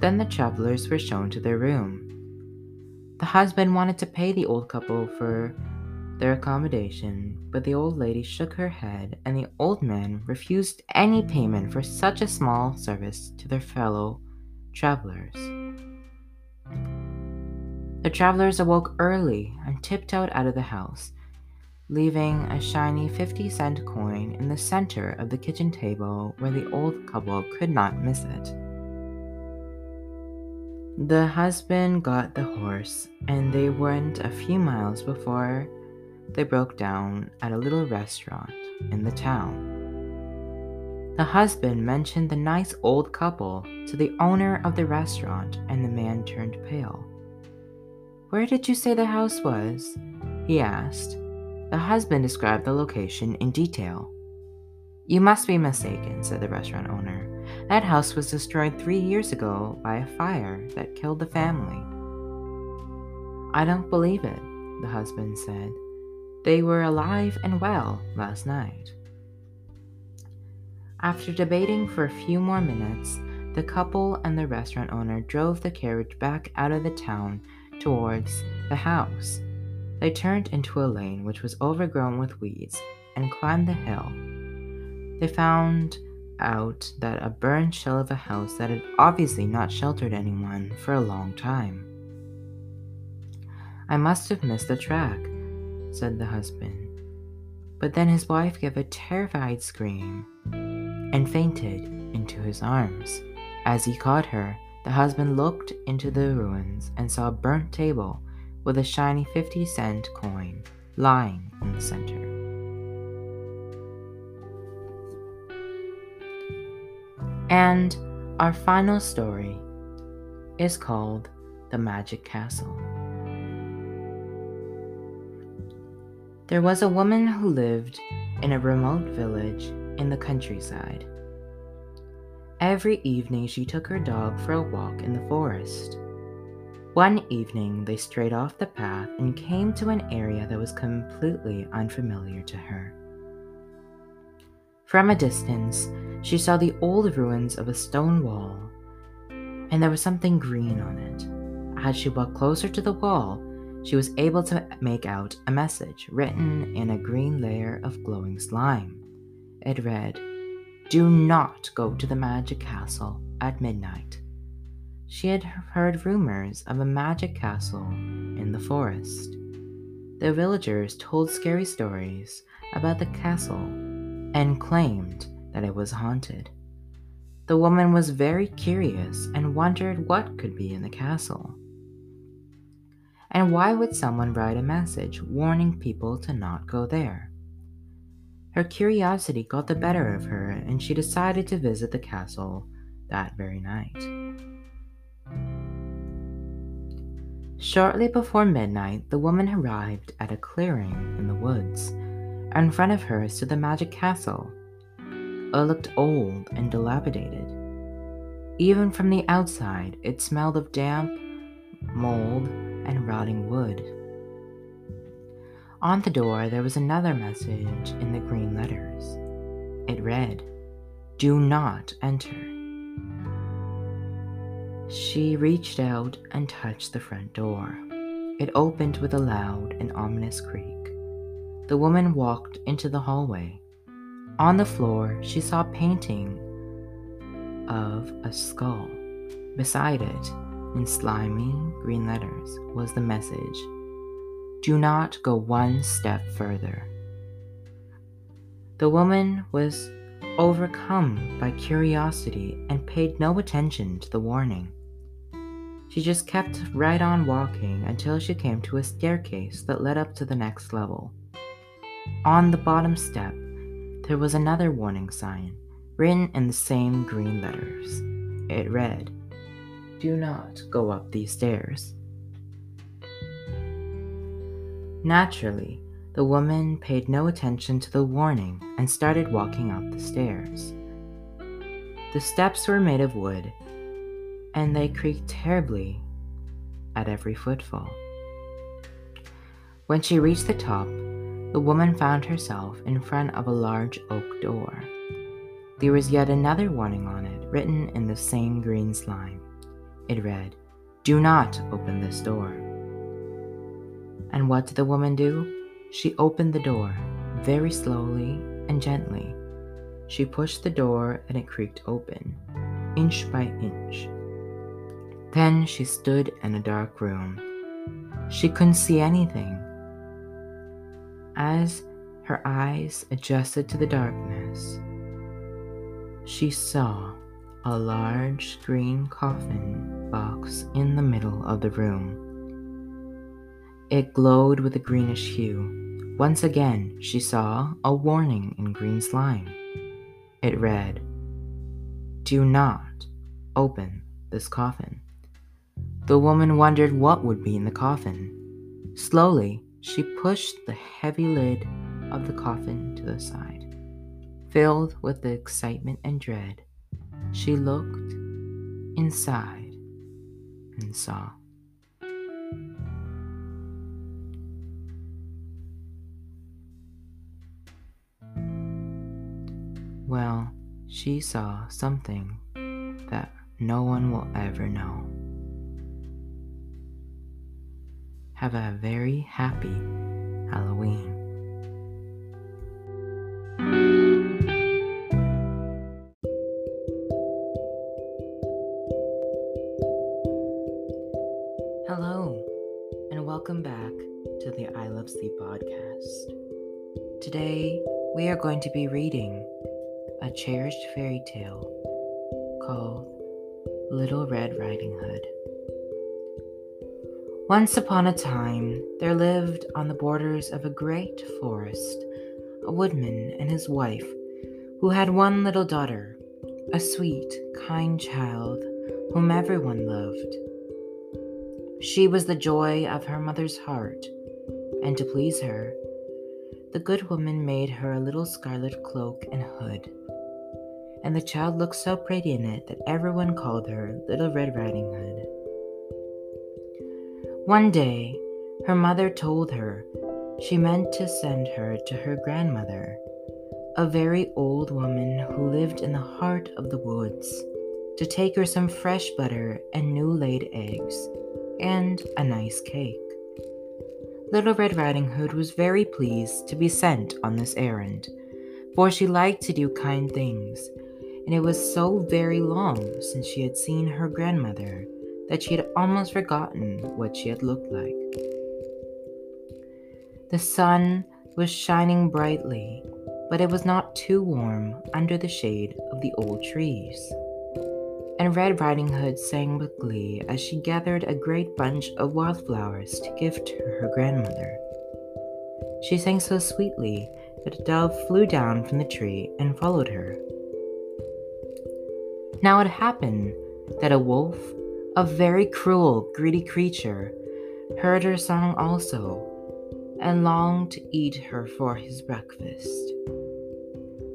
Then the travelers were shown to their room. The husband wanted to pay the old couple for their accommodation, but the old lady shook her head and the old man refused any payment for such a small service to their fellow travelers. The travelers awoke early and tiptoed out of the house, leaving a shiny 50 cent coin in the center of the kitchen table where the old couple could not miss it. The husband got the horse, and they went a few miles before they broke down at a little restaurant in the town. The husband mentioned the nice old couple to the owner of the restaurant, and the man turned pale. Where did you say the house was? he asked. The husband described the location in detail. You must be mistaken, said the restaurant owner. That house was destroyed three years ago by a fire that killed the family. I don't believe it, the husband said. They were alive and well last night. After debating for a few more minutes, the couple and the restaurant owner drove the carriage back out of the town towards the house. They turned into a lane which was overgrown with weeds and climbed the hill. They found out that a burned shell of a house that had obviously not sheltered anyone for a long time. I must have missed the track, said the husband. But then his wife gave a terrified scream and fainted into his arms. As he caught her, the husband looked into the ruins and saw a burnt table with a shiny 50 cent coin lying in the center. And our final story is called The Magic Castle. There was a woman who lived in a remote village in the countryside. Every evening she took her dog for a walk in the forest. One evening they strayed off the path and came to an area that was completely unfamiliar to her. From a distance, she saw the old ruins of a stone wall, and there was something green on it. As she walked closer to the wall, she was able to make out a message written in a green layer of glowing slime. It read, Do not go to the magic castle at midnight. She had heard rumors of a magic castle in the forest. The villagers told scary stories about the castle and claimed that it was haunted. The woman was very curious and wondered what could be in the castle. And why would someone write a message warning people to not go there? Her curiosity got the better of her, and she decided to visit the castle that very night. Shortly before midnight, the woman arrived at a clearing in the woods. In front of her stood the magic castle. It looked old and dilapidated. Even from the outside, it smelled of damp, mold, and rotting wood. On the door, there was another message in the green letters. It read, Do not enter. She reached out and touched the front door. It opened with a loud and ominous creak. The woman walked into the hallway. On the floor, she saw a painting of a skull. Beside it, in slimy green letters, was the message Do not go one step further. The woman was overcome by curiosity and paid no attention to the warning. She just kept right on walking until she came to a staircase that led up to the next level. On the bottom step, there was another warning sign, written in the same green letters. It read, Do not go up these stairs. Naturally, the woman paid no attention to the warning and started walking up the stairs. The steps were made of wood, and they creaked terribly at every footfall. When she reached the top, the woman found herself in front of a large oak door. There was yet another warning on it, written in the same green slime. It read, Do not open this door. And what did the woman do? She opened the door very slowly and gently. She pushed the door and it creaked open, inch by inch. Then she stood in a dark room. She couldn't see anything. As her eyes adjusted to the darkness, she saw a large green coffin box in the middle of the room. It glowed with a greenish hue. Once again, she saw a warning in green slime. It read, Do not open this coffin. The woman wondered what would be in the coffin. Slowly, she pushed the heavy lid of the coffin to the side. Filled with the excitement and dread, she looked inside and saw. Well, she saw something that no one will ever know. Have a very happy Halloween. Today, we are going to be reading a cherished fairy tale called Little Red Riding Hood. Once upon a time, there lived on the borders of a great forest a woodman and his wife who had one little daughter, a sweet, kind child whom everyone loved. She was the joy of her mother's heart, and to please her, the good woman made her a little scarlet cloak and hood and the child looked so pretty in it that everyone called her Little Red Riding Hood. One day, her mother told her she meant to send her to her grandmother, a very old woman who lived in the heart of the woods, to take her some fresh butter and new laid eggs, and a nice cake. Little Red Riding Hood was very pleased to be sent on this errand, for she liked to do kind things and it was so very long since she had seen her grandmother that she had almost forgotten what she had looked like. The sun was shining brightly, but it was not too warm under the shade of the old trees. And Red Riding Hood sang with glee as she gathered a great bunch of wildflowers to give to her grandmother. She sang so sweetly that a dove flew down from the tree and followed her. Now it happened that a wolf, a very cruel, greedy creature, heard her song also, and longed to eat her for his breakfast.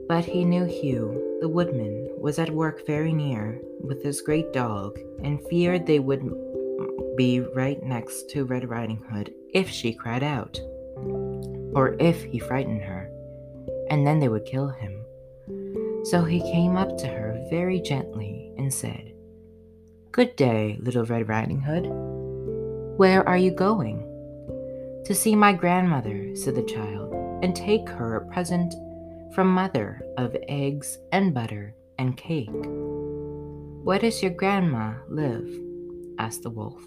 But he knew Hugh, the woodman, was at work very near with his great dog and feared they would be right next to Red Riding Hood if she cried out, or if he frightened her, and then they would kill him. So he came up to her very gently and said, Good day, little Red Riding Hood. Where are you going? To see my grandmother, said the child, and take her a present from mother of eggs and butter and cake. Where does your grandma live? asked the wolf.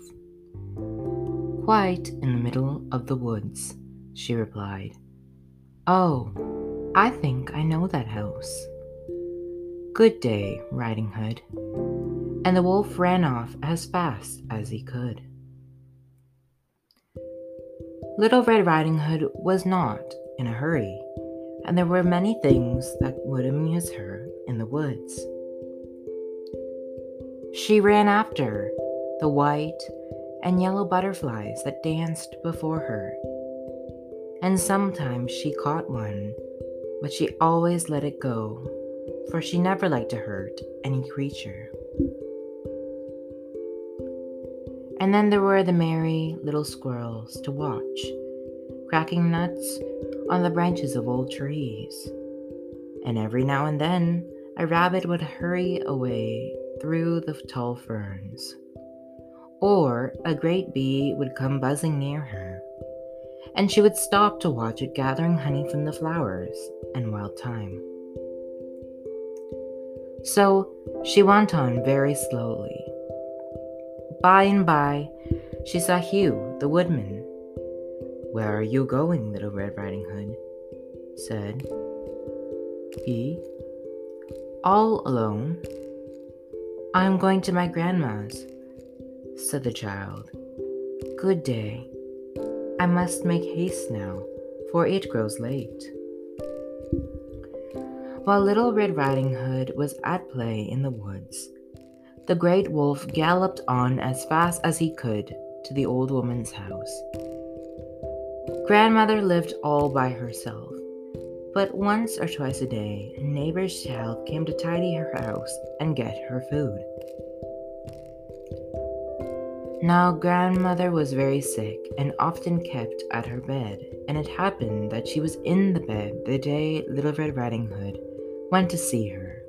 Quite in the middle of the woods, she replied. Oh, I think I know that house. Good day, Riding Hood. And the wolf ran off as fast as he could. Little Red Riding Hood was not in a hurry, and there were many things that would amuse her in the woods. She ran after the white and yellow butterflies that danced before her. And sometimes she caught one, but she always let it go, for she never liked to hurt any creature. And then there were the merry little squirrels to watch, cracking nuts on the branches of old trees. And every now and then, a rabbit would hurry away through the tall ferns. Or a great bee would come buzzing near her, and she would stop to watch it gathering honey from the flowers and wild thyme. So she went on very slowly. By and by, she saw Hugh, the woodman. Where are you going, little Red Riding Hood? said he. All alone. I am going to my grandma's, said the child. Good day. I must make haste now, for it grows late. While Little Red Riding Hood was at play in the woods, the great wolf galloped on as fast as he could to the old woman's house. Grandmother lived all by herself, but once or twice a day, a neighbor's child came to tidy her house and get her food. Now, grandmother was very sick and often kept at her bed, and it happened that she was in the bed the day Little Red Riding Hood went to see her.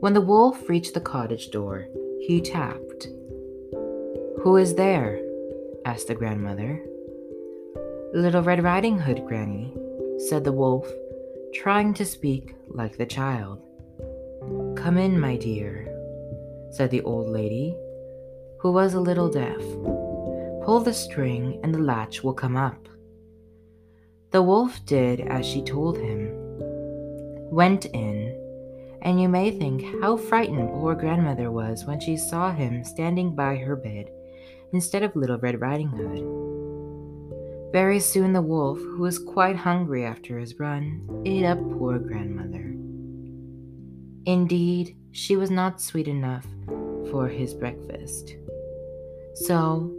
When the wolf reached the cottage door, he tapped. Who is there? asked the grandmother. Little Red Riding Hood, Granny, said the wolf, trying to speak like the child. Come in, my dear, said the old lady who was a little deaf. Pull the string and the latch will come up. The wolf did as she told him, went in, and you may think how frightened poor grandmother was when she saw him standing by her bed instead of Little Red Riding Hood. Very soon the wolf, who was quite hungry after his run, ate up poor grandmother. Indeed, she was not sweet enough for his breakfast. So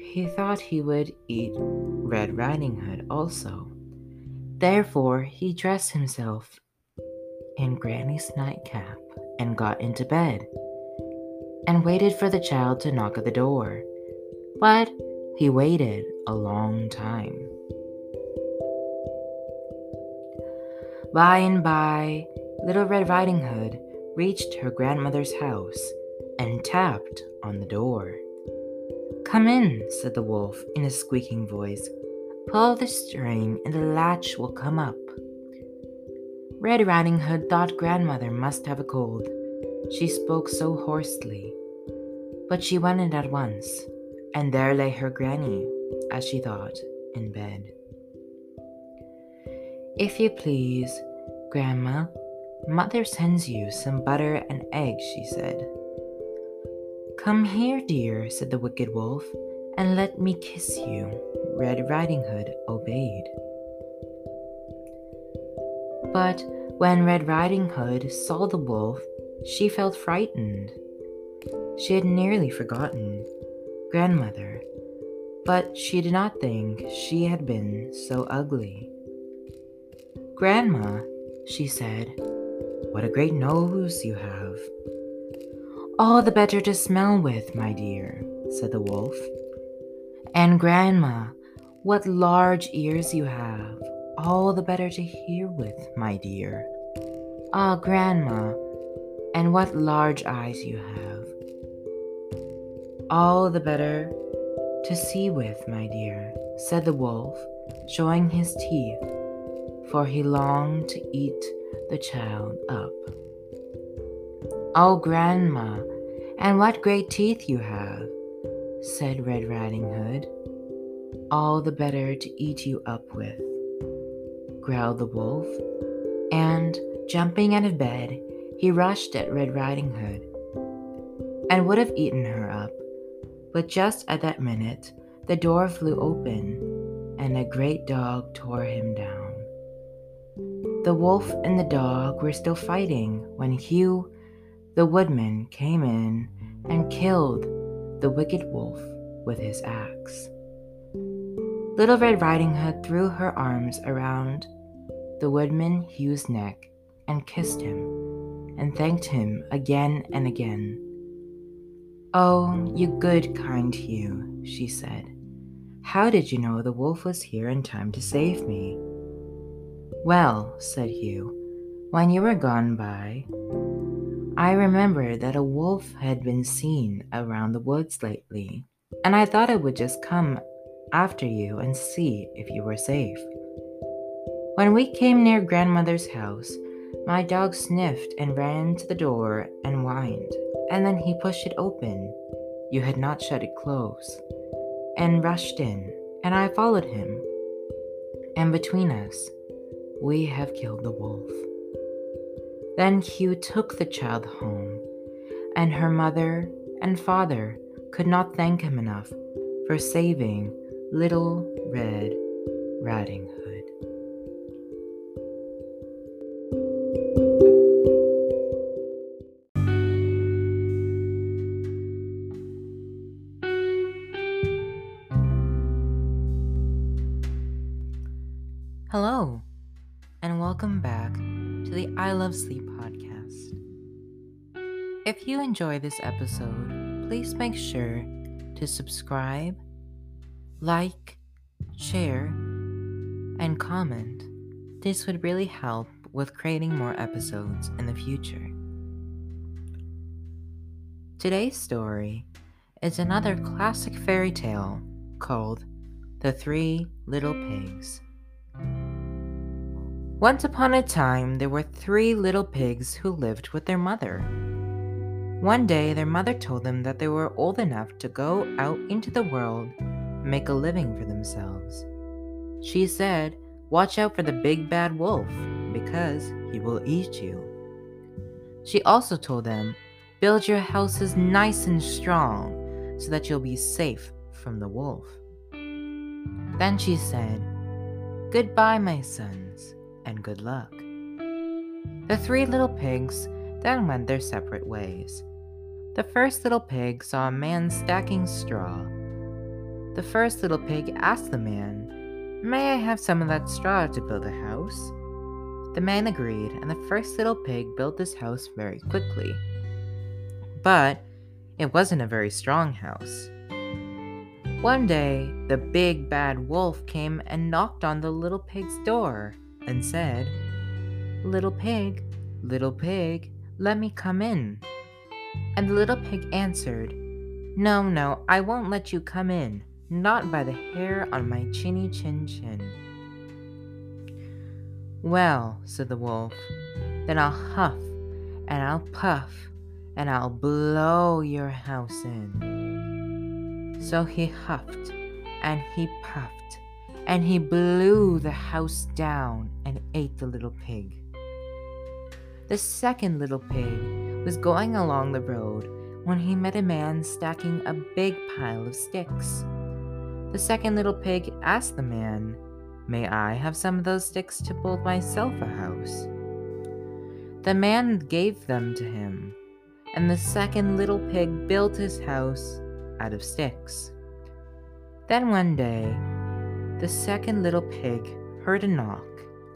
he thought he would eat Red Riding Hood also. Therefore, he dressed himself in Granny's nightcap and got into bed and waited for the child to knock at the door. But he waited a long time. By and by, Little Red Riding Hood reached her grandmother's house and tapped on the door. Come in, said the wolf in a squeaking voice. Pull the string and the latch will come up. Red Riding Hood thought grandmother must have a cold. She spoke so hoarsely. But she went in at once, and there lay her granny, as she thought, in bed. If you please, Grandma, Mother sends you some butter and eggs, she said. Come here, dear, said the wicked wolf, and let me kiss you. Red Riding Hood obeyed. But when Red Riding Hood saw the wolf, she felt frightened. She had nearly forgotten grandmother, but she did not think she had been so ugly. Grandma, she said, what a great nose you have. All the better to smell with, my dear, said the wolf. And Grandma, what large ears you have, all the better to hear with, my dear. Ah, Grandma, and what large eyes you have, all the better to see with, my dear, said the wolf, showing his teeth, for he longed to eat the child up. Oh, Grandma, and what great teeth you have, said Red Riding Hood. All the better to eat you up with, growled the wolf, and, jumping out of bed, he rushed at Red Riding Hood and would have eaten her up but just at that minute, the door flew open, and a great dog tore him down. The wolf and the dog were still fighting when Hugh, the woodman, came in and killed the wicked wolf with his axe. Little Red Riding Hood threw her arms around the woodman Hugh's neck and kissed him and thanked him again and again Oh, you good, kind Hugh, she said. How did you know the wolf was here in time to save me? Well, said Hugh, when you were gone by, I remembered that a wolf had been seen around the woods lately, and I thought I would just come after you and see if you were safe. When we came near grandmother's house, my dog sniffed and ran to the door and whined and then he pushed it open. You had not shut it close, and rushed in, and I followed him. And between us, we have killed the wolf. Then Hugh took the child home, and her mother and father could not thank him enough for saving little Red Riding Hood. Love Sleep podcast. If you enjoy this episode, please make sure to subscribe, like, share, and comment. This would really help with creating more episodes in the future. Today's story is another classic fairy tale called The Three Little Pigs. Once upon a time, there were three little pigs who lived with their mother. One day, their mother told them that they were old enough to go out into the world and make a living for themselves. She said, Watch out for the big bad wolf, because he will eat you. She also told them, Build your houses nice and strong so that you'll be safe from the wolf. Then she said, Goodbye, my sons and good luck. The three little pigs then went their separate ways. The first little pig saw a man stacking straw. The first little pig asked the man, May I have some of that straw to build a house? The man agreed, and the first little pig built this house very quickly. But it wasn't a very strong house. One day, the big bad wolf came and knocked on the little pig's door and said, Little pig, little pig, let me come in. And the little pig answered, No, no, I won't let you come in, not by the hair on my chinny chin chin. Well, said the wolf, then I'll huff and I'll puff and I'll blow your house in. So he huffed and he puffed and he blew the house down and ate the little pig. The second little pig was going along the road when he met a man stacking a big pile of sticks. The second little pig asked the man, May I have some of those sticks to build myself a house? The man gave them to him, and the second little pig built his house out of sticks. Then one day, the second little pig heard a knock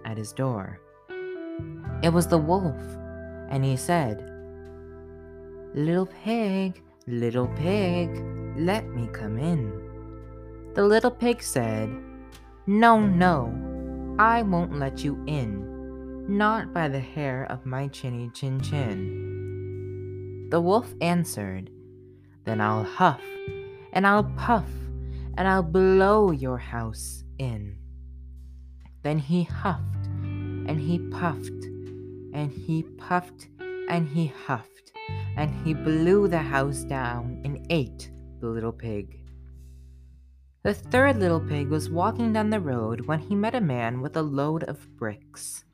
at his door. It was the wolf, and he said, Little pig, little pig, let me come in. The little pig said, No, no, I won't let you in, not by the hair of my chinny chin chin. The wolf answered, Then I'll huff, and I'll puff, and I'll blow your house in. Then he huffed, and he puffed, and he puffed, and he huffed, and he blew the house down and ate the little pig. The third little pig was walking down the road when he met a man with a load of bricks.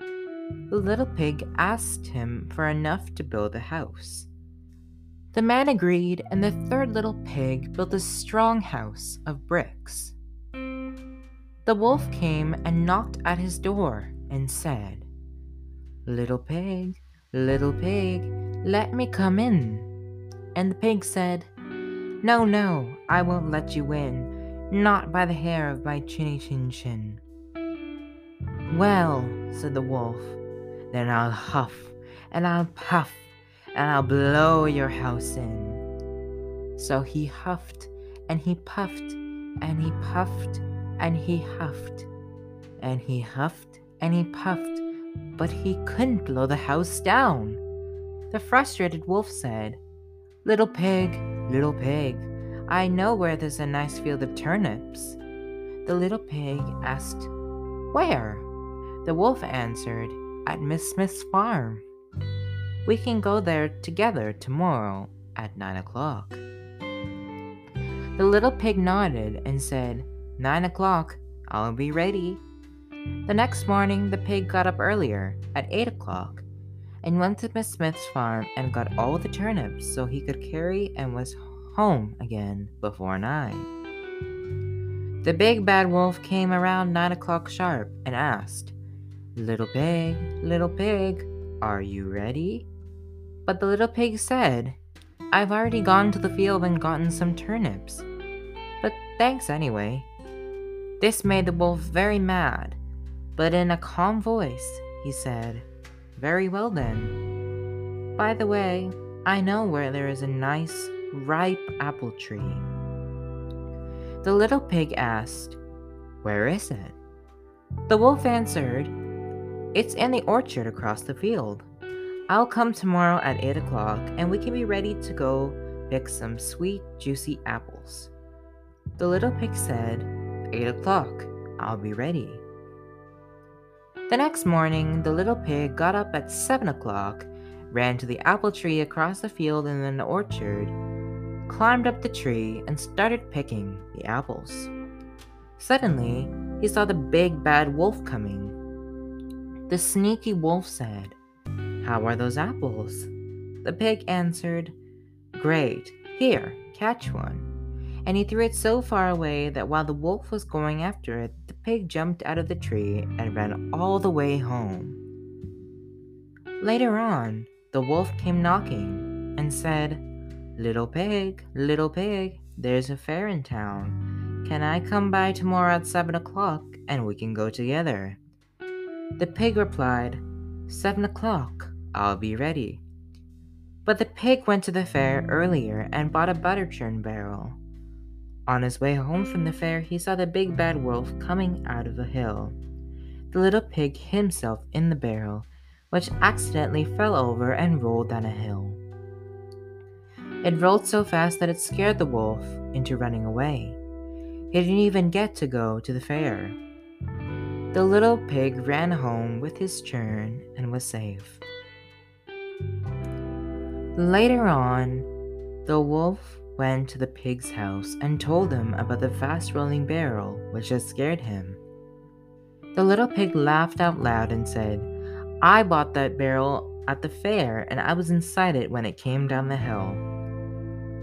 The little pig asked him for enough to build a house. The man agreed, and the third little pig built a strong house of bricks. The wolf came and knocked at his door and said, Little pig, little pig, let me come in. And the pig said, No, no, I won't let you in not by the hair of my chinny chin chin. Well, said the wolf, then I'll huff, and I'll puff, and I'll blow your house in. So he huffed, and he puffed, and he puffed, and he huffed, and he huffed, and he puffed, but he couldn't blow the house down. The frustrated wolf said, Little pig, little pig, I know where there's a nice field of turnips. The little pig asked, Where? The wolf answered, At Miss Smith's farm. We can go there together tomorrow at nine o'clock. The little pig nodded and said, Nine o'clock, I'll be ready. The next morning, the pig got up earlier, at eight o'clock, and went to Miss Smith's farm and got all the turnips so he could carry and was home again before nine. The big bad wolf came around nine o'clock sharp and asked, Little pig, little pig, are you ready? But the little pig said, I've already gone to the field and gotten some turnips. But thanks anyway. This made the wolf very mad, but in a calm voice, he said, Very well then. By the way, I know where there is a nice, ripe apple tree. The little pig asked, Where is it? The wolf answered, It's in the orchard across the field. I'll come tomorrow at 8 o'clock and we can be ready to go pick some sweet, juicy apples. The little pig said, 8 o'clock, I'll be ready. The next morning, the little pig got up at 7 o'clock, ran to the apple tree across the field in the orchard, climbed up the tree, and started picking the apples. Suddenly, he saw the big bad wolf coming. The sneaky wolf said, How are those apples? The pig answered, Great, here, catch one. And he threw it so far away that while the wolf was going after it, the pig jumped out of the tree and ran all the way home. Later on, the wolf came knocking and said, Little pig, little pig, there's a fair in town. Can I come by tomorrow at seven o'clock and we can go together? The pig replied, Seven o'clock, I'll be ready. But the pig went to the fair earlier and bought a butter churn barrel. On his way home from the fair, he saw the big bad wolf coming out of a hill. The little pig hid himself in the barrel, which accidentally fell over and rolled down a hill. It rolled so fast that it scared the wolf into running away. He didn't even get to go to the fair. The little pig ran home with his churn and was safe. Later on, the wolf went to the pig's house and told him about the fast rolling barrel which had scared him. The little pig laughed out loud and said, I bought that barrel at the fair and I was inside it when it came down the hill.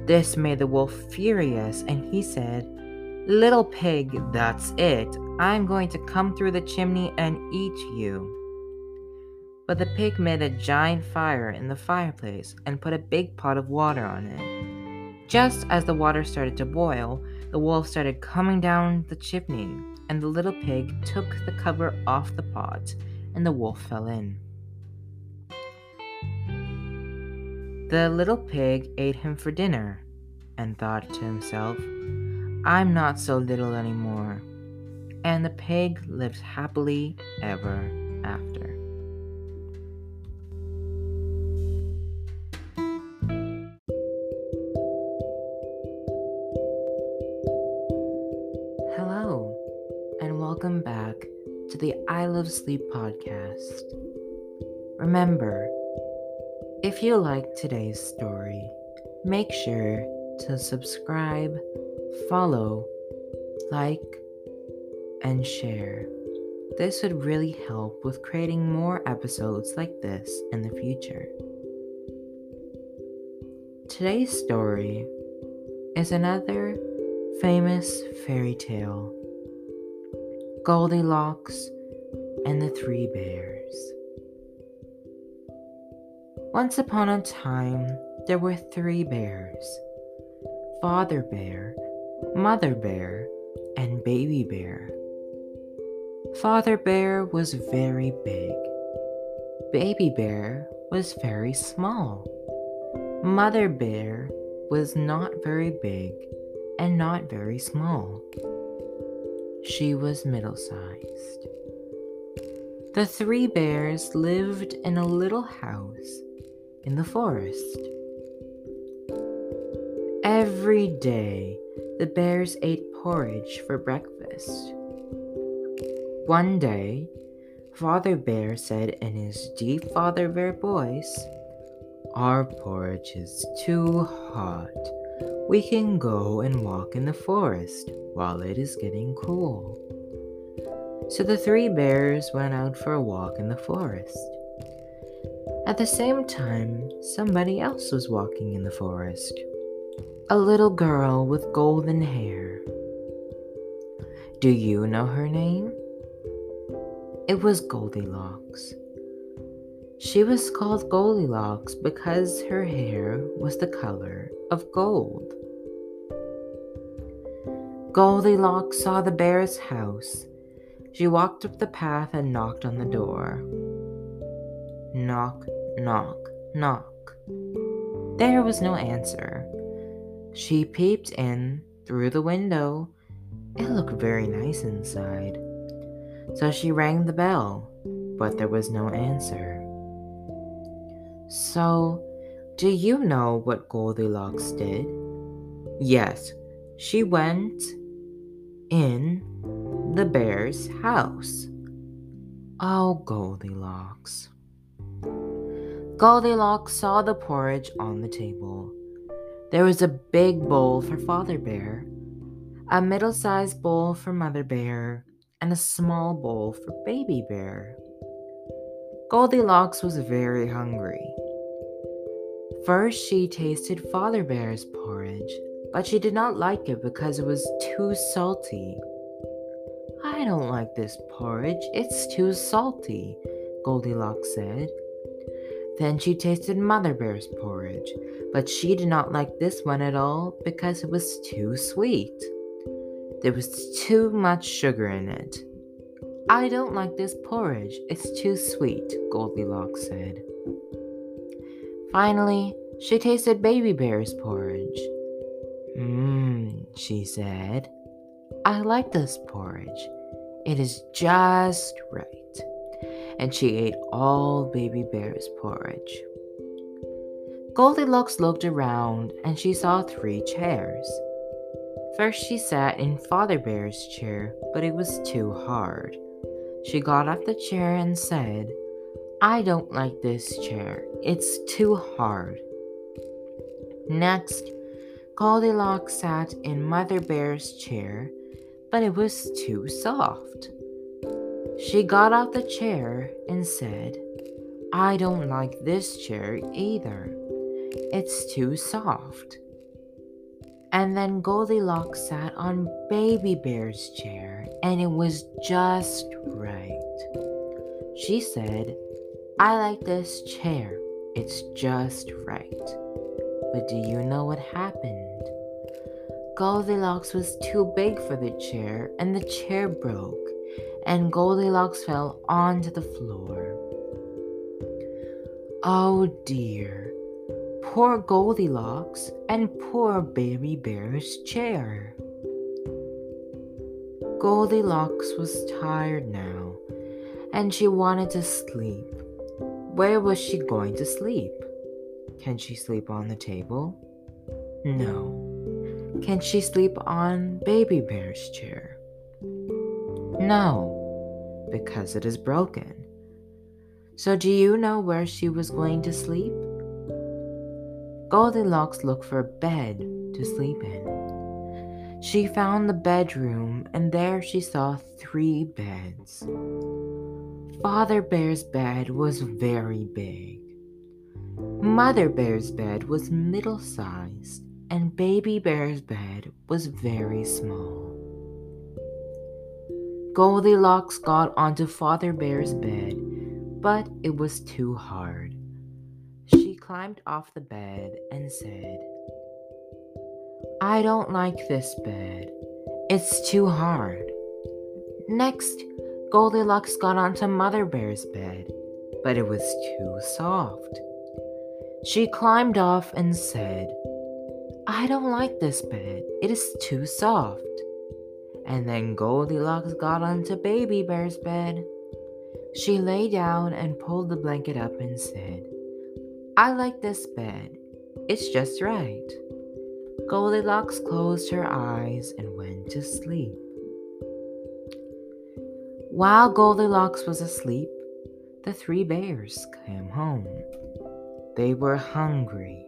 This made the wolf furious, and he said, Little pig, that's it. I'm going to come through the chimney and eat you. But the pig made a giant fire in the fireplace and put a big pot of water on it. Just as the water started to boil, the wolf started coming down the chimney, and the little pig took the cover off the pot, and the wolf fell in. The little pig ate him for dinner and thought to himself, I'm not so little anymore. And the pig lived happily ever after. The I Love Sleep podcast. Remember, if you like today's story, make sure to subscribe, follow, like, and share. This would really help with creating more episodes like this in the future. Today's story is another famous fairy tale Goldilocks and the Three Bears. Once upon a time, there were three bears Father Bear, Mother Bear, and Baby Bear. Father Bear was very big. Baby Bear was very small. Mother Bear was not very big and not very small. She was middle sized. The three bears lived in a little house in the forest. Every day, the bears ate porridge for breakfast. One day, Father Bear said in his deep Father Bear voice, Our porridge is too hot. We can go and walk in the forest while it is getting cool. So the three bears went out for a walk in the forest. At the same time, somebody else was walking in the forest a little girl with golden hair. Do you know her name? It was Goldilocks. She was called Goldilocks because her hair was the color of gold. Goldilocks saw the bear's house. She walked up the path and knocked on the door. Knock, knock, knock. There was no answer. She peeped in through the window. It looked very nice inside. So she rang the bell, but there was no answer. So, do you know what Goldilocks did? Yes, she went in the bear's house. Oh, Goldilocks. Goldilocks saw the porridge on the table. There was a big bowl for Father Bear, a middle sized bowl for Mother Bear, and a small bowl for Baby Bear. Goldilocks was very hungry. First, she tasted Father Bear's porridge, but she did not like it because it was too salty. I don't like this porridge, it's too salty, Goldilocks said. Then she tasted Mother Bear's porridge, but she did not like this one at all because it was too sweet. There was too much sugar in it. I don't like this porridge, it's too sweet, Goldilocks said. Finally, she tasted Baby Bear's porridge. She said. I like this porridge. It is just right and she ate all Baby Bear's porridge. Goldilocks looked around and she saw three chairs. First, she sat in Father Bear's chair, but it was too hard. She got off the chair and said, I don't like this chair. It's too hard. Next, Goldilocks sat in Mother Bear's chair, but it was too soft. She got out the chair and said, I don't like this chair either. It's too soft. And then Goldilocks sat on Baby Bear's chair, and it was just right. She said, I like this chair. It's just right. But do you know what happened? Goldilocks was too big for the chair, and the chair broke, and Goldilocks fell onto the floor. Oh dear, poor Goldilocks and poor Baby Bear's chair. Goldilocks was tired now, and she wanted to sleep. Where was she going to sleep? Can she sleep on the table? No. Can she sleep on Baby Bear's chair? No, because it is broken. So, do you know where she was going to sleep? Goldilocks looked for a bed to sleep in. She found the bedroom, and there she saw three beds. Father Bear's bed was very big. Mother Bear's bed was middle sized, and Baby Bear's bed was very small. Goldilocks got onto Father Bear's bed, but it was too hard. She climbed off the bed and said, I don't like this bed. It's too hard. Next, Goldilocks got onto Mother Bear's bed, but it was too soft. She climbed off and said, I don't like this bed. It is too soft. And then Goldilocks got onto Baby Bear's bed. She lay down and pulled the blanket up and said, I like this bed. It's just right. Goldilocks closed her eyes and went to sleep. While Goldilocks was asleep, the three bears came home. They were hungry.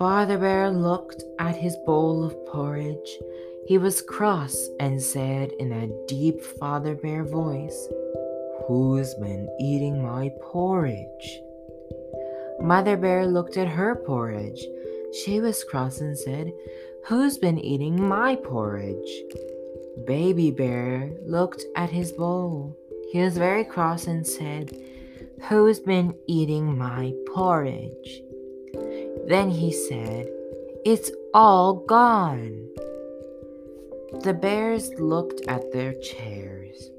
Father Bear looked at his bowl of porridge. He was cross and said in a deep Father Bear voice, Who's been eating my porridge? Mother Bear looked at her porridge. She was cross and said, Who's been eating my porridge? Baby Bear looked at his bowl. He was very cross and said, Who's been eating my porridge? Then he said, It's all gone. The bears looked at their chairs.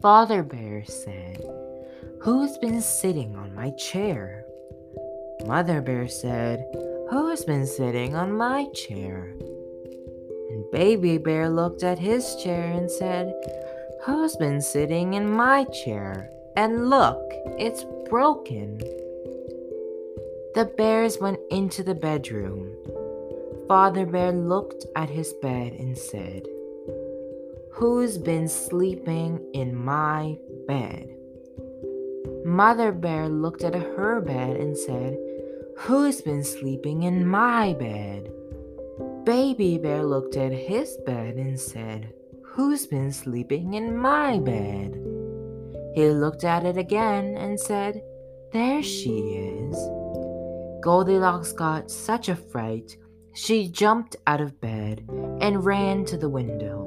Father Bear said, Who's been sitting on my chair? Mother Bear said, Who's been sitting on my chair? And Baby Bear looked at his chair and said, Who's been sitting in my chair? And look, it's broken. The bears went into the bedroom. Father Bear looked at his bed and said, Who's been sleeping in my bed? Mother Bear looked at her bed and said, Who's been sleeping in my bed? Baby Bear looked at his bed and said, Who's been sleeping in my bed? He looked at it again and said, There she is. Goldilocks got such a fright, she jumped out of bed and ran to the window.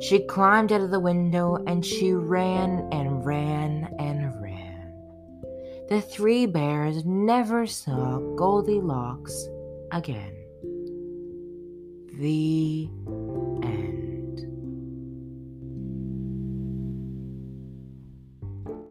She climbed out of the window and she ran and ran and ran. The three bears never saw Goldilocks again. The